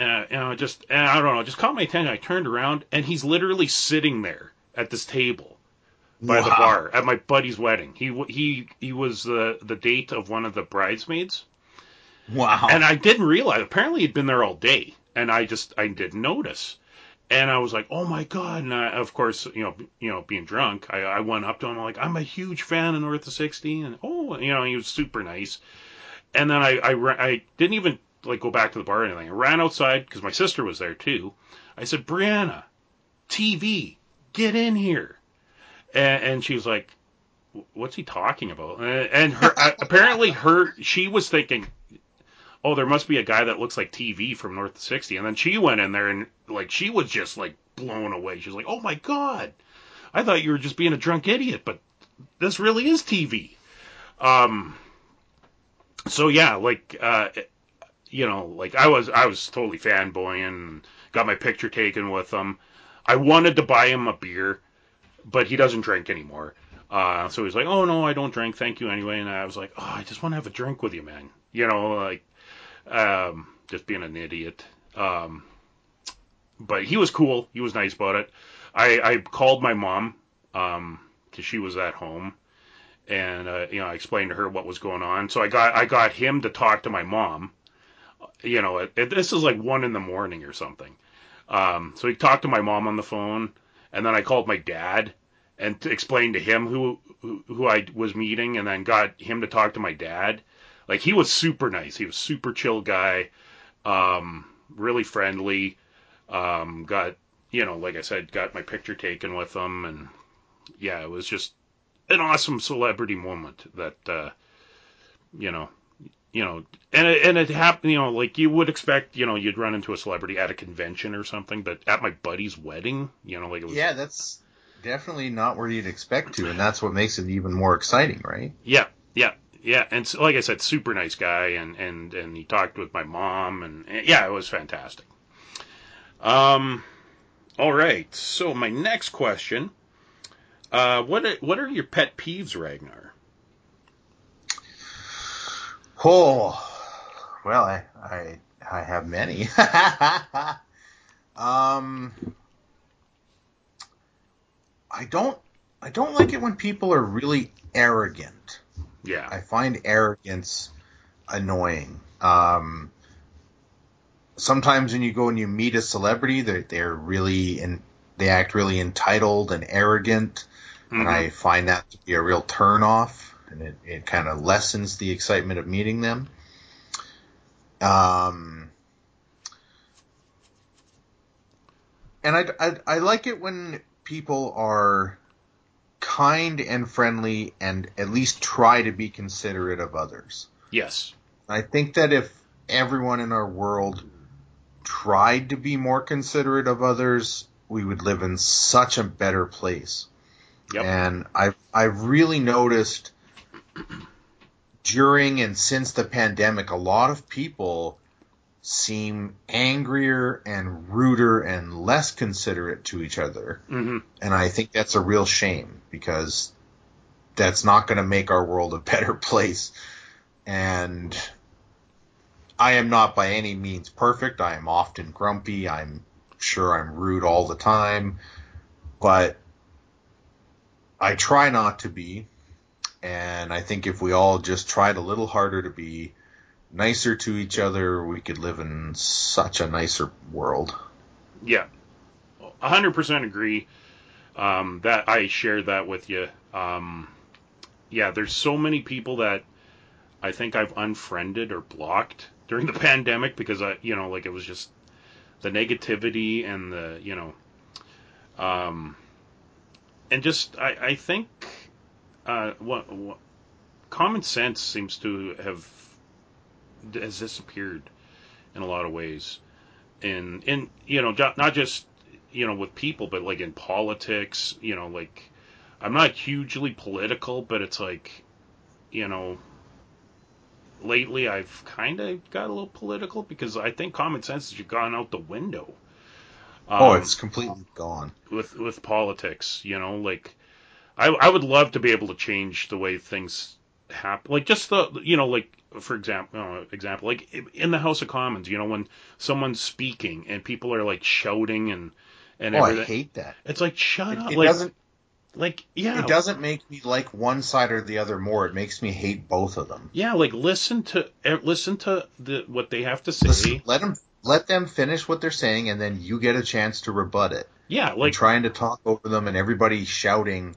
and, you know, just and I don't know, just caught my attention. I turned around and he's literally sitting there at this table by the bar at my buddy's wedding. He he he was the the date of one of the bridesmaids, Wow. and I didn't realize. Apparently, he'd been there all day, and I just I didn't notice. And I was like, oh my god! And I, of course, you know, you know, being drunk, I, I went up to him. I'm like, I'm a huge fan of North of 60, and oh, you know, he was super nice. And then I I, I didn't even like go back to the bar or anything. I ran outside because my sister was there too. I said, Brianna, TV, get in here. And, and she was like, what's he talking about? And her apparently her she was thinking, oh, there must be a guy that looks like TV from North of 60. And then she went in there and like she was just like blown away. She was like, oh my god, I thought you were just being a drunk idiot, but this really is TV. Um. So yeah, like uh, you know, like I was I was totally fanboying, got my picture taken with him. I wanted to buy him a beer, but he doesn't drink anymore. Uh, so he's like, "Oh no, I don't drink. Thank you anyway." And I was like, "Oh, I just want to have a drink with you, man." You know, like um, just being an idiot. Um, but he was cool. He was nice about it. I, I called my mom because she was at home, and uh, you know I explained to her what was going on. So I got I got him to talk to my mom. You know, it, it, this is like one in the morning or something. Um, so he talked to my mom on the phone, and then I called my dad and to to him who, who who I was meeting, and then got him to talk to my dad. Like he was super nice. He was super chill guy, um, really friendly. Um, got you know, like I said, got my picture taken with him, and yeah, it was just an awesome celebrity moment that uh, you know, you know, and it, and it happened, you know, like you would expect, you know, you'd run into a celebrity at a convention or something, but at my buddy's wedding, you know, like it was yeah, that's definitely not where you'd expect to, and that's what makes it even more exciting, right? Yeah, yeah, yeah, and so, like I said, super nice guy, and and and he talked with my mom, and, and yeah, it was fantastic. Um, all right, so my next question, uh, what what are your pet peeves, Ragnar? Oh, well, I I, I have many. um, I don't I don't like it when people are really arrogant. Yeah, I find arrogance annoying. Um, sometimes when you go and you meet a celebrity, they're they're really and they act really entitled and arrogant, and Mhm. I find that to be a real turn off, and it, it kind of lessens the excitement of meeting them. Um, and I, I, I like it when people are kind and friendly and at least try to be considerate of others. yes, I think that if everyone in our world tried to be more considerate of others, we would live in such a better place. Yep. And I've I've really noticed during and since the pandemic, a lot of people seem angrier and ruder and less considerate to each other. hmm And I think that's a real shame because that's not going to make our world a better place. And I am not by any means perfect. I am often grumpy. I'm sure I'm rude all the time, but I try not to be. And I think if we all just tried a little harder to be nicer to each other, we could live in such a nicer world. Yeah, hundred percent agree. Um, that I share that with you. Um, yeah, there's so many people that I think I've unfriended or blocked during the pandemic because I, you know, like it was just the negativity and the, you know, um, and just I, I think uh, what, what common sense seems to have has disappeared in a lot of ways, and and you know, not just you know with people, but like in politics, you know, like I'm not hugely political, but it's like, you know, lately I've kind of got a little political because I think common sense has gone out the window. oh, Um, it's completely gone. with with politics, you know, like I I would love to be able to change the way things happen, like just the you know like for example uh, example like in the House of Commons, you know, when someone's speaking and people are like shouting and and Oh, I hate that. it's like shut It, up, it like doesn't. like yeah, It doesn't make me like one side or the other more. It makes me hate both of them. yeah, like listen to eh, listen to the what they have to say, Listen, let them let them finish what they're saying, and then you get a chance to rebut it. yeah, Like like trying to talk over them and everybody shouting,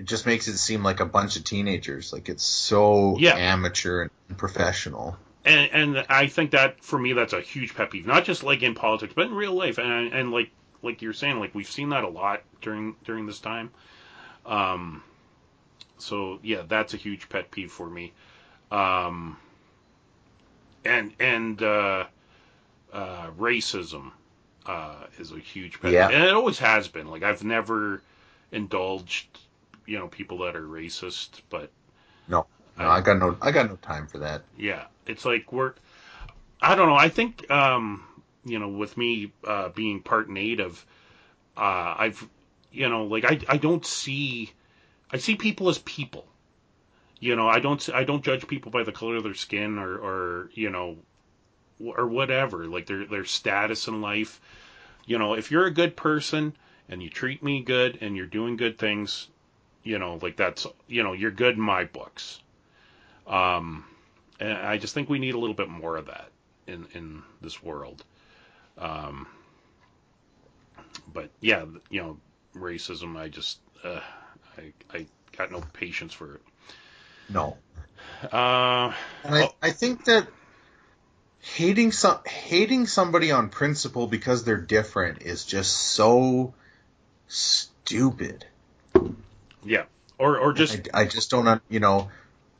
it just makes it seem like a bunch of teenagers. Like it's so Yeah. amateur and professional. and and I think that for me that's a huge pet peeve, not just like in politics, but in real life, and and like like you're saying, like we've seen that a lot during during this time. Um, so yeah, that's a huge pet peeve for me. Um, and and uh, uh, racism uh, is a huge pet, Yeah. and it always has been. Like I've never indulged, you know, people that are racist, but No, no, I got no, I got no time for that. yeah, it's like we're. I don't know. I think um, you know, with me uh, being part native, uh, I've you know, like I I don't see, I see people as people. You know, I don't I don't judge people by the color of their skin or or you know, or whatever, like their their status in life. You know, if you're a good person and you treat me good and you're doing good things, you know, like that's you know, you're good in my books. Um, and I just think we need a little bit more of that in in this world. Um, but yeah, you know, racism. I just uh, I I got no patience for it. No, Uh, and I, I think that hating some hating somebody on principle because they're different is just so stupid. Yeah, or or just I, I just don't, you know.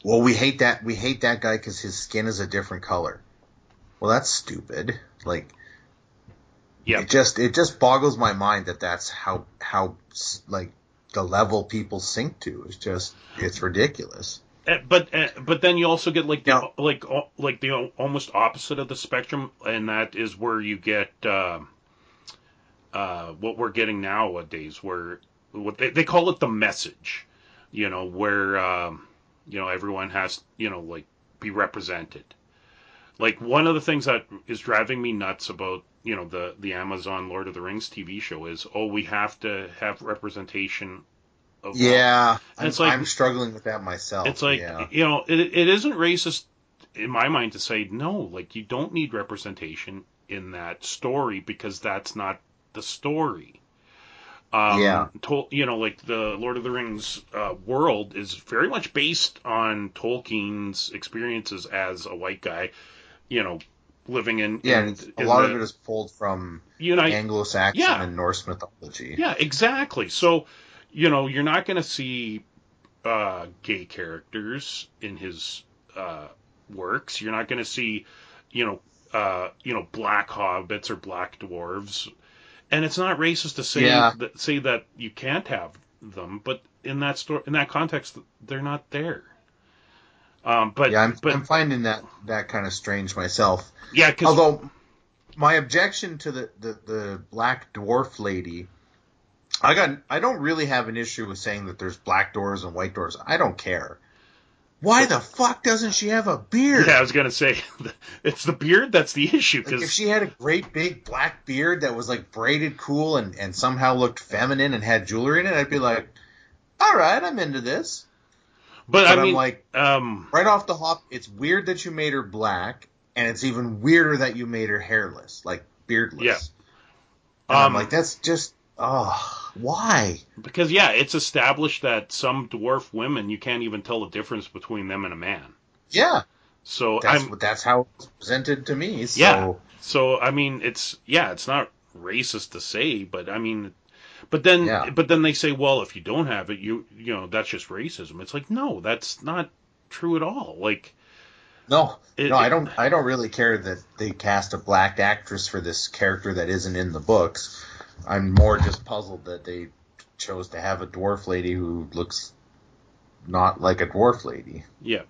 Well, we hate that. We hate that guy because his skin is a different color. Well, that's stupid. Like, yeah, it just it just boggles my mind that that's how how like the level people sink to. is just it's ridiculous. Uh, but uh, but then you also get like the Yeah. like like the almost opposite of the spectrum, and that is where you get uh, uh, what we're getting nowadays, where what they, they call it the message, you know, where um, you know everyone has you know like be represented. Like one of the things that is driving me nuts about you know the the Amazon Lord of the Rings TV show is oh we have to have representation of Yeah, And I'm, it's like- I'm struggling with that myself. it's like yeah. you know, it, it isn't racist in my mind to say no. Like you don't need representation in that story because that's not the story. Um, Yeah. Tol- you know, like the Lord of the Rings uh, world is very much based on Tolkien's experiences as a white guy. You know, living in yeah, in, and a lot the of it is pulled from Uni- Anglo-Saxon Yeah. and Norse mythology. Yeah, exactly. So, you know, you're not going to see uh, gay characters in his uh, works. You're not going to see, you know, uh, you know, black hobbits or black dwarves. And it's not racist to say Yeah. that say that you can't have them, but in that story, in that context, they're not there. Um, but yeah, I'm, but I'm finding that that kind of strange myself. yeah, because Although my objection to the, the, the black dwarf lady, I got I don't really have an issue with saying that there's black doors and white doors. I don't care. Why the fuck doesn't she have a beard? yeah, I was gonna say it's the beard that's the issue Like because if she had a great big black beard that was like braided cool and, and somehow looked feminine and had jewelry in it, I'd be like, all right, I'm into this. but, But I I'm mean like, um right off the hop, it's weird that you made her black, and it's even weirder that you made her hairless, like beardless. Yeah. And I'm Um, like, that's just, oh, why? Because yeah, it's established that some dwarf women you can't even tell the difference between them and a man. Yeah, So that's I'm that's how it's presented to me. So, Yeah. so I mean it's yeah, it's not racist to say, but I mean but then Yeah. but then they say, well, if you don't have it, you you know, that's just racism. It's like no, that's not true at all. Like no, It- no, I don't. I don't really care that they cast a black actress for this character that isn't in the books. I'm more just puzzled that they chose to have a dwarf lady who looks not like a dwarf lady. Yeah.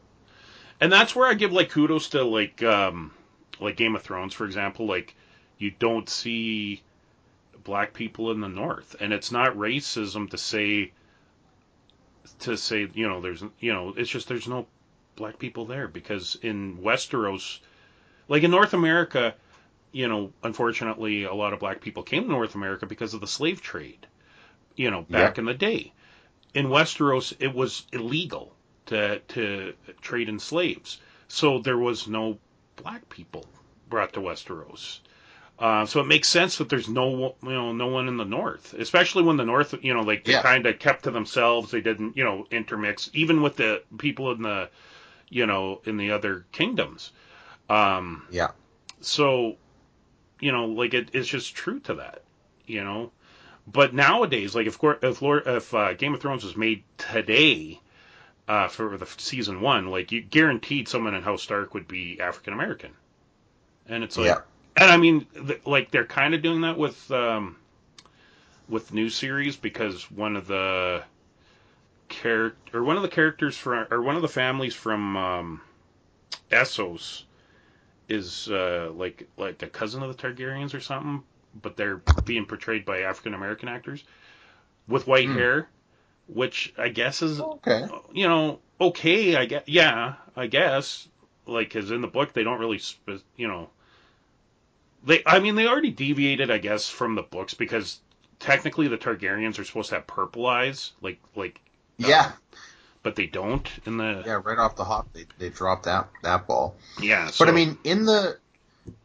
And that's where I give like kudos to like um like Game of Thrones for example, like you don't see black people in the north and it's not racism to say to say, you know, there's you know, it's just there's no black people there because in Westeros like in North America, you know, unfortunately a lot of black people came to North America because of the slave trade. You know, back in the day. In Westeros it was illegal to to trade in slaves. So there was no black people brought to Westeros. Uh, so it makes sense that there's no you know no one in the north, especially when the north you know like they Yeah. kind of kept to themselves. They didn't you know intermix even with the people in the you know in the other kingdoms. Um, Yeah, so you know like it, it's just true to that you know but nowadays like if if, Lord, if uh, game of thrones was made today uh, for the season one like you guaranteed someone in house stark would be african american and it's like Yeah. and i mean th- like they're kind of doing that with um with new series because one of the character or one of the characters from or one of the families from um essos is uh, like like a cousin of the Targaryens or something, but they're being portrayed by African American actors with white Hmm. hair, which I guess is okay. you know okay. I guess yeah, I guess like because in the book they don't really you know they I mean they already deviated I guess from the books because technically the Targaryens are supposed to have purple eyes like like Yeah, but they don't in the yeah. Right off the hop, they they dropped that that ball. yeah. But I mean, in the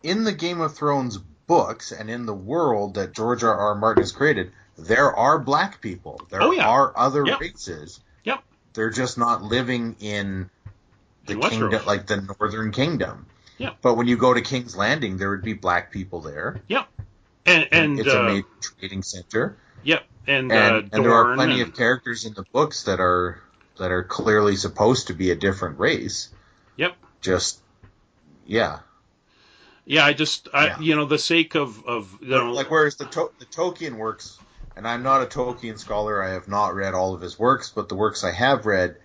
in the Game of Thrones books and in the world that George R. R. Martin has created, there are black people. There Oh, yeah. are other Yep. races. Yep. They're just not living in the In Westeros. kingdom, like the Northern Kingdom. Yep. But when you go to King's Landing, there would be black people there. and and it's uh, a major trading center, Yep, and, and, uh, and there are plenty and- of characters in the books that are that are clearly supposed to be a different race. Yep. Just yeah. Yeah, I just, I, Yeah. you know, the sake of, of you know, like whereas the to- the Tolkien works, and I'm not a Tolkien scholar. I have not read all of his works, but the works I have read,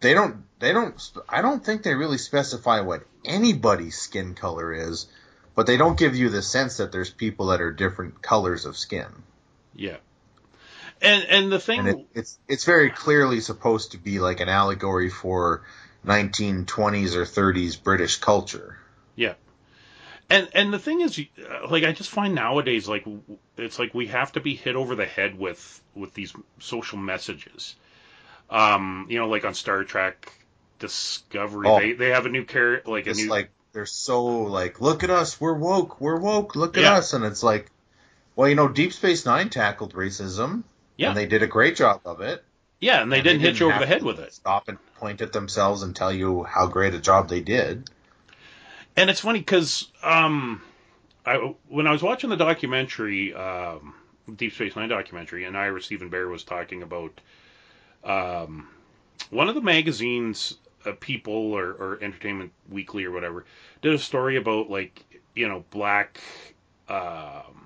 they don't they don't I don't think they really specify what anybody's skin color is, but they don't give you the sense that there's people that are different colors of skin. yeah. And and the thing, And it, it's it's very clearly supposed to be like an allegory for 1920s or 30s British culture. Yeah. And and the thing is, uh, like, I just find nowadays, like, it's like we have to be hit over the head with with these social messages. Um, you know, like on Star Trek Discovery, Oh. they they have a new character, like a new, like they're so like, look at us, we're woke, we're woke, look at Yeah. us, and it's like, well, you know, Deep Space Nine tackled racism, Yeah. and they did a great job of it. yeah, and they and didn't hit you over the head with it. Stop and point at themselves and tell you how great a job they did. And it's funny because um, I when I was watching the documentary, um, Deep Space Nine documentary, and Ira Steven Behr was talking about um, one of the magazines, uh, People or, or Entertainment Weekly or whatever, did a story about like you know black um,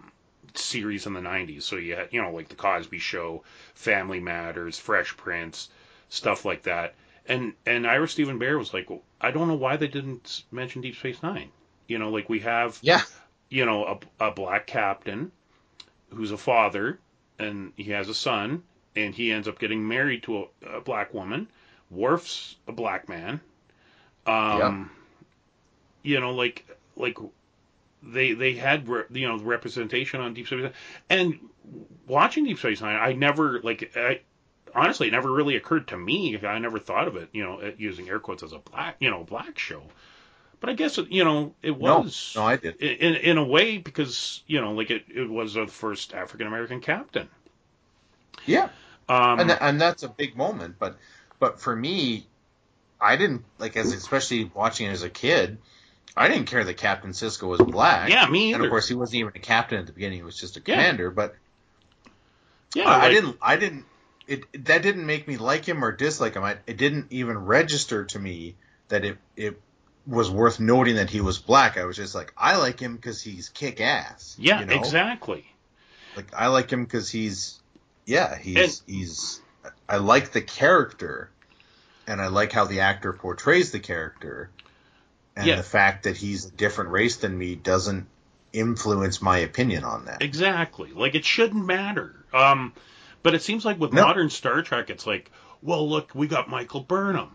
series in the '90s. So you had you know like the Cosby Show, Family Matters, Fresh Prince, stuff like that. And and Ira Steven Behr was like, well, I don't know why they didn't mention Deep Space Nine. You know, like we have Yeah, you know, a, a black captain who's a father and he has a son and he ends up getting married to a, a black woman. Worf's a black man. Um, you know, like, like they, they had, re, you know, representation on Deep Space Nine. And watching Deep Space Nine, I never, like, I, honestly, it never really occurred to me. I never thought of it, you know, using air quotes as a black, you know, black show. But I guess you know it No, was no, I did. in in a way because you know like it, it was the first African American captain. Yeah, Um, and and that's a big moment. But but for me, I didn't like as especially watching it as a kid. I didn't care that Captain Sisko was black. yeah, me And of course, he wasn't even a captain at the beginning; he was just a Yeah. commander. But yeah, I, I didn't. I didn't. It that didn't make me like him or dislike him. I, it didn't even register to me that it it was worth noting that he was black. I was just like, I like him because he's kick ass. Yeah, you know? exactly. Like I like him because he's, yeah, he's he's. I like the character, and I like how the actor portrays the character, and Yeah. the fact that he's a different race than me doesn't influence my opinion on that. Exactly. Like it shouldn't matter. Um, but it seems like with No. modern Star Trek, it's like, well, look, we got Michael Burnham.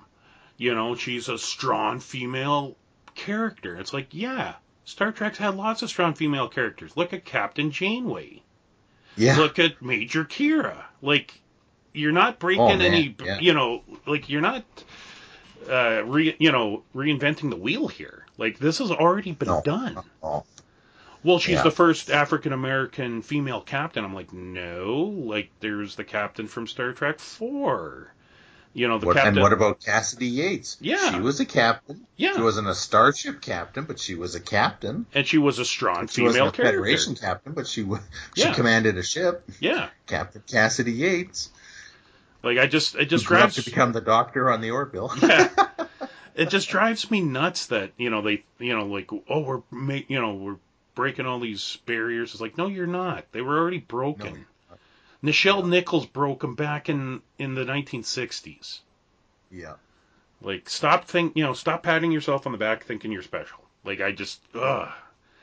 You know, she's a strong female character. It's like, yeah, Star Trek's had lots of strong female characters. Look at Captain Janeway. Yeah, Look at Major Kira. Like, you're not breaking Oh, any, yeah. you know, like you're not, uh, re, you know, reinventing the wheel here. Like this has already been No. done. Well, she's Yeah. the first African American female captain. I'm like, no, like there's the captain from Star Trek Four. You know, the What, captain. and what about Cassidy Yates? Yeah. she was a captain. Yeah. she wasn't a starship captain, but she was a captain. and she was a strong She female wasn't a character. Federation captain, but she she Yeah. commanded a ship. Yeah, Captain Cassidy Yates. Like I just it just up drives to become the doctor on the Orville. yeah. It just drives me nuts that you know they you know like oh we're ma- you know we're breaking all these barriers. It's like no you're not. They were already broken. Nichelle Nichols broke them back in in the 1960s. yeah. Like stop think you know stop patting yourself on the back thinking you're special. Like I just ugh.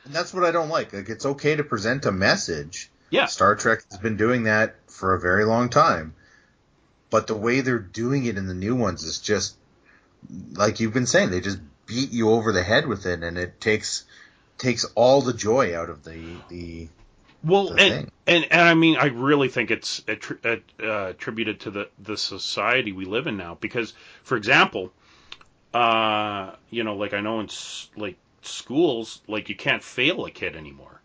And that's what I don't like. Like it's okay to present a message. Yeah. Star Trek has been doing that for a very long time. But the way they're doing it in the new ones is just like you've been saying, they just beat you over the head with it and it takes takes all the joy out of the the Well, the and, thing. and and I mean, I really think it's attri- uh, uh, attributed to the the society we live in now. Because, for example, uh, you know, like I know in s- like schools, like you can't fail a kid anymore.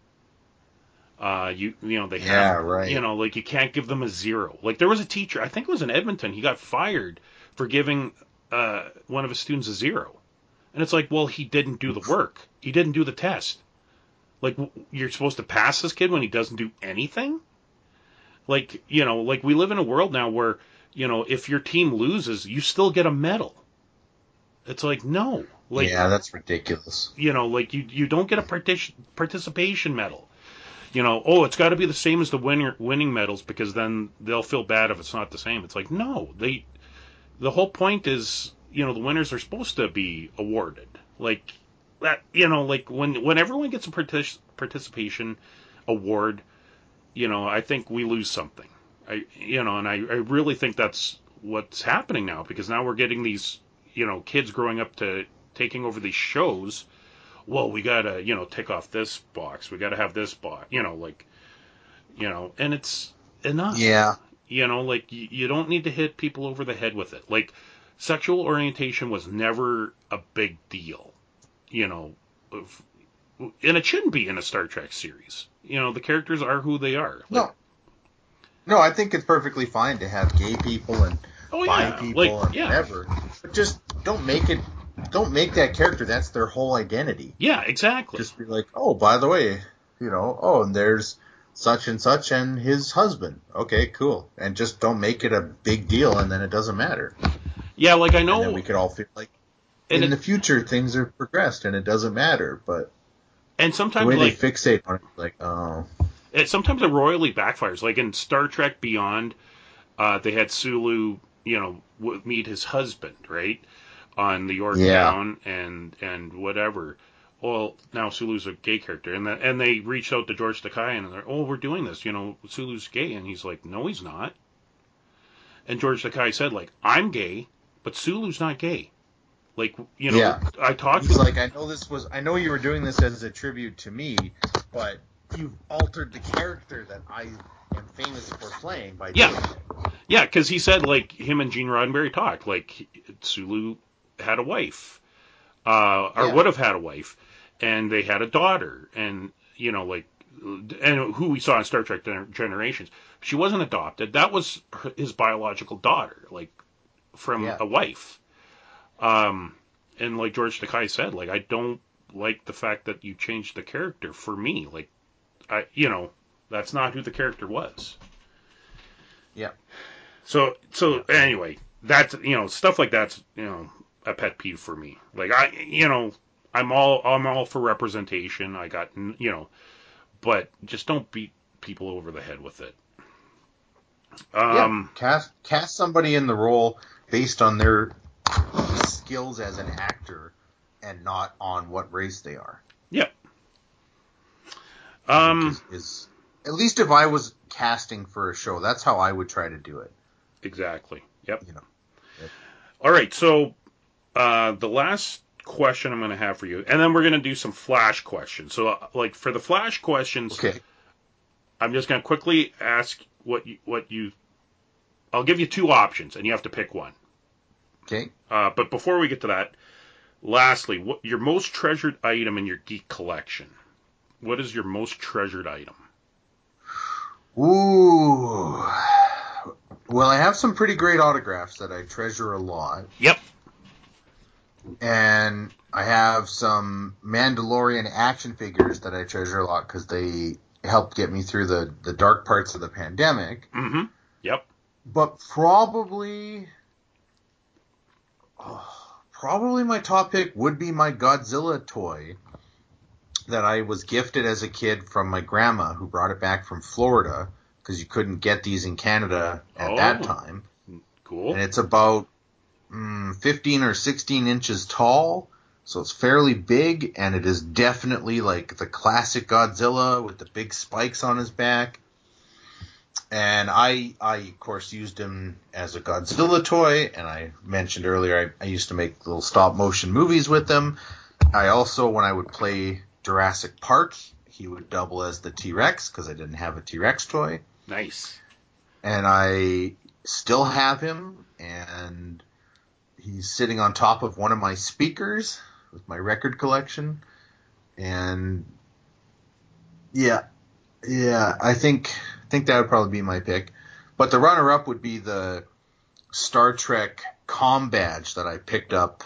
Uh, you you know they Yeah, have right. you know like you can't give them a zero. Like there was a teacher, I think it was in Edmonton, he got fired for giving uh, one of his students a zero, and it's like, well, he didn't do the work, he didn't do the test. Like you're supposed to pass this kid when he doesn't do anything? Like, you know, like we live in a world now where, you know, if your team loses, you still get a medal. It's like no. Like Yeah, that's ridiculous. you know, like you you don't get a partic- participation medal. You know, oh, it's got to be the same as the winner winning medals because then they'll feel bad if it's not the same. It's like no, they the whole point is, you know, the winners are supposed to be awarded. Like that, you know, like when when everyone gets a partic- participation award, you know, I think we lose something. I you know, and I I really think that's what's happening now because now we're getting these, you know, kids growing up to taking over these shows well, we gotta, you know, tick off this box. We gotta have this box, you know, like, you know, and it's enough. Yeah. You know, like you, you don't need to hit people over the head with it. Like, sexual orientation was never a big deal. You know, if, and it shouldn't be in a Star Trek series. You know, the characters are who they are. Like, No. No, I think it's perfectly fine to have gay people and oh bi yeah, people like and yeah, whatever. But just don't make it don't make that character that's their whole identity. yeah, exactly. Just be like, oh, by the way, you know, oh, and there's such and such and his husband. Okay, cool. And just don't make it a big deal, and then it doesn't matter. yeah, like I And know, then we could all feel like in it- the future things are progressed and it doesn't matter. But and the sometimes way like they fixate on it, like, oh, it sometimes it royally backfires. Like in Star Trek Beyond, uh, they had Sulu, you know, meet his husband, right, on the Yorktown and and whatever. Well, now Sulu's a gay character, and the, and they reached out to George Takei and they're, oh, we're doing this, you know, Sulu's gay, and he's like, no, he's not. And George Takei said, like, I'm gay, but Sulu's not gay. Like, you know, Yeah. I talked he's like, I know this was, I know you were doing this as a tribute to me, but you've altered the character that I am famous for playing by Yeah. doing it. Yeah, because he said like him and Gene Roddenberry talked. Like Sulu had a wife. uh, or Yeah. would have had a wife, and they had a daughter, and you know, like, and who we saw in Star Trek Gener- Generations, she wasn't adopted. That was her, his biological daughter, like from Yeah. a wife. Um, and like George Takei said, like I don't like the fact that you changed the character for me. Like, I, you know, that's not who the character was. Yeah. So, so anyway, that's you know stuff like that's you know a pet peeve for me. Like I, you know, I'm all I'm all for representation. I got you know, but just don't beat people over the head with it. Um, yeah, cast cast somebody in the role based on their skills as an actor, and not on what race they are. yeah. Um, is, is at least if I was casting for a show, that's how I would try to do it. exactly. Yep. You know. All right. So, uh, the last question I'm going to have for you, and then we're going to do some flash questions. So, uh, like for the flash questions, Okay. I'm just going to quickly ask what you, what you. I'll give you two options, and you have to pick one. Okay. Uh, but before we get to that, lastly, what your most treasured item in your geek collection? What is your most treasured item? Ooh. Well, I have some pretty great autographs that I treasure a lot, Yep. And I have some Mandalorian action figures that I treasure a lot because they helped get me through the the dark parts of the pandemic. Mm-hmm. Yep. But probably, oh, probably my top pick would be my Godzilla toy that I was gifted as a kid from my grandma, who brought it back from Florida because you couldn't get these in Canada at that Oh. time. Cool. And it's about mm, 15 or 16 inches tall. So it's fairly big, and it is definitely like the classic Godzilla with the big spikes on his back. And I, I of course used him as a Godzilla toy, and I mentioned earlier I, I used to make little stop motion movies with them. I also, when I would play Jurassic Park, he would double as the T Rex because I didn't have a T Rex toy nice. and I still have him, and he's sitting on top of one of my speakers with my record collection, and yeah, yeah, I think I think that would probably be my pick, but the runner-up would be the Star Trek com badge that I picked up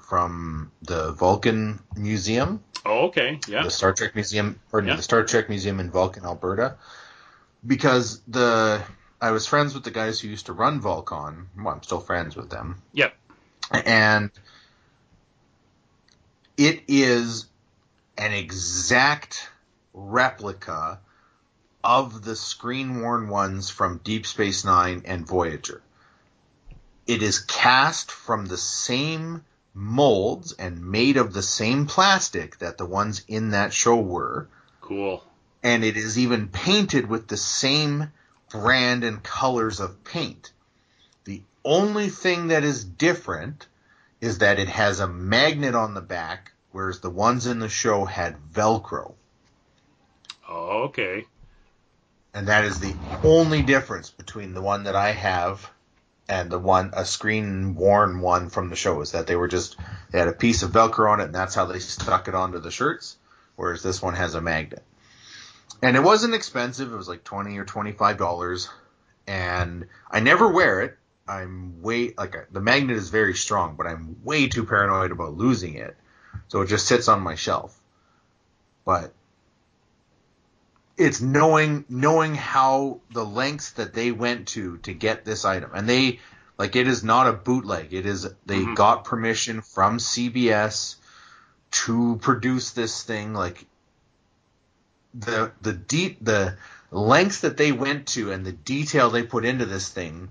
from the Vulcan Museum Oh, okay. Yeah. the Star Trek Museum, or Yeah. the Star Trek Museum in Vulcan, Alberta, because the I was friends with the guys who used to run Vulcan. Well, I'm still friends with them, Yep. And it is an exact replica of the screen worn ones from Deep Space Nine and Voyager. It is cast from the same molds and made of the same plastic that the ones in that show were, Cool. and it is even painted with the same brand and colors of paint. Only thing that is different is that it has a magnet on the back, whereas the ones in the show had Velcro. Oh, okay. And that is the only difference between the one that I have and the one, a screen worn one from the show, is that they were just, they had a piece of Velcro on it and that's how they stuck it onto the shirts, whereas this one has a magnet. And it wasn't expensive, it was like 20 or $25. And I never wear it. I'm way, like, the magnet is very strong, but I'm way too paranoid about losing it. So it just sits on my shelf. But it's knowing knowing how the lengths that they went to to get this item and they like it is not a bootleg it is they Mhm. got permission from CBS to produce this thing like the the deep the lengths that they went to and the detail they put into this thing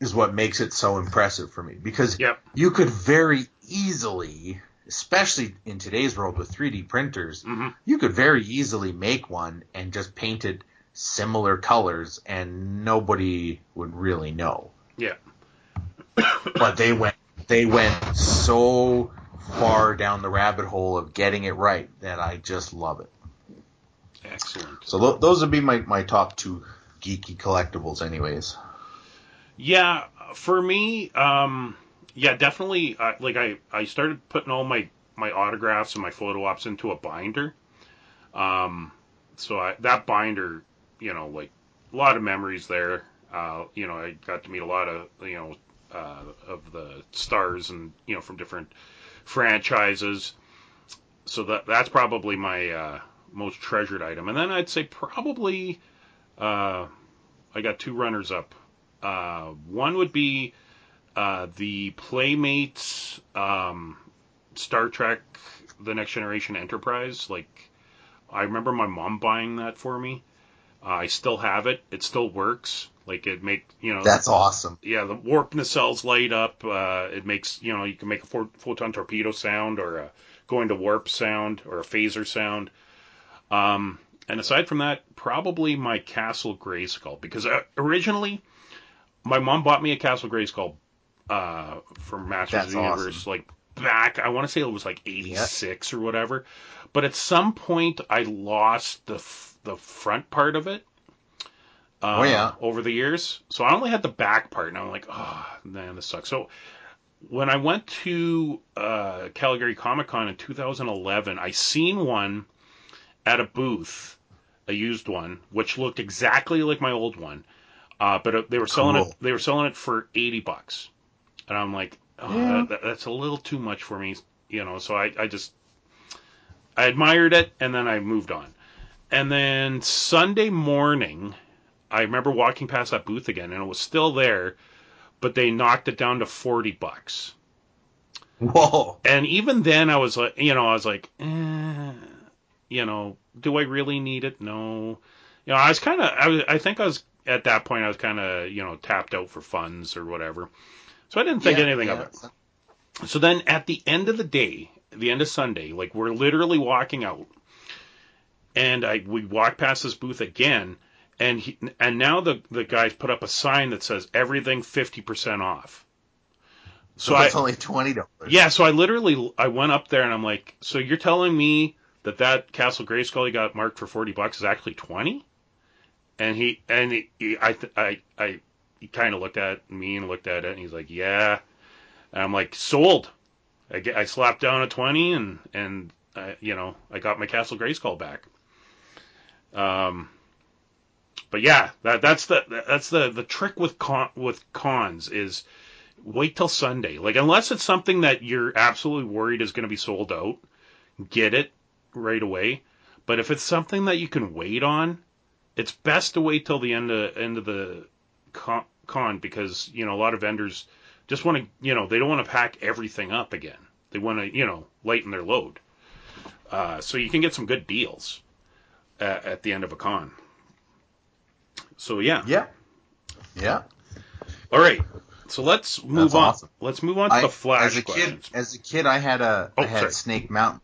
is what makes it so impressive for me because Yep. you could very easily especially in today's world with 3D printers hmm you could very easily make one and just paint it similar colors and nobody would really know. Yeah. But they went they went so far down the rabbit hole of getting it right that I just love it. Excellent. So th- those would be my, my top two geeky collectibles anyways. Yeah, for me, um, yeah, definitely. Uh, like I, I started putting all my my autographs and my photo ops into a binder. Um, so I, that binder, you know, like a lot of memories there. Uh, you know, I got to meet a lot of you know uh, of the stars and you know from different franchises. So that that's probably my uh, most treasured item. And then I'd say probably uh, I got two runners up. Uh, one would be uh, the Playmates um, Star Trek: The Next Generation Enterprise. Like I remember my mom buying that for me. Uh, I still have it. It still works. Like it make you know That's awesome. yeah, the warp nacelles light up. Uh, it makes you know you can make a pho- photon torpedo sound or a going to warp sound or a phaser sound. Um, and aside from that, probably my Castle Grayskull because uh, originally my mom bought me a Castle Grayskull uh, from Masters That's of the Universe like back. I want to say it was like '86 or whatever. But at some point, I lost the f- the front part of it. Uh, Oh, yeah. Over the years, so I only had the back part, and I'm like, oh man, this sucks. So when I went to uh, Calgary Comic Con in 2011, I seen one at a booth, a used one, which looked exactly like my old one, uh, but it- they were selling it. They were selling it for 80 bucks, and I'm like, oh, Yeah. that, that's a little too much for me, you know. So I, I just I admired it, and then I moved on. And then Sunday morning, I remember walking past that booth again, and it was still there, but they knocked it down to 40 bucks. Whoa. And even then, I was like, you know, I was like, eh, you know, do I really need it? No. You know, I was kind of, I, was, I think I was at that point, I was kind of, you know, tapped out for funds or whatever. So I didn't think Yeah, anything of it. So then at the end of the day, the end of Sunday, like we're literally walking out, and I we walk past this booth again, and he, and now the the guys put up a sign that says everything fifty percent off. So, it's only twenty dollars. yeah, so I literally I went up there and I'm like, so you're telling me that that Castle Grayskull you got marked for forty bucks is actually twenty? And he and he, he I I I he kind of looked at me and looked at it and he's like, yeah. And I'm like, sold. I get I slapped down a twenty and and uh, you know I got my Castle Grayskull back. Um. But yeah, that that's the that's the the trick with con with cons is wait till Sunday. Like unless it's something that you're absolutely worried is going to be sold out, get it right away. But if it's something that you can wait on, it's best to wait till the end of end of the con, con because you know a lot of vendors just want to you know they don't want to pack everything up again. They want to you know lighten their load. Uh, so you can get some good deals at, at the end of a con. So yeah. Yeah. Yeah. All right. So let's move That's on. awesome. Let's move on to I, the flash as a questions. kid, as a kid, I had a Oh, I had. Snake Mountain.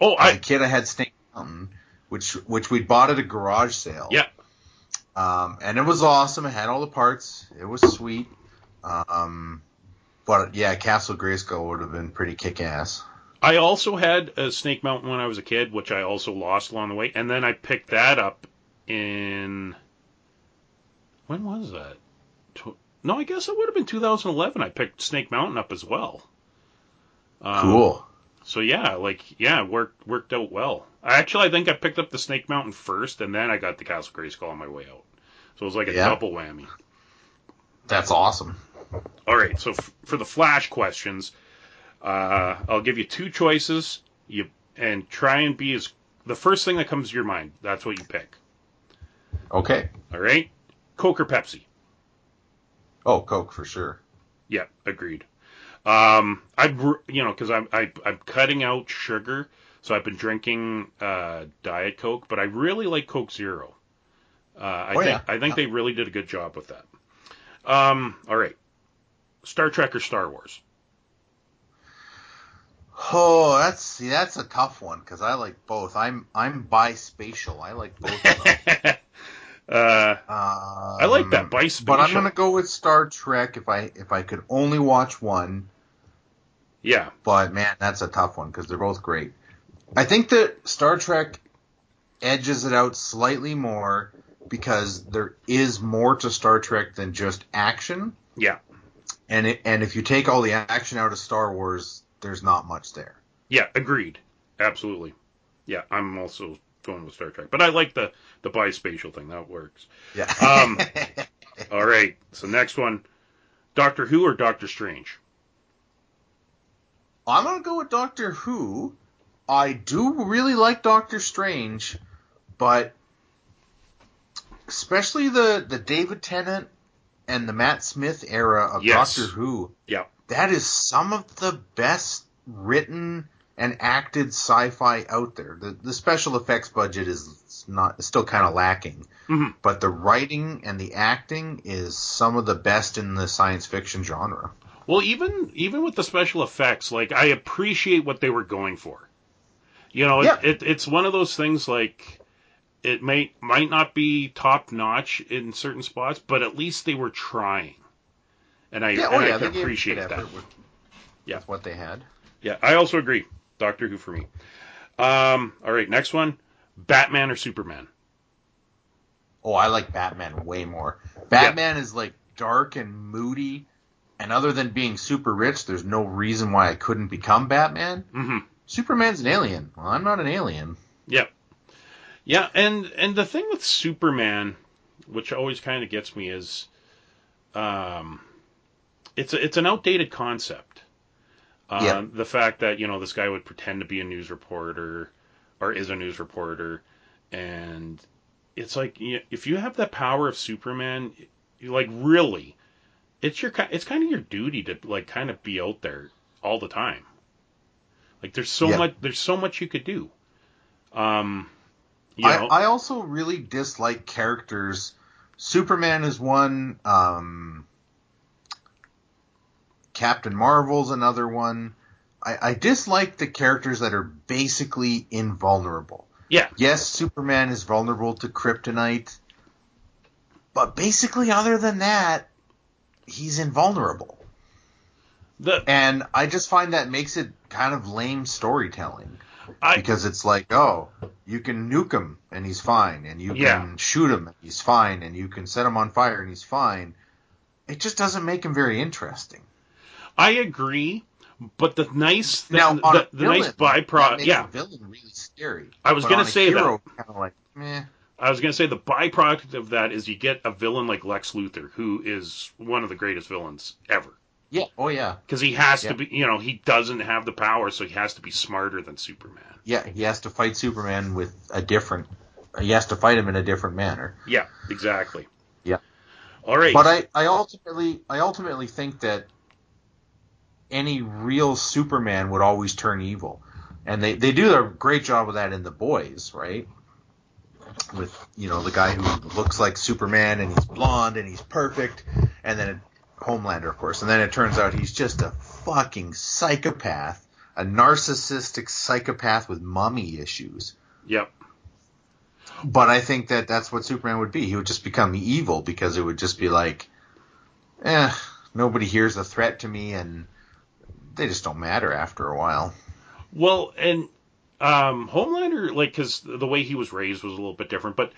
oh, As a I kid, I had Snake Mountain, which which we bought at a garage sale. Yeah. Um, and it was awesome. It had all the parts. It was sweet. Um, but yeah, Castle Grayskull would have been pretty kick ass. I also had a Snake Mountain when I was a kid, which I also lost along the way, and then I picked that up in when was that? No, I guess it would have been 2011. I picked Snake Mountain up as well. Um, Cool. So yeah, like yeah, worked worked out well. Actually I think I picked up the Snake Mountain first, and then I got the Castle Grayskull on my way out. So it was like a Yeah. double whammy. That's awesome. All right, so f- for the flash questions, uh, I'll give you two choices. You and try and be as the first thing that comes to your mind. That's what you pick. Okay. All right, Coke or Pepsi? Oh, Coke for sure. Yeah, agreed. Um, I you know because I'm I, I'm cutting out sugar, so I've been drinking uh, Diet Coke, but I really like Coke Zero. Uh, I Oh, think yeah. I think they really did a good job with that. Um, all right, Star Trek or Star Wars? Oh, that's see, that's a tough one because I like both. I'm I'm bispatial. I like both. Of them. uh, I like that, bispatial. But I'm gonna go with Star Trek if I if I could only watch one. Yeah, But man, that's a tough one because they're both great. I think that Star Trek edges it out slightly more because there is more to Star Trek than just action. yeah, and it, and if you take all the action out of Star Wars, there's not much there. Yeah, agreed. Absolutely. Yeah, I'm also going with Star Trek, but I like the the bispatial thing. That works. Yeah. Um, All right. So next one, Doctor Who or Doctor Strange? I'm gonna go with Doctor Who. I do really like Doctor Strange, but especially the the David Tennant and the Matt Smith era of Yes. Doctor Who. Yeah. That is some of the best written and acted sci-fi out there. The the special effects budget is not still kind of lacking, Mhm. but the writing and the acting is some of the best in the science fiction genre. Well, even even with the special effects, like I appreciate what they were going for. You know, it, Yeah. it, it's one of those things like it may might not be top notch in certain spots, but at least they were trying, and I, Yeah, and oh I yeah, can appreciate that. with, Yeah. with what they had. Yeah, I also agree. Doctor Who for me. Um, all right, next one, Batman or Superman? Oh, I like Batman way more. Batman is like dark and moody, and other than being super rich, there's no reason why I couldn't become Batman. hmm Superman's an alien. Well, I'm not an alien. Yeah, yeah, and and the thing with Superman, which always kind of gets me, is, um, it's a, it's an outdated concept. Uh, Yeah. The fact that you know this guy would pretend to be a news reporter, or is a news reporter, and it's like you if you have the power of Superman, like really, it's your it's kind of your duty to like kind of be out there all the time. Like there's so Yeah. much there's so much you could do. Um, you I, I also really dislike characters. Superman is one. Um, Captain Marvel's another one. I, I dislike the characters that are basically invulnerable. yeah, Yes, Superman is vulnerable to kryptonite, but basically, other than that, he's invulnerable. the And I just find that makes it kind of lame storytelling I because it's like, oh, you can nuke him and he's fine, and you Yeah. can shoot him and he's fine, and you can set him on fire and he's fine. It just doesn't make him very interesting. I agree, but the nice thing, now, the, the nice villain, that byproduct, yeah, villain really scary. I was But gonna say that. Kind of like, meh. I was gonna say the byproduct of that is you get a villain like Lex Luthor, who is one of the greatest villains ever. Yeah. Oh yeah. Because he has Yeah. to be, you know, he doesn't have the power, so he has to be smarter than Superman. Yeah, he has to fight Superman with a different. He has to fight him in a different manner. Yeah, exactly. Yeah. All right. But I, I ultimately, I ultimately think that any real Superman would always turn evil, and they, they do a great job of that in the boys, right? With you know the guy who looks like Superman and he's blonde and he's perfect, and then Homelander, of course, and then it turns out he's just a fucking psychopath, a narcissistic psychopath with mommy issues. Yep. But I think that that's what Superman would be. He would just become evil because it would just be like, eh, nobody here's a threat to me, and they just don't matter after a while. Well, and um, Homelander, like, because the way he was raised was a little bit different. But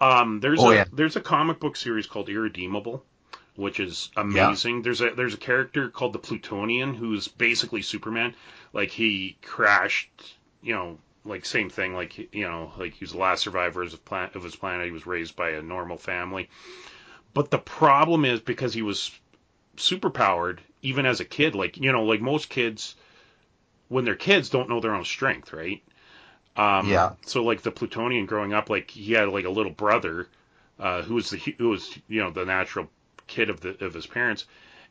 um, there's Oh, a yeah. there's a comic book series called Irredeemable, which is amazing. There's a there's a character called the Plutonian who's basically Superman. Like he crashed, you know, like same thing. Like you know, like he was the last survivor of, plan- of his planet. He was raised by a normal family. But the problem is because he was superpowered, even as a kid, like you know, like most kids when they're kids don't know their own strength, right? Um, Yeah. So like the Plutonian growing up, like he had like a little brother uh, who was the who was you know the natural kid of the of his parents,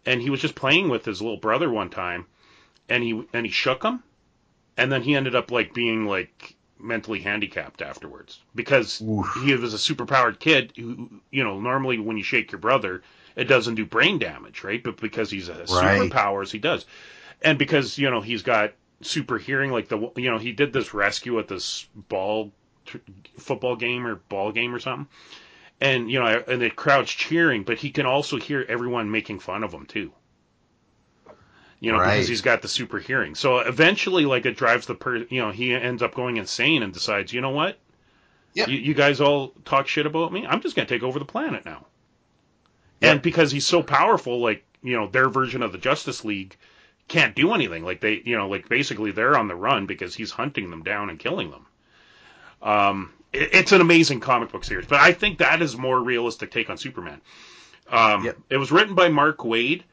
and he was just playing with his little brother one time, and he and he shook him, and then he ended up like being like mentally handicapped afterwards because Oof. he was a superpowered kid who you know normally when you shake your brother it doesn't do brain damage right but because he's a Right. superpowers he does and because you know he's got super hearing like the you know he did this rescue at this ball tr- football game or ball game or something and you know and the crowd's cheering but he can also hear everyone making fun of him too you know Right. because he's got the super hearing so eventually like it drives the per you know he ends up going insane and decides you know what Yeah. you, you guys all talk shit about me i'm just going to take over the planet now Yeah. and because he's so powerful like you know their version of the Justice League can't do anything. Like they, you know, like basically they're on the run because he's hunting them down and killing them. Um, it, it's an amazing comic book series, but I think that is more realistic take on Superman. Um, Yep. It was written by Mark Waid,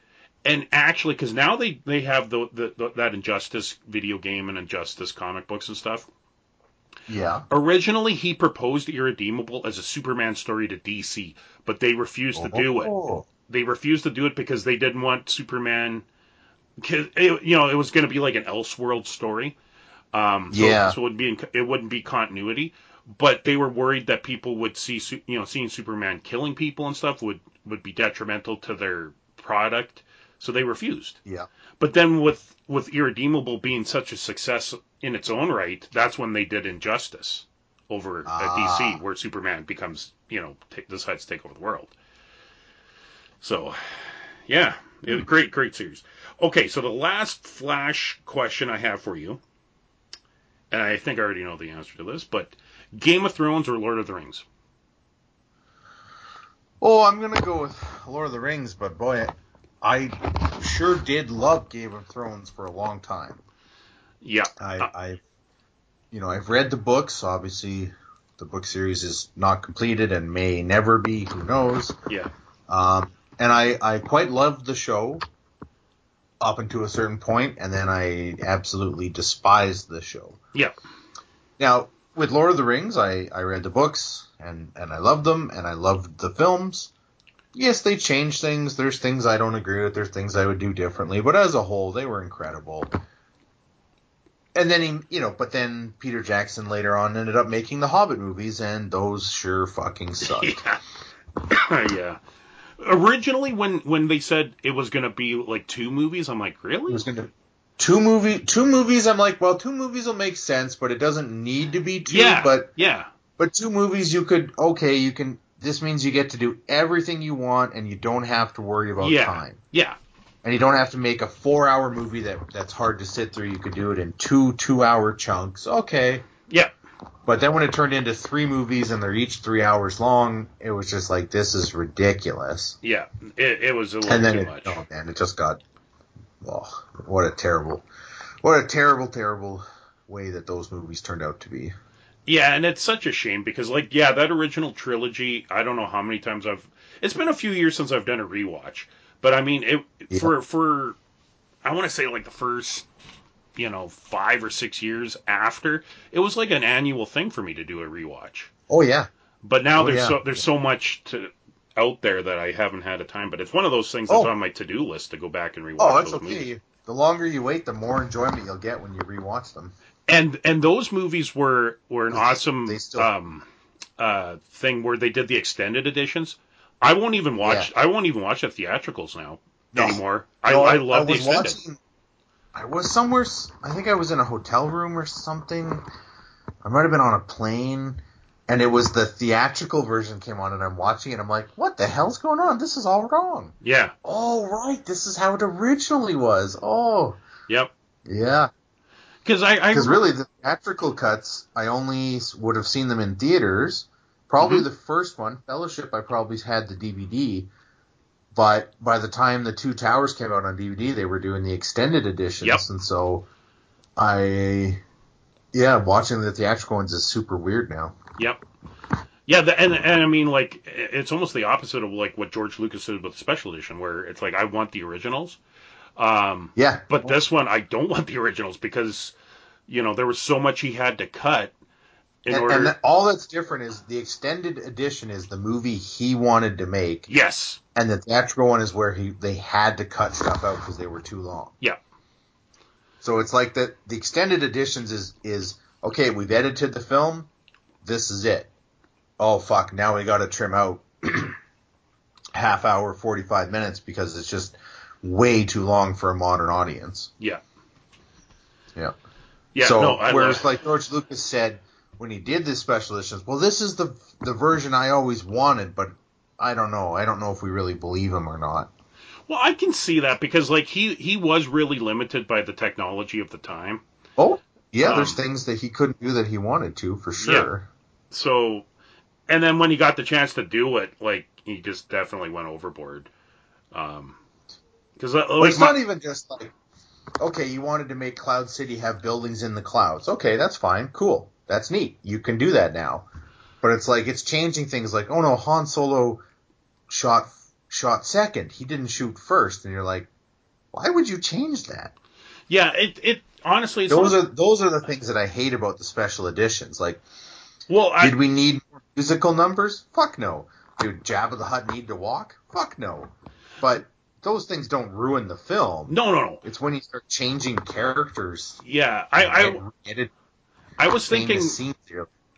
and actually, because now they they have the, the, the that Injustice video game and Injustice comic books and stuff. Yeah. Originally, he proposed Irredeemable as a Superman story to DC, but they refused to do it Oh. they refused to do it because they didn't want Superman. 'Cause it, you know, it was going to be like an Elseworld story. Um, so, Yeah. So it would be in, it wouldn't be continuity, but they were worried that people would see you know seeing Superman killing people and stuff would would be detrimental to their product. So they refused. Yeah. But then with with Irredeemable being such a success in its own right, that's when they did Injustice over at Ah. DC, where Superman becomes you know decides to take over the world. So, yeah, it- great great series. Okay, so the last Flash question I have for you, and I think I already know the answer to this, but Game of Thrones or Lord of the Rings? Oh, I'm gonna go with Lord of the Rings, but boy, I sure did love Game of Thrones for a long time. Yeah, I, Uh, I, you know, I've read the books. Obviously, the book series is not completed and may never be. Who knows? yeah, Um, and I, I quite loved the show up until a certain point, and then I absolutely despised the show. yeah, Now, with Lord of the Rings, I, I read the books and, and I loved them and I loved the films. Yes, they changed things. There's things I don't agree with. There's things I would do differently. But as a whole, they were incredible. And then he, you know, but then Peter Jackson later on ended up making the Hobbit movies, and those sure fucking sucked. yeah, yeah. Originally, when when they said it was going to be like two movies, I'm like, It really? was gonna two movie two movies. I'm like, well, two movies will make sense, but it doesn't need to be two. yeah, But yeah, But two movies, you could okay, you can. This means you get to do everything you want, and you don't have to worry about Yeah. time, yeah, and you don't have to make a four-hour movie that that's hard to sit through. You could do it in two two-hour chunks. Okay, yeah, but then when it turned into three movies and they're each three hours long, it was just like this is ridiculous. yeah. It, it was a little And then too it, much. oh man, it just got. Oh, what a terrible, what a terrible, terrible way that those movies turned out to be. Yeah, and it's such a shame because, like, yeah, that original trilogy. I don't know how many times I've. It's been a few years since I've done a rewatch, but I mean, it Yeah. for for. I want to say like the first, you know, five or six years after, it was like an annual thing for me to do a rewatch. Oh yeah, But now Oh, there's yeah. so there's so much to out there that I haven't had a time. But it's one of those things that's Oh. on my to do list to go back and rewatch oh that's those okay. movies. The longer you wait, the more enjoyment you'll get when you rewatch them. and and those movies were were an They- awesome they still- um uh thing where they did the extended editions. I won't even watch I won't even watch the theatricals now No. anymore. I, No, I love the was extended. watching. I was somewhere. I think I was in a hotel room or something. I might have been on a plane, and it was the theatrical version came on, and I'm watching it. I'm like, what the hell's going on? This is all wrong. Yeah. Oh right, this is how it originally was. Oh Yep. yeah. Because I, I Because really, the theatrical cuts, I only would have seen them in theaters. Probably Mhm. the first one, Fellowship, I probably had the DVD. But by the time the Two Towers came out on DVD, they were doing the extended editions, Yep. and so I, yeah, watching the theatrical ones is super weird now. Yep. Yeah, the, and and I mean like it's almost the opposite of like what George Lucas did with the special edition, where it's like I want the originals, um, Yeah, but this one I don't want the originals because you know there was so much he had to cut and, order. and all that's different is the extended edition is the movie he wanted to make, yes, and the theatrical one is where he they had to cut stuff out because they were too long. Yeah. So it's like that. The extended editions is is okay. We've edited the film. This is it. Oh fuck! Now we got to trim out half hour, forty five minutes because it's just way too long for a modern audience. yeah, Yeah. yeah. so no, I whereas love, like George Lucas said when he did this special editions, well, this is the the version I always wanted, but I don't know. I don't know if we really believe him or not. well, I can see that because like he he was really limited by the technology of the time. Oh, yeah. there's Um, things that he couldn't do that he wanted to for sure. So, and then when he got the chance to do it, like he just definitely went overboard. Um, Because like But it's my- not even just like, okay, you wanted to make Cloud City have buildings in the clouds. Okay, that's fine. Cool. That's neat. You can do that now. But it's like, it's changing things like, oh no, Han Solo shot, shot second. He didn't shoot first. And you're like, why would you change that? yeah, it it honestly it's Those not- are, those are the things that I hate about the special editions. Like, well I, did we need more musical numbers? Fuck no. Did Jabba the Hutt need to walk? Fuck no. But those things don't ruin the film. no no no It's when you start changing characters. yeah I I, edit I was thinking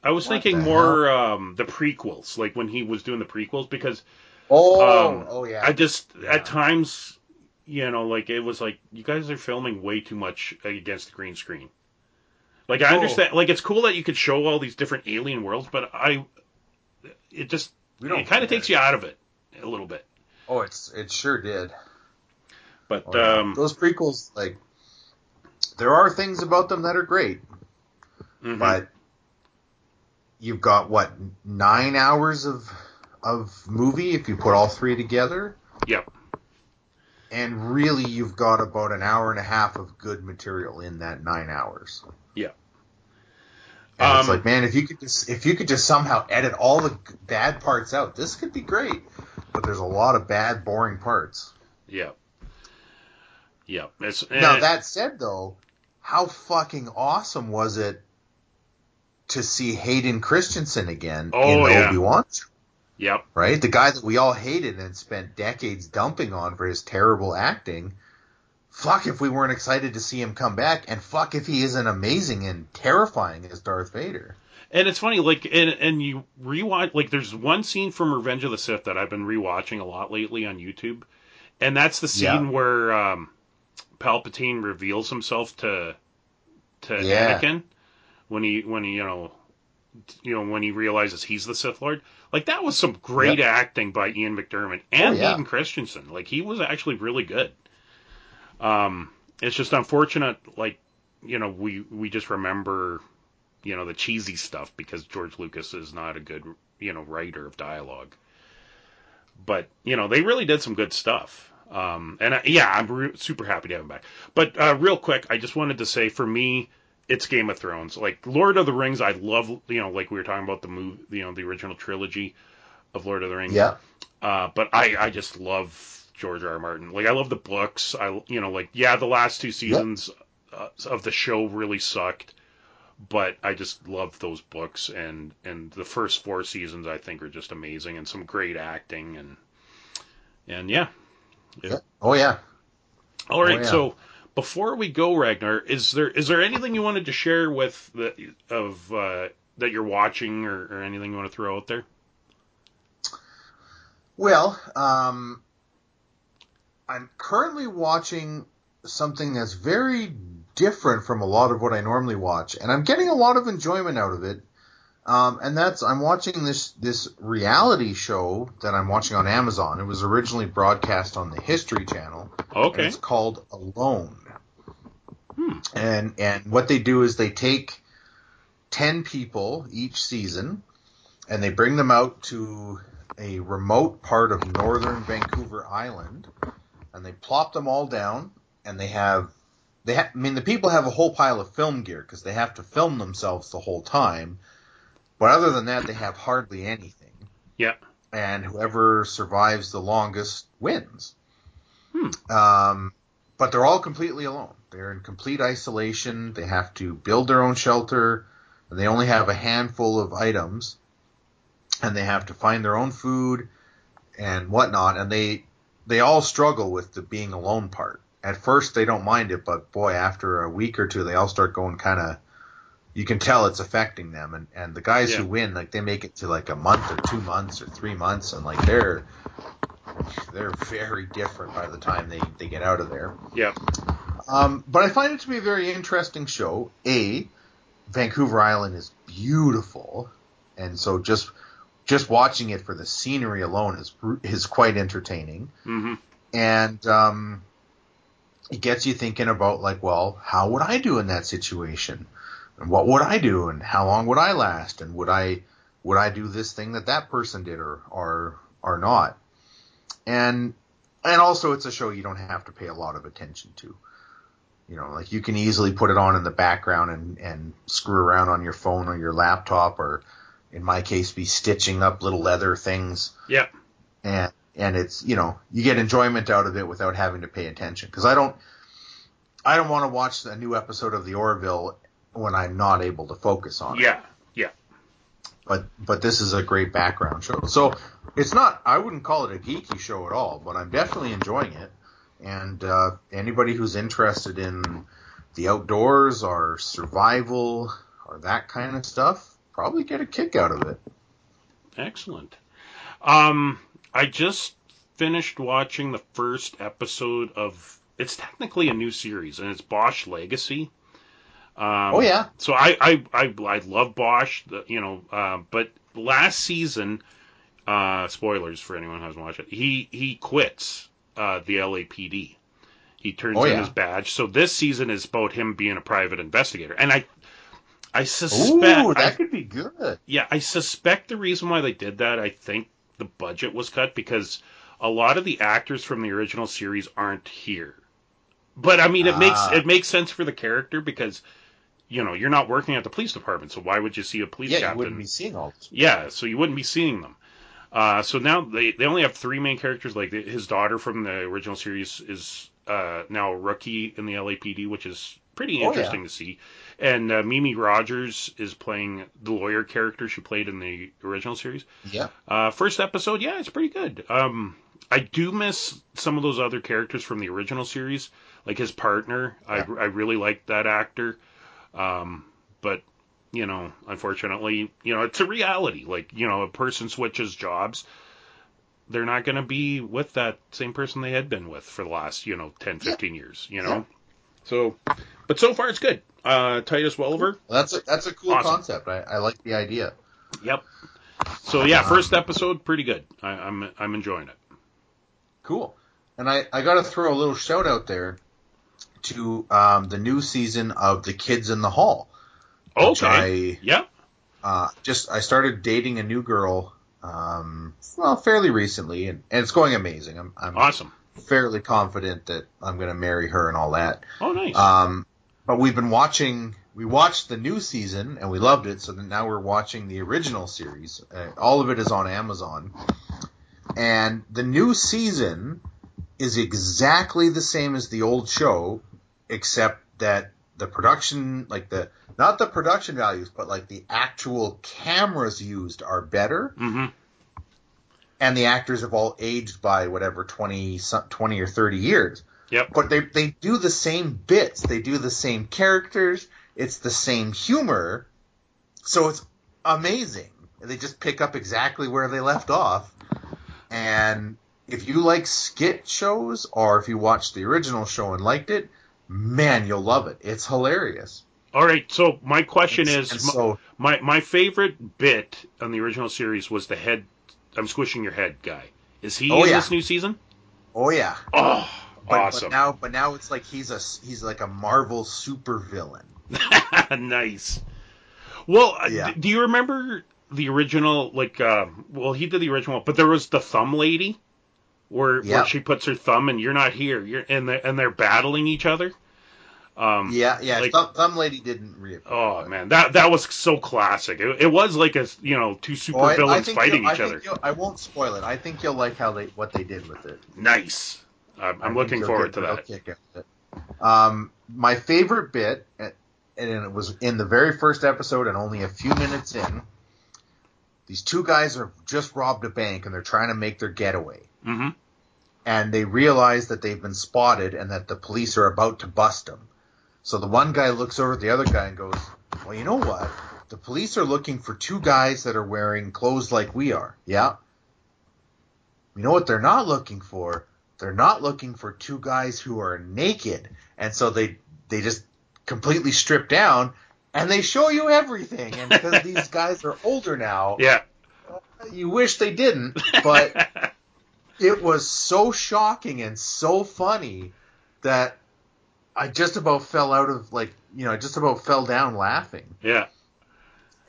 I was What thinking more um, the prequels, like when he was doing the prequels, because Oh, um, oh yeah. I just Yeah. at times, you know, like it was like you guys are filming way too much against the green screen. Like I Oh. understand, like it's cool that you could show all these different alien worlds, but I, it just We don't it kind of takes you out of it a little bit. oh, it's it sure did. But Oh, um, Those prequels, like, there are things about them that are great, mhm. but you've got what nine hours of of movie if you put all three together, yep, and really you've got about an hour and a half of good material in that nine hours. Yeah. And it's Um, like, man, if you could just if you could just somehow edit all the bad parts out, this could be great. But there's a lot of bad, boring parts. yep, yep. It's Now eh, that said, though, how fucking awesome was it to see Hayden Christensen again Oh, in yeah. Obi Wan? yep, Right, the guy that we all hated and spent decades dumping on for his terrible acting. Fuck if we weren't excited to see him come back, and fuck if he isn't amazing and terrifying as Darth Vader. And it's funny, like, and, and you rewatch, like, there's one scene from Revenge of the Sith that I've been rewatching a lot lately on YouTube, and that's the scene Yeah. where um, Palpatine reveals himself to to Yeah. Anakin when he when he you know you know when he realizes he's the Sith Lord. Like that was some great acting by Ian McDiarmid and Oh, yeah. Hayden Christensen. Like he was actually really good. Um, it's just unfortunate, like you know, we we just remember you know the cheesy stuff because George Lucas is not a good you know writer of dialogue. But you know they really did some good stuff. Um, and I, yeah, I'm re- super happy to have him back. But uh, real quick, I just wanted to say for me, it's Game of Thrones. Like Lord of the Rings, I love. You know, like we were talking about the move, you know, the original trilogy of Lord of the Rings. Yeah, Uh, but I, I just love George R. R. Martin. Like I love the books. I, you know, like yeah, the last two seasons uh, of the show really sucked, but I just love those books and and the first four seasons I think are just amazing and some great acting and and yeah. oh yeah. All right, Oh, yeah. so before we go, Ragnar, is there is there anything you wanted to share with the of uh, that you're watching or, or anything you want to throw out there? Well, um, I'm currently watching something that's very different from a lot of what I normally watch, and I'm getting a lot of enjoyment out of it. Um, and that's I'm watching this this reality show that I'm watching on Amazon. It was originally broadcast on the History Channel. Okay. it's called Alone. Hmm. And and what they do is they take ten people each season, and they bring them out to a remote part of northern Vancouver Island, and they plop them all down, and they have they ha- I mean the people have a whole pile of film gear because they have to film themselves the whole time, but other than that they have hardly anything. Yeah. And whoever survives the longest wins. Hmm. Um, but they're all completely alone. They're in complete isolation. They have to build their own shelter, and they only have a handful of items, and they have to find their own food and whatnot. And they they all struggle with the being alone part. At first, they don't mind it, but boy, after a week or two, they all start going kind of. You can tell it's affecting them, and and the guys Yeah. who win, like they make it to like a month or two months or three months, and like they're they're very different by the time they, they get out of there. Yeah. Um, but I find it to be a very interesting show. A, Vancouver Island is beautiful, and so just just watching it for the scenery alone is is quite entertaining, hmm and um, it gets you thinking about like, well, how would I do in that situation, and what would I do, and how long would I last, and would I would I do this thing that that person did, or or or not, and and also it's a show you don't have to pay a lot of attention to. You know, like you can easily put it on in the background and and screw around on your phone or your laptop, or in my case, be stitching up little leather things Yeah. and and it's you know you get enjoyment out of it without having to pay attention because I don't I don't want to watch a new episode of the Orville when I'm not able to focus on it. Yeah. Yeah. But but this is a great background show. So it's not I wouldn't call it a geeky show at all, but I'm definitely enjoying it. And uh, anybody who's interested in the outdoors or survival or that kind of stuff probably get a kick out of it. Excellent. Um, I just finished watching the first episode of. It's technically a new series, and it's Bosch Legacy. Um, Oh yeah, So I I I, I love Bosch, you know, uh, but last season, uh, spoilers for anyone who hasn't watched it, he he quits uh, the LAPD. He turns Oh, in yeah. his badge. So this season is about him being a private investigator, and I I suspect ooh, I that could be good. yeah, I suspect the reason why they did that, I think the budget was cut because a lot of the actors from the original series aren't here. But I mean, it makes Ah. it makes sense for the character because you know you're not working at the police department, so why would you see a police captain? Yeah, you wouldn't be seeing all this. Yeah, so you wouldn't be seeing them. Uh, so now they they only have three main characters. Like the- his daughter from the original series is uh, now a rookie in the LAPD, which is pretty Oh, yeah. interesting to see. And uh, Mimi Rogers is playing the lawyer character she played in the original series. Yeah. Uh, first episode, yeah, it's pretty good. Um, I do miss some of those other characters from the original series, like his partner. I I really liked that actor. Um, but you know, unfortunately, you know, it's a reality. Like, you know, a person switches jobs, they're not going to be with that same person they had been with for the last, you know, 10, 15 years, you know? Yeah. So, but so far it's good. Uh, Titus Welliver, Well, that's a, that's a cool Awesome. concept. I, I like the idea. yep. So yeah, first episode, pretty good. I, I'm, I'm enjoying it. Cool. And I, I got to throw a little shout out there to um, the new season of The Kids in the Hall. which Okay. yeah. Uh, just I started dating a new girl, um, well, fairly recently, and, and it's going amazing. I'm, I'm Awesome. fairly confident that I'm going to marry her and all that. Oh, nice. Um, but we've been watching. We watched the new season and we loved it. So now we're watching the original series. Uh, all of it is on Amazon, and the new season is exactly the same as the old show, except that the production, like the not the production values, but like the actual cameras used are better, hmm and the actors have all aged by whatever 20, 20 or thirty years. Yep. but they they do the same bits, they do the same characters, it's the same humor, so it's amazing. They just pick up exactly where they left off, and if you like skit shows or if you watched the original show and liked it, man, you'll love it. It's hilarious. All right. So my question And is, so my my favorite bit on the original series was the head. I'm squishing your head guy. Is he Oh, in yeah. this new season? oh yeah, Oh, but, awesome. but now but now it's like he's a he's like a Marvel supervillain. nice. Well, uh, Yeah. d- do you remember the original? Like, uh, well, he did the original, but there was the thumb lady, where where she puts her thumb and you're not here, you're and they and they're battling each other. Um, Yeah, yeah. Like- Thumb, Thumb Lady didn't reappear. Oh but- man, that that was so classic. It, it was like a you know two super Oh, villains fighting each think other. I won't spoil it. I think you'll like how they what they did with it. Nice. I'm, I'm looking forward to that. Um, my favorite bit, and and it was in the very first episode, and only a few minutes in. These two guys have just robbed a bank, and they're trying to make their getaway. Hmm And they realize that they've been spotted, and that the police are about to bust them. So the one guy looks over at the other guy and goes, "Well, you know what? The police are looking for two guys that are wearing clothes like we are. Yeah. You know what they're not looking for? They're not looking for two guys who are naked. And so they they just completely strip down and they show you everything. And because these guys are older now, Yeah. you wish they didn't, but it was so shocking and so funny that I just about fell out of like you know I just about fell down laughing. yeah.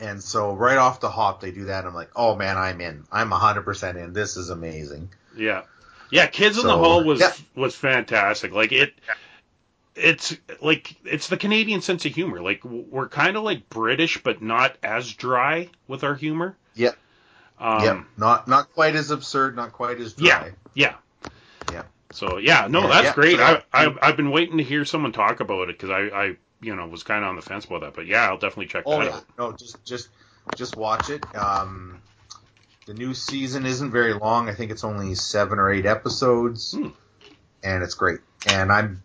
And so right off the hop they do that. I'm like, oh man, I'm in. I'm 100 percent in. This is amazing. Yeah. Yeah, Kids in the Hall was yeah. was fantastic. Like it, it's like it's the Canadian sense of humor. Like we're kind of like British, but not as dry with our humor. Yep. Um, yep. Not not quite as absurd, not quite as dry. Yeah. Yeah. Yeah. So yeah, no, Yeah, that's yeah. great. So I, that- I I've been waiting to hear someone talk about it because I I you know was kind of on the fence about that, but yeah, I'll definitely check Oh that yeah. out. No, just just just watch it. Um, the new season isn't very long. I think it's only seven or eight episodes, Hmm. and it's great. And I'm,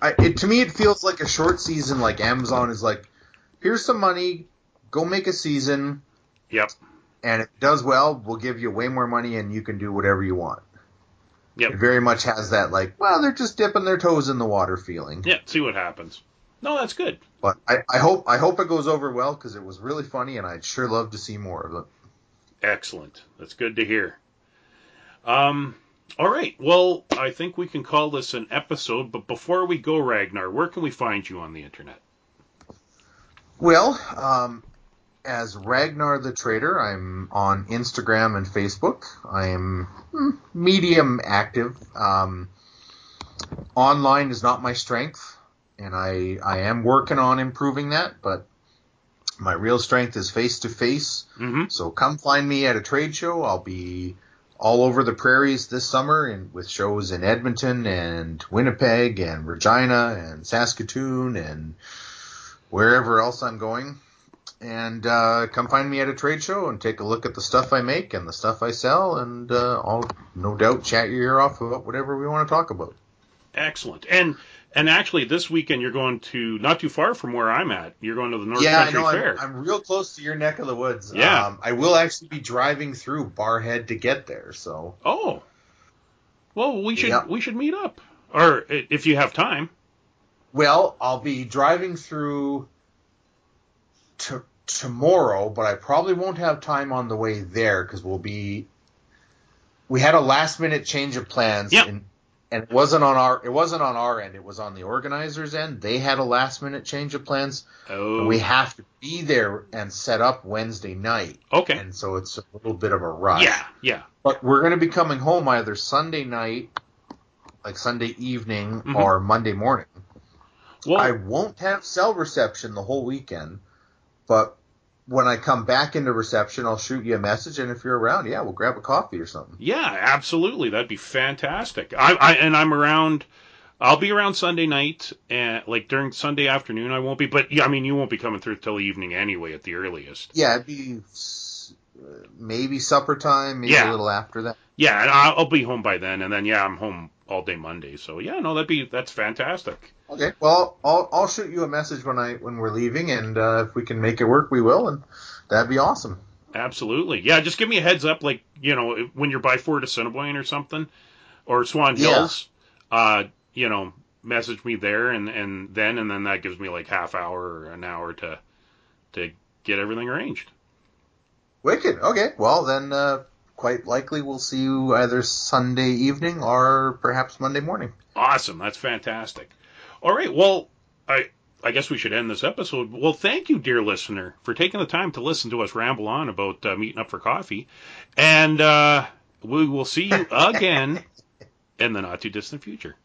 I, it to me it feels like a short season. Like Amazon is like, here's some money, go make a season, Yep. And if it does well, we'll give you way more money, and you can do whatever you want. Yep. It very much has that like, well, they're just dipping their toes in the water feeling. Yeah. See what happens. No, that's good. But I, I hope I hope it goes over well because it was really funny, and I'd sure love to see more of it. Excellent. That's good to hear. Um, all right. Well, I think we can call this an episode. But before we go, Ragnar, where can we find you on the internet? Well, um, as Ragnar the Trader, I'm on Instagram and Facebook. I am mm, medium active. Um, online is not my strength, and I I am working on improving that. But my real strength is face to face. So come find me at a trade show. I'll be all over the prairies this summer and with shows in Edmonton and Winnipeg and Regina and Saskatoon and wherever else I'm going. And uh, come find me at a trade show and take a look at the stuff I make and the stuff I sell, and uh, I'll no doubt chat your ear off about whatever we want to talk about. Excellent. And and actually, this weekend you're going to not too far from where I'm at. You're going to the North yeah, Country know. Fair. I'm, I'm real close to your neck of the woods. Yeah. Um, I will actually be driving through Barrhead to get there. So oh. Well, we should Yep. we should meet up, or if you have time. Well, I'll be driving through to tomorrow, but I probably won't have time on the way there because we'll be. We had a last minute change of plans, Yep. and, and it wasn't on our it wasn't on our end. It was on the organizers' end. They had a last minute change of plans, Oh. we have to be there and set up Wednesday night, okay. and so it's a little bit of a rush. Yeah. Yeah. But we're going to be coming home either Sunday night, like Sunday evening, Mhm. or Monday morning. Well, I won't have cell reception the whole weekend, but when I come back into reception, I'll shoot you a message, and if you're around, yeah, we'll grab a coffee or something. Yeah, absolutely. That'd be fantastic. I, I and I'm around. I'll be around Sunday night and like during Sunday afternoon. I won't be, but yeah, I mean you won't be coming through till evening anyway at the earliest. Yeah, it'd be uh, maybe supper time, maybe Yeah. a little after that. Yeah, and I'll, I'll be home by then, and then yeah, I'm home all day Monday. So yeah, no, that'd be that's fantastic. Okay, well, I'll I'll shoot you a message when I when we're leaving, and uh, if we can make it work, we will, and that'd be awesome. Absolutely. Yeah, just give me a heads up, like you know when you're by Fort Assiniboine or something, or Swan Yeah. Hills. Uh, you know, message me there, and and then and then that gives me like half hour or an hour to to get everything arranged. Wicked. Okay, well then, uh, quite likely we'll see you either Sunday evening or perhaps Monday morning. Awesome. That's fantastic. All right. Well, I I guess we should end this episode. Well, thank you, dear listener, for taking the time to listen to us ramble on about uh, meeting up for coffee, and uh, we will see you again in the not too distant future.